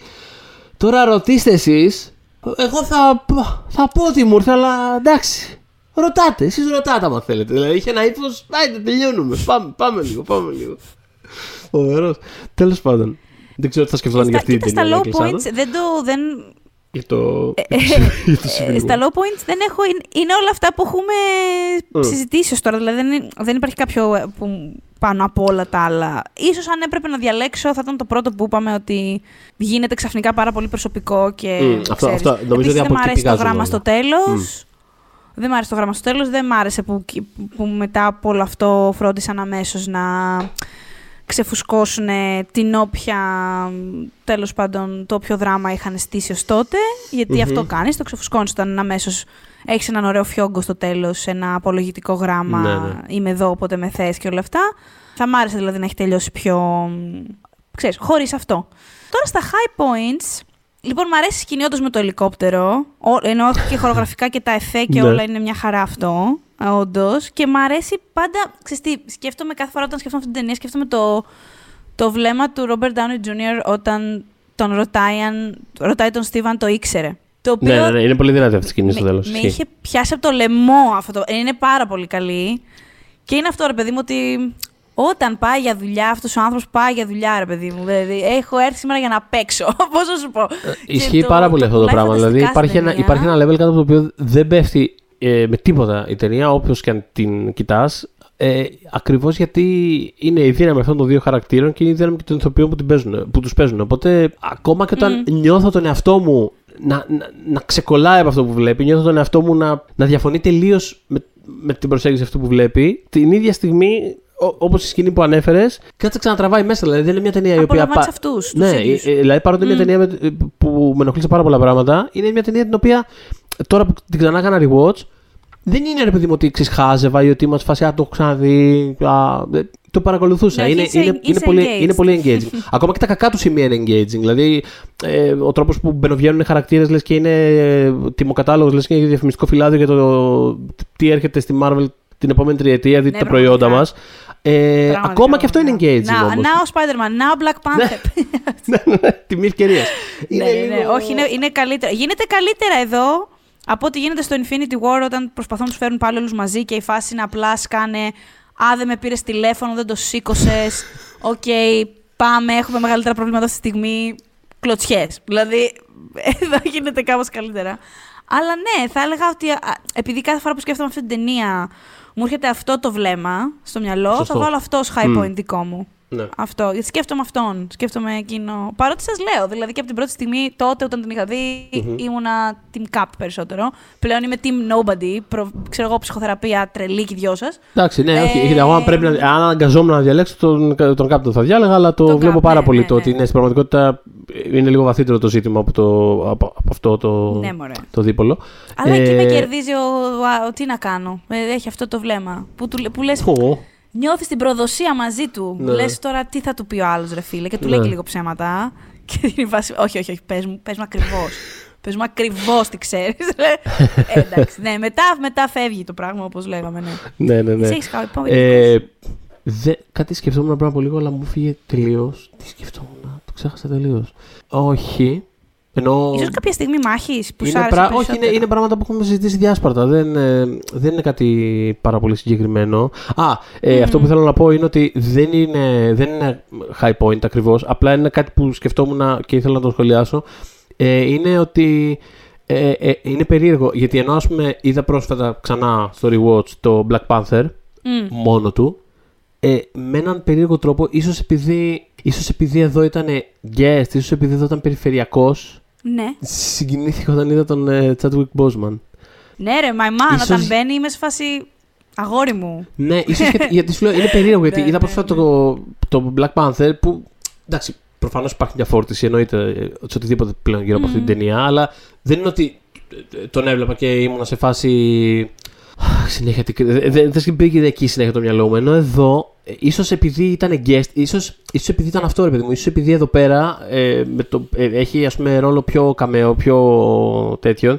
Τώρα ρωτήστε εσείς. Εγώ θα, θα πω ότι μου ήρθε, αλλά εντάξει. Ρωτάτε, εσείς ρωτάτε άμα θέλετε. Δηλαδή είχε ένα ύφος. Άιντε, τελειώνουμε. Πάμε, πάμε λίγο, πάμε λίγο. Φοβερός. Τέλος πάντων. Δεν ξέρω τι θα σκεφτόταν για Στα, αυτή την κοίτα, στα ταινία. low Michael Shannon. points δεν το... Δεν, Για το. ε, για το ε, συμβιβασμό. στα low points δεν έχω... Είναι, είναι όλα αυτά που έχουμε Mm. συζητήσει ως τώρα. Δηλαδή δεν, είναι- δεν υπάρχει κάποιο ε, που πάνω από όλα τα άλλα. Ίσως αν έπρεπε να διαλέξω θα ήταν το πρώτο που είπαμε ότι γίνεται ξαφνικά πάρα πολύ προσωπικό και Mm, αυτό- ξέρεις. αυτό νομίζω Επίσης, ότι δεν μ' αρέσει το αποκλειτικά γράμμα ζούμε στο όλα. τέλος. Δεν μ' άρεσε το γράμμα στο τέλος. Δεν μ' άρεσε που, που μετά από όλο αυτό φρόντισαν αμέσως να ξεφουσκώσουν την όποια, τέλος πάντων, το όποιο δράμα είχαν στήσει ως τότε. Γιατί Μμμ. αυτό κάνεις, το ξεφουσκώνεις όταν αμέσως έχεις έναν ωραίο φιόγκο στο τέλος, ένα απολογητικό γράμμα, Ναι, ναι. είμαι εδώ όποτε με θες και όλα αυτά. Θα μ' άρεσε δηλαδή να έχει τελειώσει πιο, ξέρεις, χωρίς αυτό. Τώρα στα high points, λοιπόν μ' αρέσει η σκηνή όντως με το ελικόπτερο, Ο- ενώ και χορογραφικά και τα εφέ και Ναι. όλα είναι μια χαρά αυτό. Όντως. Και μ' αρέσει πάντα. Ξέρεις τι, σκέφτομαι κάθε φορά όταν σκέφτομαι αυτή την ταινία, σκέφτομαι το, το βλέμμα του Robert Downey Jr. όταν τον ρωτάει, αν, ρωτάει τον Steve αν το ήξερε. Το οποίο Ναι, ναι, ναι, είναι πολύ δυνατή αυτή η σκηνή στο με, τέλος. με είχε πιάσει από το λαιμό αυτό. το- Είναι πάρα πολύ καλή. Και είναι αυτό, ρε παιδί μου, ότι Όταν πάει για δουλειά, αυτός ο άνθρωπος πάει για δουλειά, ρε παιδί μου. Δηλαδή, έχω έρθει σήμερα για να παίξω. Πώς να σου πω. Ισχύει πάρα πολύ αυτό το πράγμα. Δηλαδή, υπάρχει ένα, υπάρχει ένα level κάτω από το οποίο δεν πέφτει ε, με τίποτα η ταινία, όποιος και αν την κοιτάς. Ε, Ακριβώς γιατί είναι η δύναμη αυτών των δύο χαρακτήρων και είναι η δύναμη και των ηθοποιών που, την παίζουν, που τους παίζουν. Οπότε, ακόμα και όταν mm. νιώθω τον εαυτό μου να, να, να ξεκολλάει από αυτό που βλέπει, νιώθω τον εαυτό μου να, να διαφωνεί τελείως με, με την προσέγγιση αυτού που βλέπει, την ίδια στιγμή όπως η σκηνή που ανέφερες, κάτσε ξανατραβάει μέσα. Δηλαδή δεν είναι μια ταινία η οποία. Πα... αυτούς. Ναι, ε, ε, δηλαδή παρότι είναι mm. μια ταινία που με ενοχλεί πάρα πολλά πράγματα, είναι μια ταινία την οποία τώρα που την ξανά έκανα rewatch, δεν είναι ρε παιδί μου ότι ξεχάζευα ή ότι είμαστε φάση, το έχω ξαναδεί. Α, το παρακολουθούσα. Ναι, είναι, είσαι, είναι, είναι, πολύ, είναι πολύ engaging. Ακόμα και τα κακά του σημεία είναι engaging. Δηλαδή, ε, ο τρόπος που μπαινοβγαίνουν χαρακτήρες λες και είναι ε, τιμοκατάλογος, λες και είναι διαφημιστικό φυλάδιο για το τι έρχεται στη Marvel την επόμενη τριετία, δείτε ναι, τα προϊόντα μας. Ε, ακόμα και αυτό είναι engaging. Να, now Spider-Man, now Black Panther. ναι, ναι, ναι, τιμή ευκαιρίας. ναι, ναι, όχι, είναι, είναι καλύτερα. Γίνεται καλύτερα εδώ από ό,τι γίνεται στο Infinity War όταν προσπαθούν να τους φέρουν πάλι όλους μαζί και η φάση είναι απλά σκάνε. Α, δεν με πήρες τηλέφωνο, δεν το σήκωσες. Οκ, okay, πάμε, έχουμε μεγαλύτερα προβλήματα αυτή τη στιγμή. Κλωτσιές. Δηλαδή, εδώ γίνεται κάπως καλύτερα. Αλλά ναι, θα έλεγα ότι επειδή κάθε φορά που σκέφτομαι αυτή την ταινία μου έρχεται αυτό το βλέμμα στο μυαλό, Σωστό. θα βάλω αυτό ως high point mm. δικό μου. Ναι. Αυτό. Γιατί σκέφτομαι αυτόν. Σκέφτομαι εκείνο. Παρότι σας λέω, δηλαδή και από την πρώτη στιγμή, τότε όταν την είχα δει, mm-hmm. ήμουνα team Cap περισσότερο. Πλέον είμαι team nobody. Προ, ξέρω εγώ, ψυχοθεραπεία τρελή και δυο σας. Εντάξει, ναι, όχι. Ε, εγώ αν, πρέπει να, αν αναγκαζόμουν να διαλέξω τον, τον Captain θα διάλεγα, αλλά το, το βλέπω πάρα ναι, πολύ ναι, το ναι. ότι είναι στην πραγματικότητα είναι λίγο βαθύτερο το ζήτημα από, το, από, από αυτό το, ναι, το δίπολο. Αλλά ε, εκεί με κερδίζει ο, ο, ο, τι να κάνω. Ε, έχει αυτό το βλέμμα. Που, του, που λες, oh. Νιώθεις την προδοσία μαζί του. Ναι. Λες τώρα τι θα του πει ο άλλος, ρε φίλε, και του ναι. λέει και λίγο ψέματα. Και την βάση. Όχι, όχι, όχι, πες μου, πες μου ακριβώς. πες μου ακριβώς τι ξέρεις. ε, εντάξει, ναι, μετά, μετά φεύγει το πράγμα, όπως λέγαμε. Ναι, ναι, ναι. ναι. Εσύ έχεις ε, δε, κάτι σκεφτόμουν πριν από λίγο, αλλά μου φύγε τελείως. Τι σκεφτόμουν, το ξέχασα τελείως. Όχι. Ενώ... Ίσως κάποια στιγμή μάχης που είναι πρα... Όχι, είναι, είναι πράγματα που έχουμε συζητήσει διάσπαρτα. Δεν, ε, δεν είναι κάτι πάρα πολύ συγκεκριμένο. Α, ε, αυτό που θέλω να πω είναι ότι δεν είναι, δεν είναι high point ακριβώς. Απλά είναι κάτι που σκεφτόμουν και ήθελα να το σχολιάσω. Ε, είναι ότι ε, ε, είναι περίεργο. Γιατί ενώ ας πούμε είδα πρόσφατα ξανά στο Rewatch το Black Panther μόνο του. Ε, με έναν περίεργο τρόπο, ίσως επειδή, ίσως επειδή εδώ ήταν guest, ίσως επειδή εδώ ήταν περιφερειακός, ναι. Συγκινήθηκα όταν είδα τον uh, Chadwick Boseman. Ναι, ρε, my man, ίσως... όταν μπαίνει είμαι σε φάση. Αγόρι μου. Ναι, ίσως γιατί σου λέω είναι περίεργο. γιατί ναι, είδα ναι, πρόσφατα ναι. το, το Black Panther που. Εντάξει, προφανώς υπάρχει μια φόρτιση, εννοείται σε οτιδήποτε πλέον γύρω από αυτή την ταινία, αλλά δεν είναι ότι τον έβλεπα και ήμουν σε φάση. Συνέχεια. Δεν δε πήγε εκεί συνέχεια το μυαλό μου. Ενώ εδώ ε, ίσως επειδή ήταν guest, ίσως, ίσως επειδή ήταν αυτό ρε παιδί μου, ίσως επειδή εδώ πέρα ε, με το, ε, έχει ας πούμε ρόλο πιο καμαίο, πιο τέτοιο,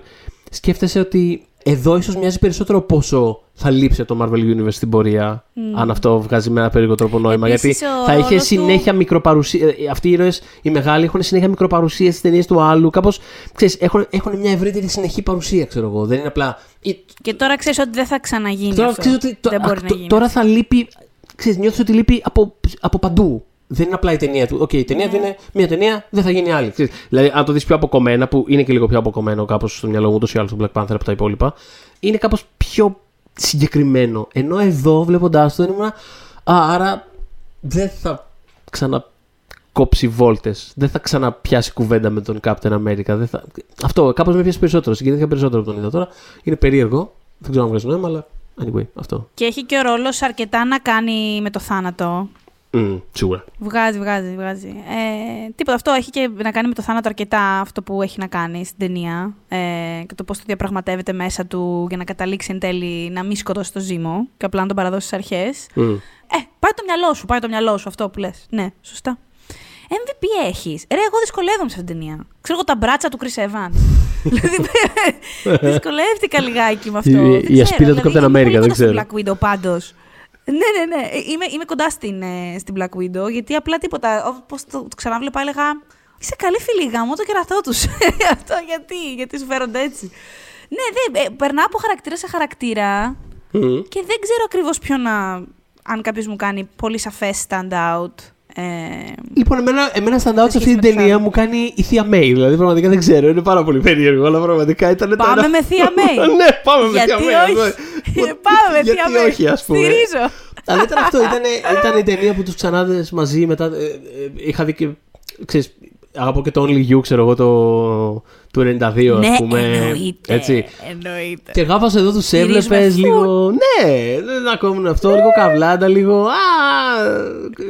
σκέφτεσαι ότι εδώ ίσως μοιάζει περισσότερο πόσο θα λείψει το Marvel Universe στην πορεία, mm. αν αυτό βγάζει με ένα περίεργο τρόπο νόημα. γιατί θα είχε συνέχεια του... μικροπαρουσία. Ε, αυτοί οι ήρωες, οι μεγάλοι, έχουν συνέχεια μικροπαρουσία στις ταινίες του άλλου. Κάπως έχουν, έχουν μια ευρύτερη συνεχή παρουσία, ξέρω εγώ. Δεν είναι απλά. Και τώρα ξέρεις ότι δεν θα ξαναγίνει. Τώρα, αυτό. Ότι, δεν μπορεί να γίνει. Τώρα θα λείπει ξέρεις, νιώθεις ότι λείπει από, από παντού. Δεν είναι απλά η ταινία του. Οκ, okay, η ταινία του ναι. είναι μια ταινία, δεν θα γίνει άλλη. Ξέρεις. Δηλαδή, αν το δεις πιο αποκομμένα, που είναι και λίγο πιο αποκομμένο κάπως στο μυαλό μου, ούτω ή άλλω στο Black Panther από τα υπόλοιπα, είναι κάπως πιο συγκεκριμένο. Ενώ εδώ, βλέποντάς το, δεν ήμουν. Α, άρα δεν θα ξανακόψει βόλτες. Δεν θα ξαναπιάσει κουβέντα με τον Captain America. Δεν θα... Αυτό κάπως με πιάσει περισσότερο. Συγκινήθηκα περισσότερο από τον είδα τώρα. Είναι περίεργο. Δεν ξέρω αν βγάζει νόημα, αλλά Anyway, αυτό. Και έχει και ο ρόλος αρκετά να κάνει με το θάνατο. Mm, σίγουρα. Βγάζει, βγάζει, βγάζει. Ε, τίποτα. Αυτό έχει και να κάνει με το θάνατο αρκετά αυτό που έχει να κάνει στην ταινία. Ε, και το πώς το διαπραγματεύεται μέσα του για να καταλήξει εν τέλει να μην σκοτώσει το ζύμο και απλά να τον παραδώσει στις αρχές. Mm. Ε, πάει το μυαλό σου, πάει το μυαλό σου αυτό που λες. Ναι, σωστά. MVP έχεις. Ρε, εγώ δυσκολεύομαι σε αυτήν την ταινία. Ξέρω εγώ τα μπράτσα του Chris Evans. δηλαδή, δυσκολεύτηκα λιγάκι με αυτό. Η, η ασπίδα του δηλαδή, Captain America, δεν ξέρω. Black Widow πάντως. Ναι, ναι, ναι. Είμαι, είμαι κοντά στην, ε, στην Black Widow, γιατί απλά τίποτα. Όπω το, το ξανάβλεπα, έλεγα. Είσαι καλή φίλη γάμο το κερατό τους. αυτό γιατί, γιατί σου φέρονται έτσι. Ναι, δε, ε, περνάω από χαρακτήρα σε χαρακτήρα mm. και δεν ξέρω ακριβώς ποιο να αν κάποιος μου κάνει πολύ σαφές stand out. Ε, Λοιπόν, εμένα, εμένα stand out σε σχέση αυτή την με τους ταινία άλλους. μου κάνει η Θεία May. Δηλαδή, πραγματικά δεν ξέρω, είναι πάρα πολύ περίεργο, αλλά πραγματικά ήταν το Πάμε ένα- με Θεία May. ναι, πάμε με Γιατί Θεία May. Όχι. ναι. Πάμε με Γιατί Θεία May. όχι, ας πούμε. Στηρίζω. Αλλά ήταν αυτό, ήταν, ήταν η ταινία που τους ξανάδες μαζί μετά. ε, ε, είχα δει και. Ξέρεις, αγαπώ και το Only You, ξέρω εγώ, το, του 92, Ναι, ας πούμε. εννοείται. Έτσι. εννοείται. Και γάφασε εδώ τους Στηρίζουμε έβλεπε full. λίγο. Ναι, δεν ακόμη αυτό, λίγο καβλάντα, λίγο. Α,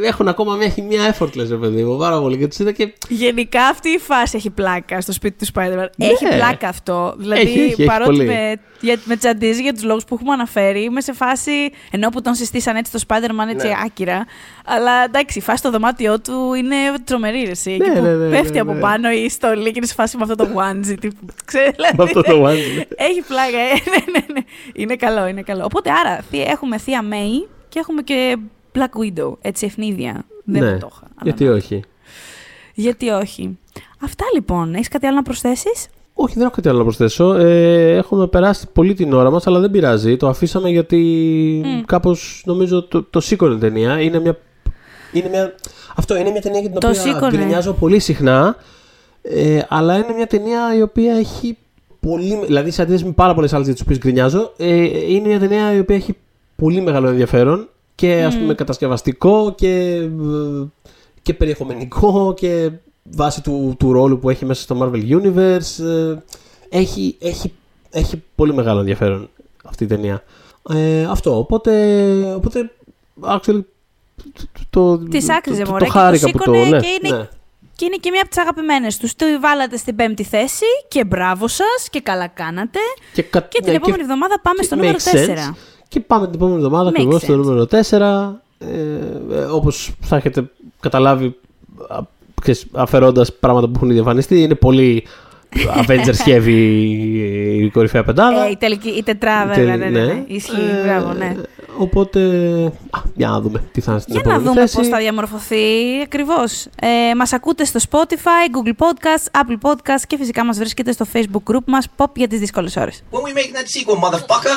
έχουν ακόμα μια χημία effortless, ρε παιδί μου, πάρα πολύ. Και τους είδα και. Γενικά αυτή η φάση έχει πλάκα στο σπίτι του Spider-Man. Ναι. Έχει πλάκα αυτό. Δηλαδή, Έχει, έχει, έχει παρότι πολύ. με, για, με τσαντίζει για τους λόγους που έχουμε αναφέρει, είμαι σε φάση. ενώ που τον συστήσαν έτσι το Spider-Man έτσι Ναι. άκυρα. Αλλά εντάξει, η φάση στο δωμάτιό του είναι τρομερή. ρε, Εσύ, εκεί Ναι, που ναι, ναι, πέφτει ναι, από ναι. πάνω η στολή και είναι σε φάση με αυτό το onesie. τύπου, ξέρεις, δηλαδή, Με αυτό το onesie, ναι. Έχει πλάκα. ε, ναι, ναι, ναι. Είναι καλό, είναι καλό. Οπότε άρα θεία- έχουμε θεία May και έχουμε και Black Widow. Έτσι ευνίδια. Δεν ναι, μου το είχα. αλλά γιατί ναι. όχι; Γιατί όχι; Αυτά λοιπόν. Έχεις κάτι άλλο να προσθέσεις; Όχι, δεν έχω κάτι άλλο να προσθέσω. Ε, έχουμε περάσει πολύ την ώρα μας, αλλά δεν πειράζει. Το αφήσαμε γιατί Μμ. κάπως νομίζω το, το σήκωνε η ταινία. Είναι μια, είναι μια, αυτό είναι μια ταινία για την Το οποία σήκωνε. γκρινιάζω πολύ συχνά. Ε, αλλά είναι μια ταινία η οποία έχει πολύ. Δηλαδή, σε αντίθεση με πάρα πολλές άλλες για τις οποίες γκρινιάζω, ε, είναι μια ταινία η οποία έχει πολύ μεγάλο ενδιαφέρον και ας Μμ. πούμε κατασκευαστικό και, ε, και περιεχομενικό και βάσει του, του ρόλου που έχει μέσα στο Marvel Universe. ε, έχει, έχει, έχει πολύ μεγάλο ενδιαφέρον αυτή η ταινία. Ε, αυτό, οπότε, οπότε actually, το, Της το- άξιζε, το, μωρέ, το, και το χάρηκα που το, σήκωνε ναι, και είναι- ναι. Και είναι και μία από τις αγαπημένες τους. Το βάλατε στην πέμπτη θέση και μπράβο σας και καλά κάνατε. Και, κα- Και την ναι, επόμενη εβδομάδα πάμε και στο νούμερο makes 4. sense. Και πάμε την επόμενη εβδομάδα Makes ακριβώς στο sense. νούμερο 4. Ε, ε, Όπως θα έχετε καταλάβει, α, ξέρεις, αφαιρώντας πράγματα που έχουν ήδη εμφανιστεί, είναι πολύ Avengers heavy η κορυφαία πεντάδα. Ε, η, τελική, η τετράδα, Τελ- βέβαια, ναι, ναι, ναι. Ισχύει, Ε, μπράβο, ναι. Οπότε, α, για να δούμε τι θα είναι στην Για να επόμενη δούμε θέση. πώς θα διαμορφωθεί ακριβώς. Ε, μας ακούτε στο Spotify, Google Podcasts, Apple Podcasts και φυσικά μας βρίσκεται στο Facebook group μας Pop για τις δύσκολες ώρες. When we making that sequel, motherfucker?